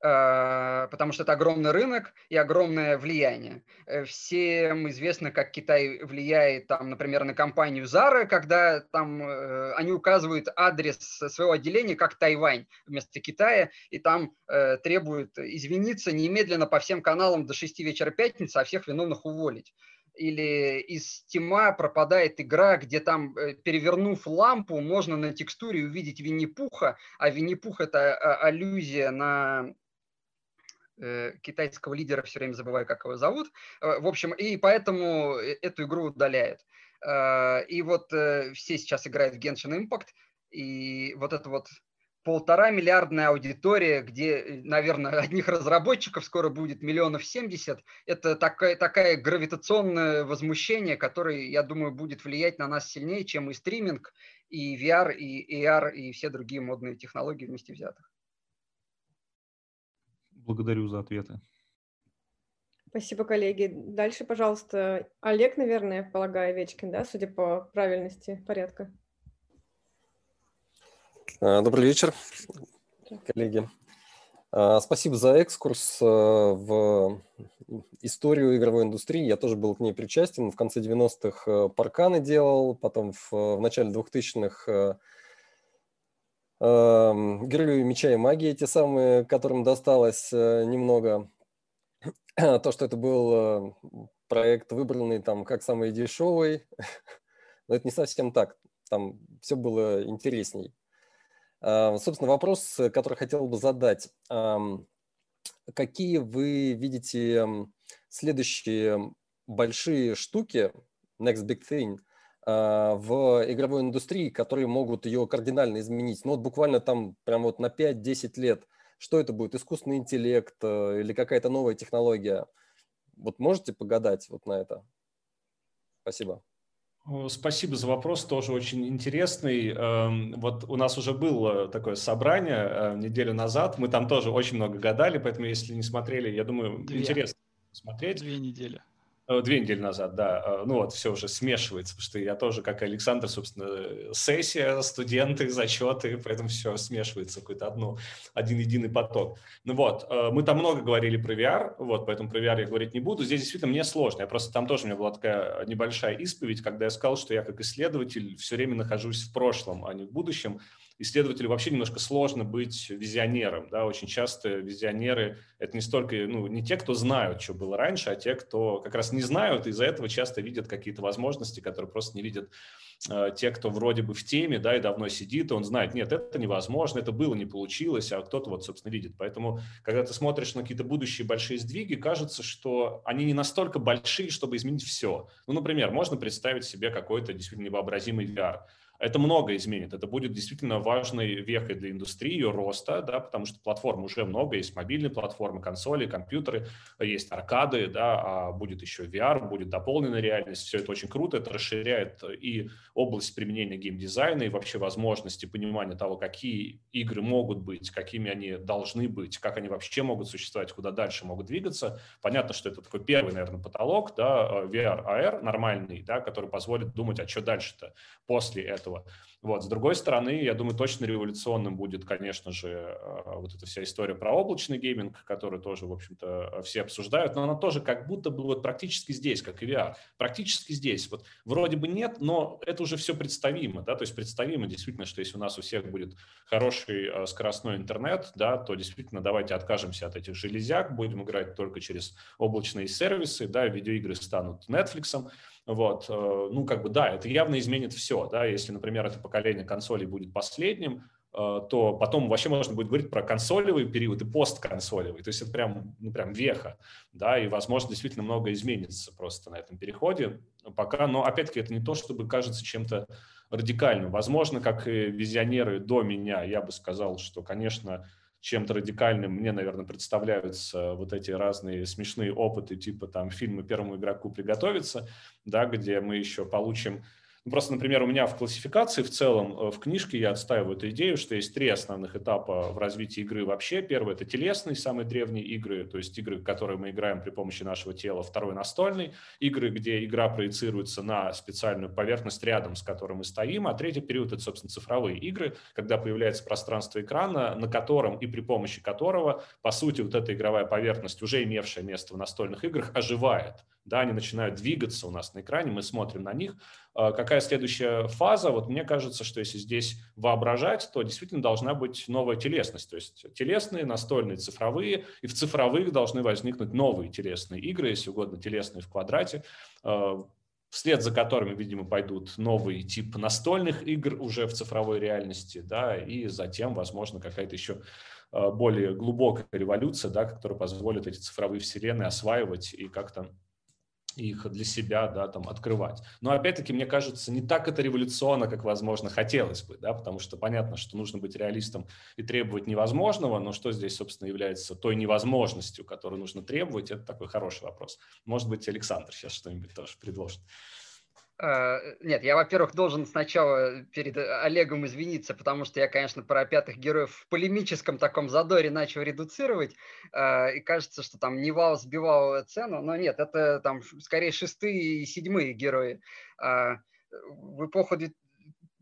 потому что это огромный рынок и огромное влияние. Э, всем известно, как Китай влияет, там, например, на компанию Zara, когда там э, они указывают адрес своего отделения как Тайвань вместо Китая, и там э, требуют извиниться немедленно по всем каналам до 6 вечера пятницы, а всех виновных уволить или из тьма пропадает игра, где там, э, перевернув лампу, можно на текстуре увидеть Винни-Пуха, а Винни-Пух – это аллюзия на Э, китайского лидера, все время забываю, как его зовут. Э, в общем, и поэтому э, эту игру удаляют. И вот все сейчас играют в Genshin Impact, и вот это вот полтора миллиардная аудитория, где, наверное, одних разработчиков скоро будет миллионов семьдесят. Это такая, такая гравитационное возмущение, которое, я думаю, будет влиять на нас сильнее, чем и стриминг, и VR, и AR, и все другие модные технологии вместе взятых. Благодарю за ответы. Спасибо, коллеги. Дальше, пожалуйста, Олег, наверное, полагаю, Вечкин, да, судя по правильности порядка. А, добрый вечер, коллеги. А, спасибо за экскурс э, в историю игровой индустрии. Я тоже был к ней причастен. В конце 90-х э, парканы делал, потом в, в начале 2000-х Герои меча и магии, те самые, которым досталось э, немного. То, что это был э, проект, выбранный там как самый дешевый, но это не совсем так. Там все было интересней. Собственно, вопрос, который хотел бы задать. Какие вы видите следующие большие штуки, next big thing, в игровой индустрии, которые могут ее кардинально изменить. Ну вот буквально там прям вот на 5-10 лет. Что это будет? Искусственный интеллект э, или какая-то новая технология? Вот можете погадать вот на это? Спасибо. Спасибо за вопрос, тоже очень интересный. Эм, вот у нас уже было такое собрание э, неделю назад, мы там тоже очень много гадали, поэтому если не смотрели, я думаю, Две. интересно смотреть. Две недели. Э, две недели назад, да. Э, ну вот, все уже смешивается, потому что я тоже, как и Александр, собственно, сессия, студенты, зачеты, поэтому все смешивается какой-то одно, один единый поток. Ну вот, э, мы там много говорили про VR, вот, поэтому про VR я говорить не буду. Здесь действительно мне сложно. Я просто там тоже у меня была такая небольшая исповедь, когда я сказал, что я как исследователь все время нахожусь в прошлом, а не в будущем. Исследователю вообще немножко сложно быть визионером. Да? Очень часто визионеры – это не столько, ну, не те, кто знают, что было раньше, а те, кто как раз не знают, и из-за этого часто видят какие-то возможности, которые просто не видят Э, те, кто вроде бы в теме, да, и давно сидит, и он знает, нет, это невозможно, это было, не получилось, а кто-то вот, собственно, видит. Поэтому, когда ты смотришь на какие-то будущие большие сдвиги, кажется, что они не настолько большие, чтобы изменить все. Ну, например, можно представить себе какой-то действительно невообразимый VR – это много изменит. Это будет действительно важной вехой для индустрии, ее роста, да, потому что платформ уже много, есть мобильные платформы, консоли, компьютеры, есть аркады, да, а будет еще VR, будет дополненная реальность. Все это очень круто, это расширяет и область применения геймдизайна, и вообще возможности понимания того, какие игры могут быть, какими они должны быть, как они вообще могут существовать, куда дальше могут двигаться. Понятно, что это такой первый, наверное, потолок, да, VR, AR нормальный, да, который позволит думать, а что дальше-то после этого этого. Вот. С другой стороны, я думаю, точно революционным будет, конечно же, э, вот эта вся история про облачный гейминг, который тоже, в общем-то, все обсуждают, но она тоже как будто бы вот практически здесь, как и VR, практически здесь. Вот вроде бы нет, но это уже все представимо, да, то есть представимо действительно, что если у нас у всех будет хороший э, скоростной интернет, да, то действительно давайте откажемся от этих железяк, будем играть только через облачные сервисы, да, видеоигры станут Netflix, вот, э, ну, как бы, да, это явно изменит все, да, если, например, это поколение консолей будет последним, э, то потом вообще можно будет говорить про консолевый период и постконсолевый, то есть это прям, ну, прям веха, да, и, возможно, действительно много изменится просто на этом переходе. Пока, но, опять-таки, это не то, чтобы кажется чем-то радикальным. Возможно, как и визионеры до меня, я бы сказал, что, конечно, чем-то радикальным мне, наверное, представляются вот эти разные смешные опыты, типа там фильмы «Первому игроку приготовиться», да, где мы еще получим ну, просто, например, у меня в классификации в целом э, в книжке я отстаиваю эту идею, что есть три основных этапа в развитии игры вообще. Первый – это телесные, самые древние игры, то есть игры, которые мы играем при помощи нашего тела. Второй – настольный, игры, где игра проецируется на специальную поверхность рядом, с которой мы стоим. А третий период – это, собственно, цифровые игры, когда появляется пространство экрана, на котором и при помощи которого, по сути, вот эта игровая поверхность, уже имевшая место в настольных играх, оживает да, они начинают двигаться у нас на экране, мы смотрим на них. А, какая следующая фаза? Вот мне кажется, что если здесь воображать, то действительно должна быть новая телесность, то есть телесные, настольные, цифровые, и в цифровых должны возникнуть новые телесные игры, если угодно, телесные в квадрате, а, вслед за которыми, видимо, пойдут новый тип настольных игр уже в цифровой реальности, да, и затем, возможно, какая-то еще а, более глубокая революция, да, которая позволит эти цифровые вселенные осваивать и как-то их для себя, да, там, открывать. Но, опять-таки, мне кажется, не так это революционно, как, возможно, хотелось бы, да, потому что понятно, что нужно быть реалистом и требовать невозможного, но что здесь, собственно, является той невозможностью, которую нужно требовать, это такой хороший вопрос. Может быть, Александр сейчас что-нибудь тоже предложит. Э, нет, я, во-первых, должен сначала перед Олегом извиниться, потому что я, конечно, про пятых героев в полемическом таком задоре начал редуцировать, э, и кажется, что там Нивал сбивал цену, но нет, это там скорее шестые и седьмые герои. Э, в эпоху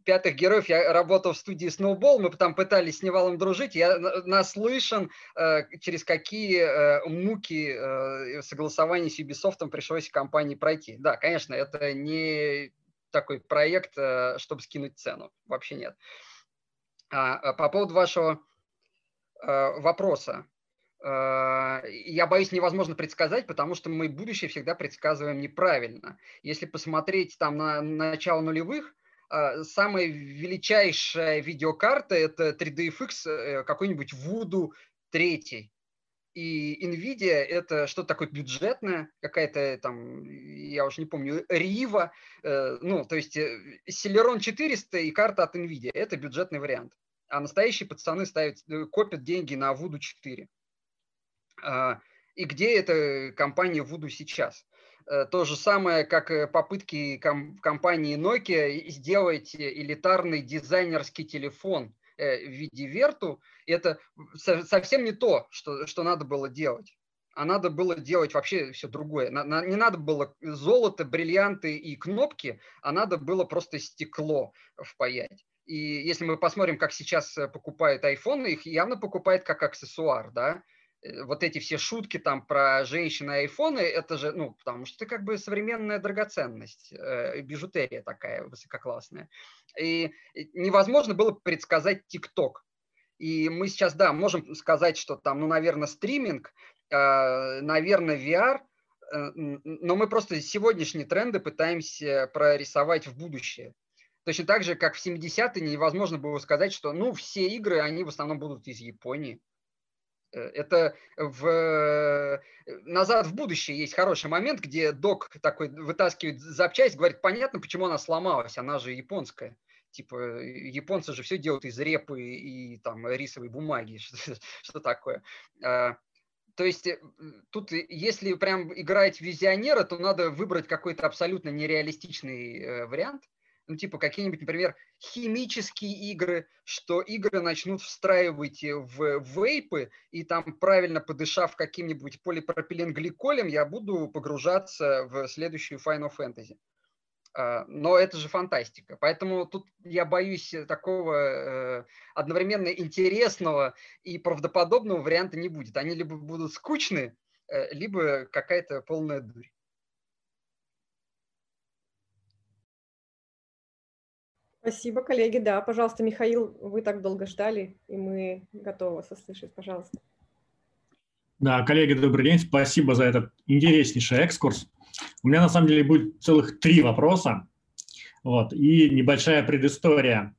пятых героев я работал в студии Snowball, мы там пытались с Нивалом дружить, я наслышан, э, через какие э, муки э, согласования с Ubisoft пришлось компании пройти. Да, конечно, это не такой проект, чтобы скинуть цену, вообще нет. А, а по поводу вашего вопроса, я боюсь, невозможно предсказать, потому что мы будущее всегда предсказываем неправильно. Если посмотреть там на начало нулевых, самая величайшая видеокарта – это 3DFX э, какой-нибудь Voodoo 3. И NVIDIA – это что-то такое бюджетное, какая-то там, я уж не помню, Рива, э, ну, то есть э, Celeron 400 и карта от NVIDIA – это бюджетный вариант. А настоящие пацаны ставят, копят деньги на Voodoo 4. А, и где эта компания Voodoo сейчас? Э, то же самое, как попытки ком- компании Nokia сделать элитарный дизайнерский телефон э, в виде Верту, это совсем не то, что, что надо было делать. А надо было делать вообще все другое. Не надо было золото, бриллианты и кнопки, а надо было просто стекло впаять. И если мы посмотрим, как сейчас покупают iPhone, их явно покупают как аксессуар, да, Э, вот эти все шутки там про женщины и айфоны, это же, ну, потому что это как бы современная драгоценность, э, бижутерия такая высококлассная. И невозможно было предсказать ТикТок. И мы сейчас, да, можем сказать, что там, ну, наверное, стриминг, э, наверное, VR, э, но мы просто сегодняшние тренды пытаемся прорисовать в будущее. Точно так же, как в 70-е невозможно было сказать, что, ну, все игры, они в основном будут из Японии. Э, это в э, «Назад в будущее» есть хороший момент, где док такой вытаскивает запчасть, говорит, понятно, почему она сломалась, она же японская. Типа, японцы же все делают из репы и там рисовой бумаги, что, такое. А, то есть э, тут, если прям играть визионера, то надо выбрать какой-то абсолютно нереалистичный вариант – ну, типа какие-нибудь, например, химические игры, что игры начнут встраивать в вейпы, и там, правильно подышав каким-нибудь полипропиленгликолем, я буду погружаться в следующую Final Fantasy. А, но это же фантастика. Поэтому тут я боюсь такого э, одновременно интересного и правдоподобного варианта не будет. Они либо будут скучны, э, либо какая-то полная дурь. Спасибо, коллеги. Да, пожалуйста, Михаил, вы так долго ждали, и мы готовы вас услышать. Пожалуйста. Да, коллеги, добрый день. Спасибо за этот интереснейший экскурс. У меня на самом деле будет целых три вопроса. Вот, и небольшая предыстория.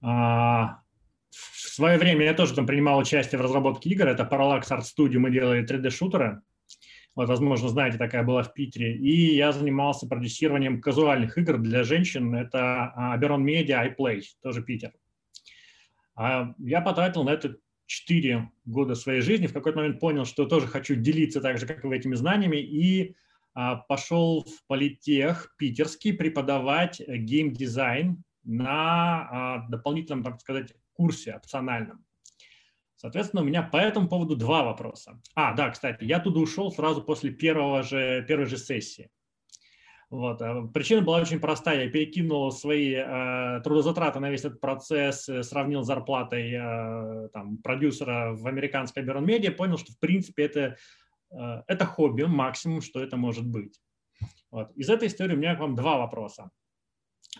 А, в свое время я тоже там принимал участие в разработке игр. Это Parallax Art Studio, мы делали 3D-шутеры. Вот, возможно, знаете, такая была в Питере. И я занимался продюсированием казуальных игр для женщин. Это Aberon Media, iPlay, тоже Питер. А я потратил на это 4 года своей жизни. В какой-то момент понял, что тоже хочу делиться так же, как и вы, этими знаниями. И а, пошел в политех питерский преподавать геймдизайн на а, дополнительном, так сказать, курсе опциональном. Соответственно, у меня по этому поводу два вопроса. А, да, кстати, я туда ушел сразу после первого же, первой же сессии. Вот. А, причина была очень простая. Я перекинул свои э, трудозатраты на весь этот процесс, э, сравнил с зарплатой э, там, продюсера в американской Берон Медиа, понял, что в принципе это, э, это хобби, максимум, что это может быть. Вот. Из этой истории у меня к вам два вопроса.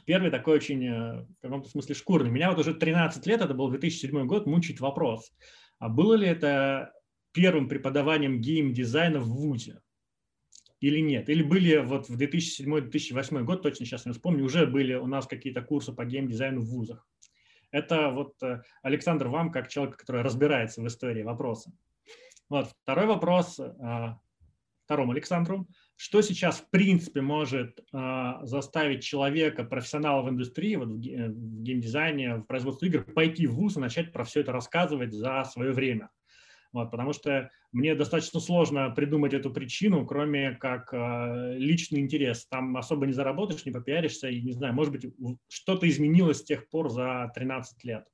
Первый такой очень, э, в каком-то смысле, шкурный. Меня вот уже 13 лет, это был 2007 год, мучить вопрос. А было ли это первым преподаванием геймдизайна в ВУЗе? Или нет? Или были вот в 2007-2008 год, точно сейчас не вспомню, уже были у нас какие-то курсы по геймдизайну в вузах? Это вот, э, Александр, вам, как человек, который разбирается в истории вопроса. Вот, второй вопрос э, второму Александру что сейчас в принципе может э, заставить человека, профессионала в индустрии, вот в, в геймдизайне, в производстве игр, пойти в ВУЗ и начать про все это рассказывать за свое время? Вот, потому что мне достаточно сложно придумать эту причину, кроме как э, личный интерес. Там особо не заработаешь, не попиаришься, и не знаю, может быть, что-то изменилось с тех пор за 13 лет.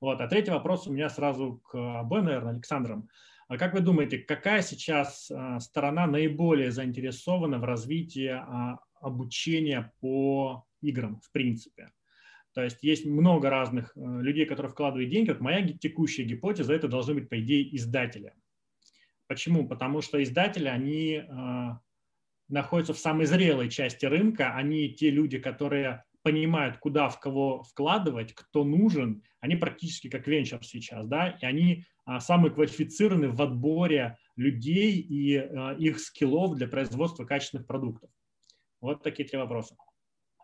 Вот. А третий вопрос у меня сразу к обоим, наверное, Александрам. А как вы думаете, какая сейчас а, сторона наиболее заинтересована в развитии а, обучения по играм в принципе? То есть есть много разных э, людей, которые вкладывают деньги. Вот моя текущая гипотеза – это должны быть, по идее, издатели. Почему? Потому что издатели, они находятся в самой зрелой части рынка. Они те люди, которые понимают, куда в кого вкладывать, кто нужен, они практически как венчур сейчас, да, и они а, самые квалифицированные в отборе людей и а, их скиллов для производства качественных продуктов. Вот такие три вопроса. А,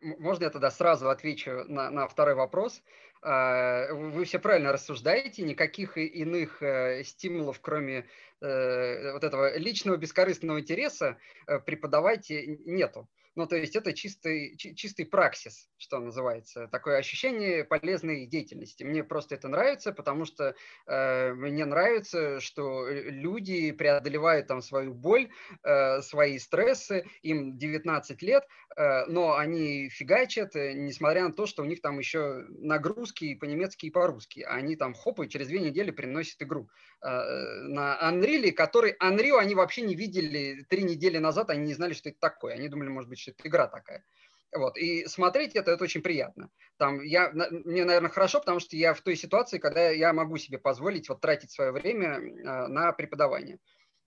можно я тогда сразу отвечу на, на второй вопрос? Вы все правильно рассуждаете, никаких иных э, стимулов, кроме э, вот этого личного бескорыстного интереса, э, преподавать нету. Ну, то есть это чистый, чистый праксис, что называется, такое ощущение полезной деятельности. Мне просто это нравится, потому что э, мне нравится, что люди преодолевают там свою боль, э, свои стрессы, им 19 лет, э, но они фигачат, э, несмотря на то, что у них там еще нагрузки по-немецки и по-русски. Они там хоп, и через две недели приносят игру э, на Unreal, который Unreal они вообще не видели три недели назад, они не знали, что это такое. Они думали, может быть, что игра такая. Вот, и смотреть это, это очень приятно. Там я, мне, наверное, хорошо, потому что я в той ситуации, когда я могу себе позволить вот тратить свое время на преподавание.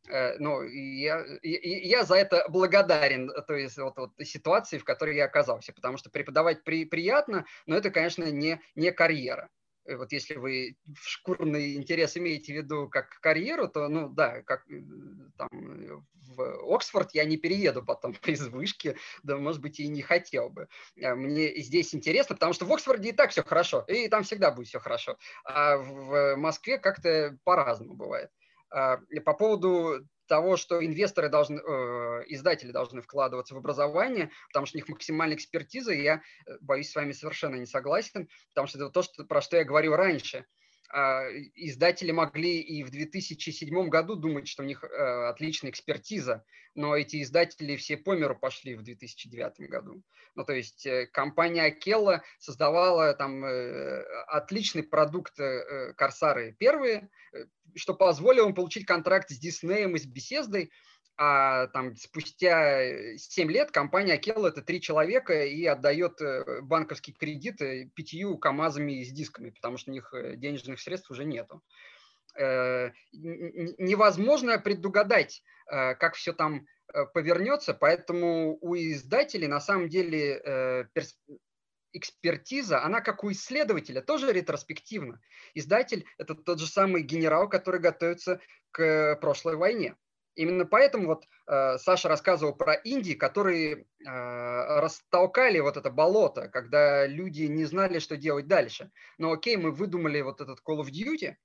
Э, ну, я, я, я за это благодарен то есть, вот, вот, ситуации, в которой я оказался, потому что преподавать при, приятно, но это, конечно, не, не карьера. Э, вот если вы шкурный интерес имеете в виду как карьеру, то, ну да, как э, там в Оксфорд я не перееду потом из вышки, да, может быть, и не хотел бы. Мне здесь интересно, потому что в Оксфорде и так все хорошо, и там всегда будет все хорошо. А в Москве как-то по-разному бывает. А, по поводу того, что инвесторы должны, э, издатели должны вкладываться в образование, потому что у них максимальная экспертиза, и я, э, боюсь, с вами совершенно не согласен, потому что это то, что, про что я говорил раньше – издатели могли и в 2007 году думать, что у них э, отличная экспертиза, но эти издатели все по миру пошли в 2009 году. Ну, то есть э, компания Акелла создавала там э, отличный продукт Корсары первые, что позволило им получить контракт с Диснеем и с Беседой, а там спустя 7 лет компания Акел это три человека и отдает э, банковские кредиты пятью КАМАЗами с дисками, потому что у них э, денежных средств уже нету. Э, невозможно предугадать, как все там повернется, поэтому у издателей на самом деле экспертиза, она как у исследователя, тоже ретроспективна. Издатель – это тот же самый генерал, который готовится к прошлой войне. Именно поэтому вот э, Саша рассказывал про Индии, которые э, растолкали вот это болото, когда люди не знали, что делать дальше. Но окей, мы выдумали вот этот Call of Duty,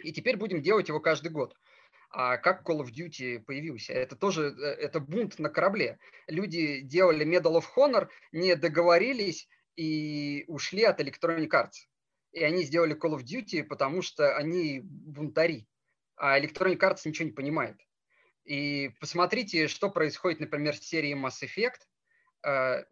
и теперь будем делать его каждый год. А как Call of Duty появился? Это тоже э, это бунт на корабле. Люди делали Medal of Honor, не договорились и ушли от Electronic Arts. И они сделали Call of Duty, потому что они бунтари. А Electronic Arts ничего не понимает. И посмотрите, что происходит, например, с серией Mass Effect. Э,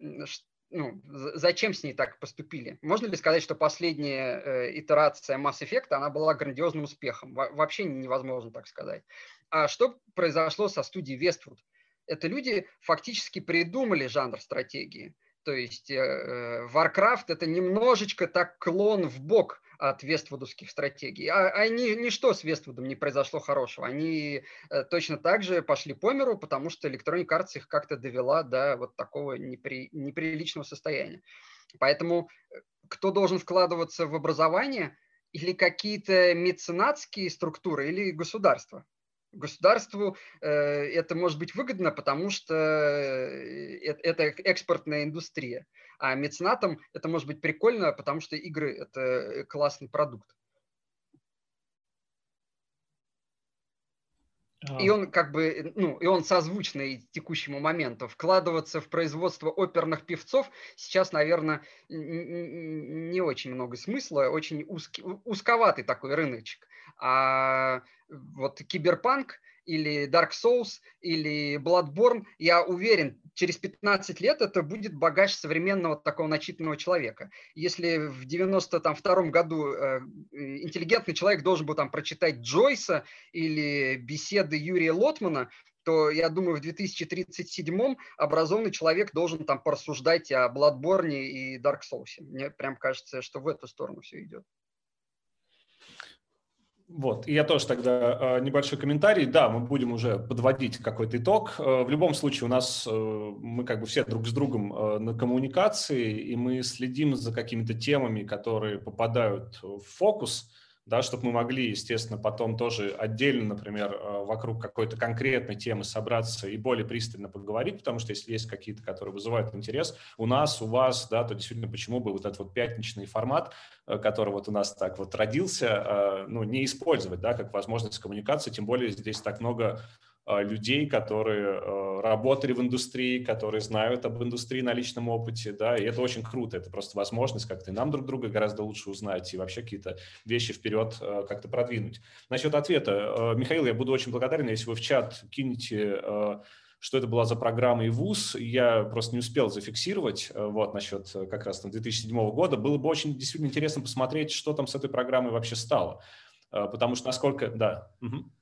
ну, зачем с ней так поступили? Можно ли сказать, что последняя э, итерация Mass Effect, она была грандиозным успехом? вообще невозможно так сказать. А что произошло со студией Westwood? Это люди фактически придумали жанр стратегии. То есть э, Warcraft это немножечко так клон в бок от вествудовских стратегий. А, а ни, ничто с Вествудом не произошло хорошего. Они э, точно так же пошли по миру, потому что Electronic Arts их как-то довела до вот такого непри, неприличного состояния. Поэтому э, кто должен вкладываться в образование или какие-то меценатские структуры, или государство? Государству э, это может быть выгодно, потому что э, это экспортная индустрия. А меценатам это может быть прикольно, потому что игры – это э, классный продукт. И а. он как бы, ну, и он созвучный текущему моменту. Вкладываться в производство оперных певцов сейчас, наверное, не очень много смысла, очень узкий, узковатый такой рыночек. А вот киберпанк или Dark Souls или Bloodborne, я уверен, через 15 лет это будет багаж современного такого начитанного человека. Если в 92 году э, интеллигентный человек должен был там прочитать Джойса или беседы Юрия Лотмана, то я думаю, в 2037 образованный человек должен там порассуждать о Bloodborne и Dark Souls. Мне прям кажется, что в эту сторону все идет. Вот, и я тоже тогда э, небольшой комментарий. Да, мы будем уже подводить какой-то итог. Э, в любом случае у нас, э, мы как бы все друг с другом на коммуникации, и мы следим за какими-то темами, которые попадают в фокус да, чтобы мы могли, естественно, потом тоже отдельно, например, э, вокруг какой-то конкретной темы собраться и более пристально поговорить, потому что если есть какие-то, которые вызывают интерес у нас, у вас, да, то действительно почему бы вот этот вот пятничный формат, э, который вот у нас так вот родился, э, ну, не использовать, да, как возможность коммуникации, тем более здесь так много людей, которые э, работали в индустрии, которые знают об индустрии на личном опыте, да, и это очень круто, это просто возможность как-то нам друг друга гораздо лучше узнать и вообще какие-то вещи вперед э, как-то продвинуть. Насчет ответа, Михаил, я буду очень благодарен, если вы в чат кинете что это была за программа и ВУЗ, я просто не успел зафиксировать вот насчет как раз там 2007 года. Было бы очень действительно интересно посмотреть, что там с этой программой вообще стало. Э, потому что насколько, да.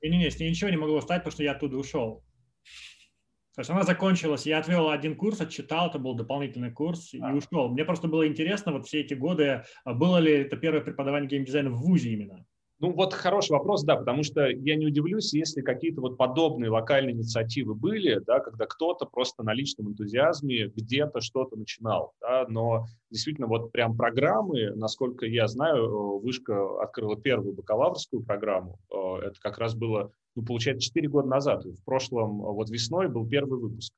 Не-не-не, с ней ничего не могло стать, потому что я оттуда ушел. То есть она закончилась, я отвел один курс, отчитал, это был дополнительный курс и ушел. Мне просто было интересно, вот все эти годы, а было ли это первое преподавание геймдизайна в ВУЗе именно? Ну вот хороший вопрос, да, потому что я не удивлюсь, если какие-то вот подобные локальные инициативы были, да, когда кто-то просто на личном энтузиазме где-то что-то начинал, да, но действительно вот прям программы, насколько я знаю, э, Вышка открыла первую бакалаврскую программу, э, это как раз было, ну, получается, 4 года назад, в прошлом э, вот весной был первый выпуск.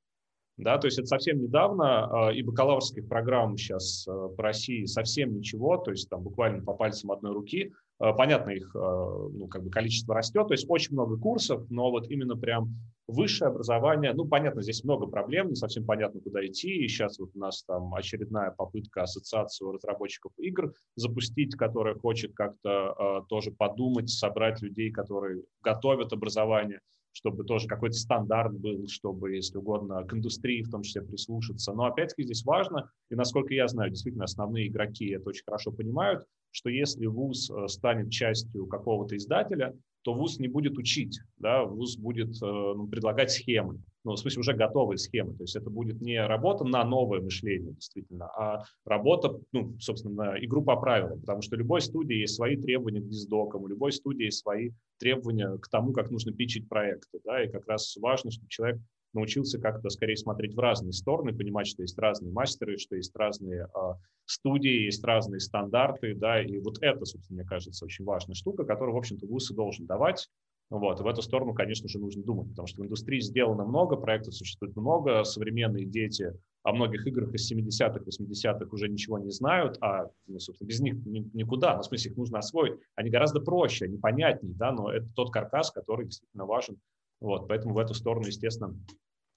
Да, то есть это совсем недавно, и бакалаврских программ сейчас по России совсем ничего, то есть там буквально по пальцам одной руки, понятно, их э, ну, как бы количество растет, то есть очень много курсов, но вот именно прям высшее образование, ну, понятно, здесь много проблем, не совсем понятно, куда идти, и сейчас вот у нас там очередная попытка ассоциации разработчиков игр запустить, которая хочет как-то э, тоже подумать, собрать людей, которые готовят образование, чтобы тоже какой-то стандарт был, чтобы, если угодно, к индустрии в том числе прислушаться. Но опять-таки здесь важно, и насколько я знаю, действительно основные игроки это очень хорошо понимают, что если ВУЗ э, станет частью какого-то издателя, то ВУЗ не будет учить, да, ВУЗ будет э, ну, предлагать схемы, ну, в смысле уже готовые схемы, то есть это будет не работа на новое мышление, действительно, а работа, ну, собственно, на игру по правилам, потому что любой студии есть свои требования к диздокам, у любой студии есть свои требования к тому, как нужно пичить проекты, да, и как раз важно, чтобы человек научился как-то скорее смотреть в разные стороны, понимать, что есть разные мастеры, что есть разные э, студии, есть разные стандарты, да, и вот это, собственно, мне кажется, очень важная штука, которую, в общем-то, ВУЗ и должен давать, вот, и в эту сторону, конечно же, нужно думать, потому что в индустрии сделано много, проектов существует много, современные дети о многих играх из 70-х, 80-х уже ничего не знают, а, ну, собственно, без них никуда, ну, в смысле, их нужно освоить. Они гораздо проще, они понятнее, да, но это тот каркас, который действительно важен вот, поэтому в эту сторону, естественно,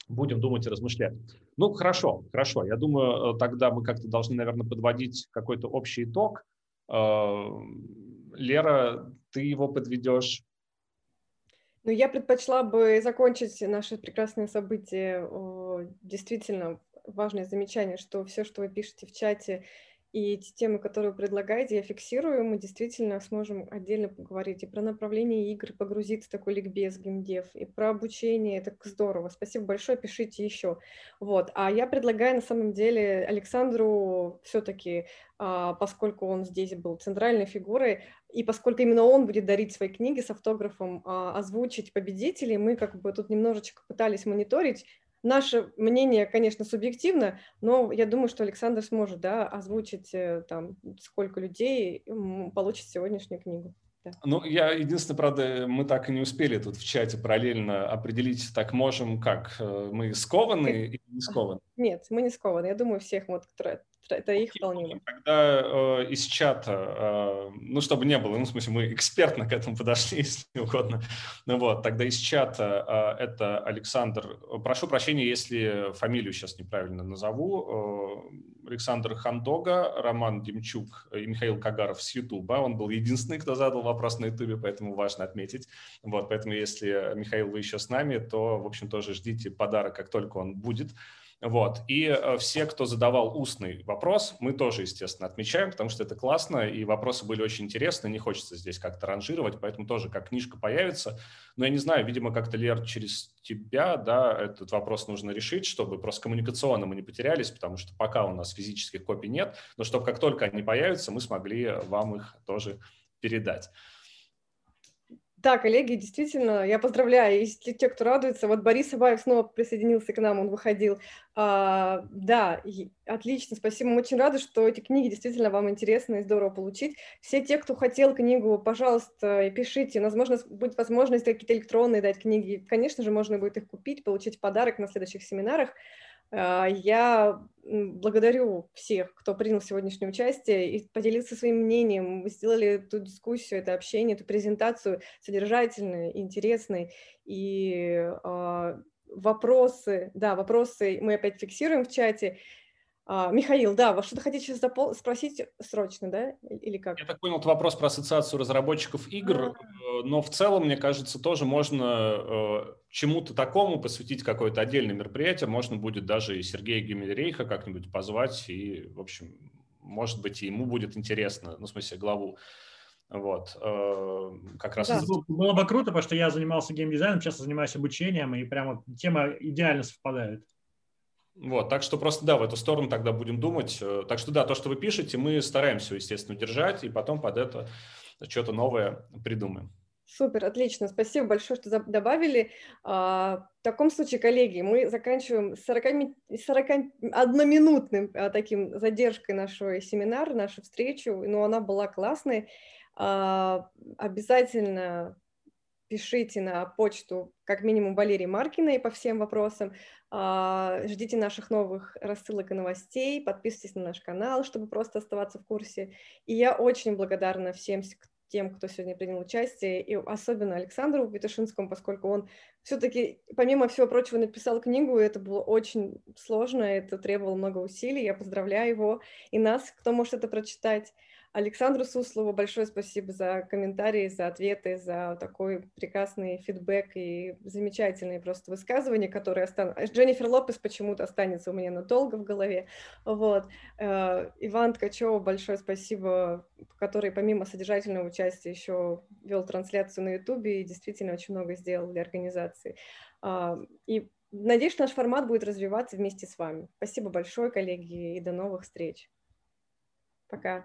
будем думать и размышлять. Ну, хорошо, хорошо. Я думаю, э, тогда мы как-то должны, наверное, подводить какой-то общий итог. Э, Лера, ты его подведешь? Ну, я предпочла бы закончить наше прекрасное событие. Действительно, важное замечание, что все, что вы пишете в чате, и эти темы, которые вы предлагаете, я фиксирую, мы действительно сможем отдельно поговорить и про направление игр, погрузиться в такой ликбез геймдев, и про обучение, это здорово. Спасибо большое, пишите еще. Вот. А я предлагаю на самом деле Александру все-таки, а, поскольку он здесь был центральной фигурой, и поскольку именно он будет дарить свои книги с автографом, а, озвучить победителей, мы как бы тут немножечко пытались мониторить, Наше мнение, конечно, субъективно, но я думаю, что Александр сможет да, озвучить, э, там, сколько людей получит сегодняшнюю книгу. Да. Ну, я единственное, правда, мы так и не успели тут в чате параллельно определить, так можем как, э, мы скованы или не скованы? Нет, мы не скованы. Я думаю, всех вот это их вполне. Когда э, из чата, э, ну, чтобы не было, ну, в смысле, мы экспертно к этому подошли, если угодно, ну вот, тогда из чата э, это Александр, прошу прощения, если фамилию сейчас неправильно назову, э, Александр Хандога, Роман Демчук и Михаил Кагаров с Ютуба, он был единственный, кто задал вопрос на Ютубе, поэтому важно отметить, вот, поэтому если, Михаил, вы еще с нами, то, в общем, тоже ждите подарок, как только он будет, вот. И э, все, кто задавал устный вопрос, мы тоже, естественно, отмечаем, потому что это классно, и вопросы были очень интересны, не хочется здесь как-то ранжировать, поэтому тоже как книжка появится. Но я не знаю, видимо, как-то, Лер, через тебя, да, этот вопрос нужно решить, чтобы просто коммуникационно мы не потерялись, потому что пока у нас физических копий нет, но чтобы как только они появятся, мы смогли вам их тоже передать. Да, коллеги, действительно, я поздравляю, если те, кто радуется, вот Борис Абаев снова присоединился к нам, он выходил. А, да, отлично, спасибо, мы очень рады, что эти книги действительно вам интересны и здорово получить. Все те, кто хотел книгу, пожалуйста, пишите, возможно, будет возможность какие-то электронные дать книги, конечно же, можно будет их купить, получить подарок на следующих семинарах. А, я благодарю всех, кто принял сегодняшнее участие и поделился своим мнением. Мы сделали эту дискуссию, это общение, эту презентацию содержательной, интересной. И э, вопросы, да, вопросы мы опять фиксируем в чате. А, Михаил, да, вы что-то хотите сейчас запол- спросить срочно, да, или как? Я так понял, это вопрос про ассоциацию разработчиков игр, А-а-а. но в целом, мне кажется, тоже можно э, чему-то такому посвятить какое-то отдельное мероприятие, можно будет даже и Сергея Гиммельрейха как-нибудь позвать, и, в общем, может быть, и ему будет интересно, ну, в смысле, главу Вот, э, как раз... Да. Было бы круто, потому что я занимался геймдизайном, часто занимаюсь обучением, и прямо тема идеально совпадает. Вот, так что просто, да, в эту сторону тогда будем думать. Э, так что, да, то, что вы пишете, мы стараемся, естественно, держать, и потом под это что-то новое придумаем. Супер, отлично. Спасибо большое, что добавили. А, в таком случае, коллеги, мы заканчиваем 40, 41-минутным а, таким задержкой нашей семинар, нашу встречу, но она была классной. А, обязательно пишите на почту как минимум Валерии Маркиной по всем вопросам. Ждите наших новых рассылок и новостей, подписывайтесь на наш канал, чтобы просто оставаться в курсе. И я очень благодарна всем, тем, кто сегодня принял участие, и особенно Александру Петушинскому, поскольку он все-таки, помимо всего прочего, написал книгу, и это было очень сложно, это требовало много усилий. Я поздравляю его и нас, кто может это прочитать. Александру Суслову большое спасибо за комментарии, за ответы, за такой прекрасный фидбэк и замечательные просто высказывания, которые останутся. Дженнифер Лопес почему-то останется у меня надолго в голове. Вот. Э, Иван Ткачев, большое спасибо, который помимо содержательного участия еще вел трансляцию на Ютубе и действительно очень много сделал для организации. А, и надеюсь, что наш формат будет развиваться вместе с вами. Спасибо большое, коллеги, и до новых встреч. Пока.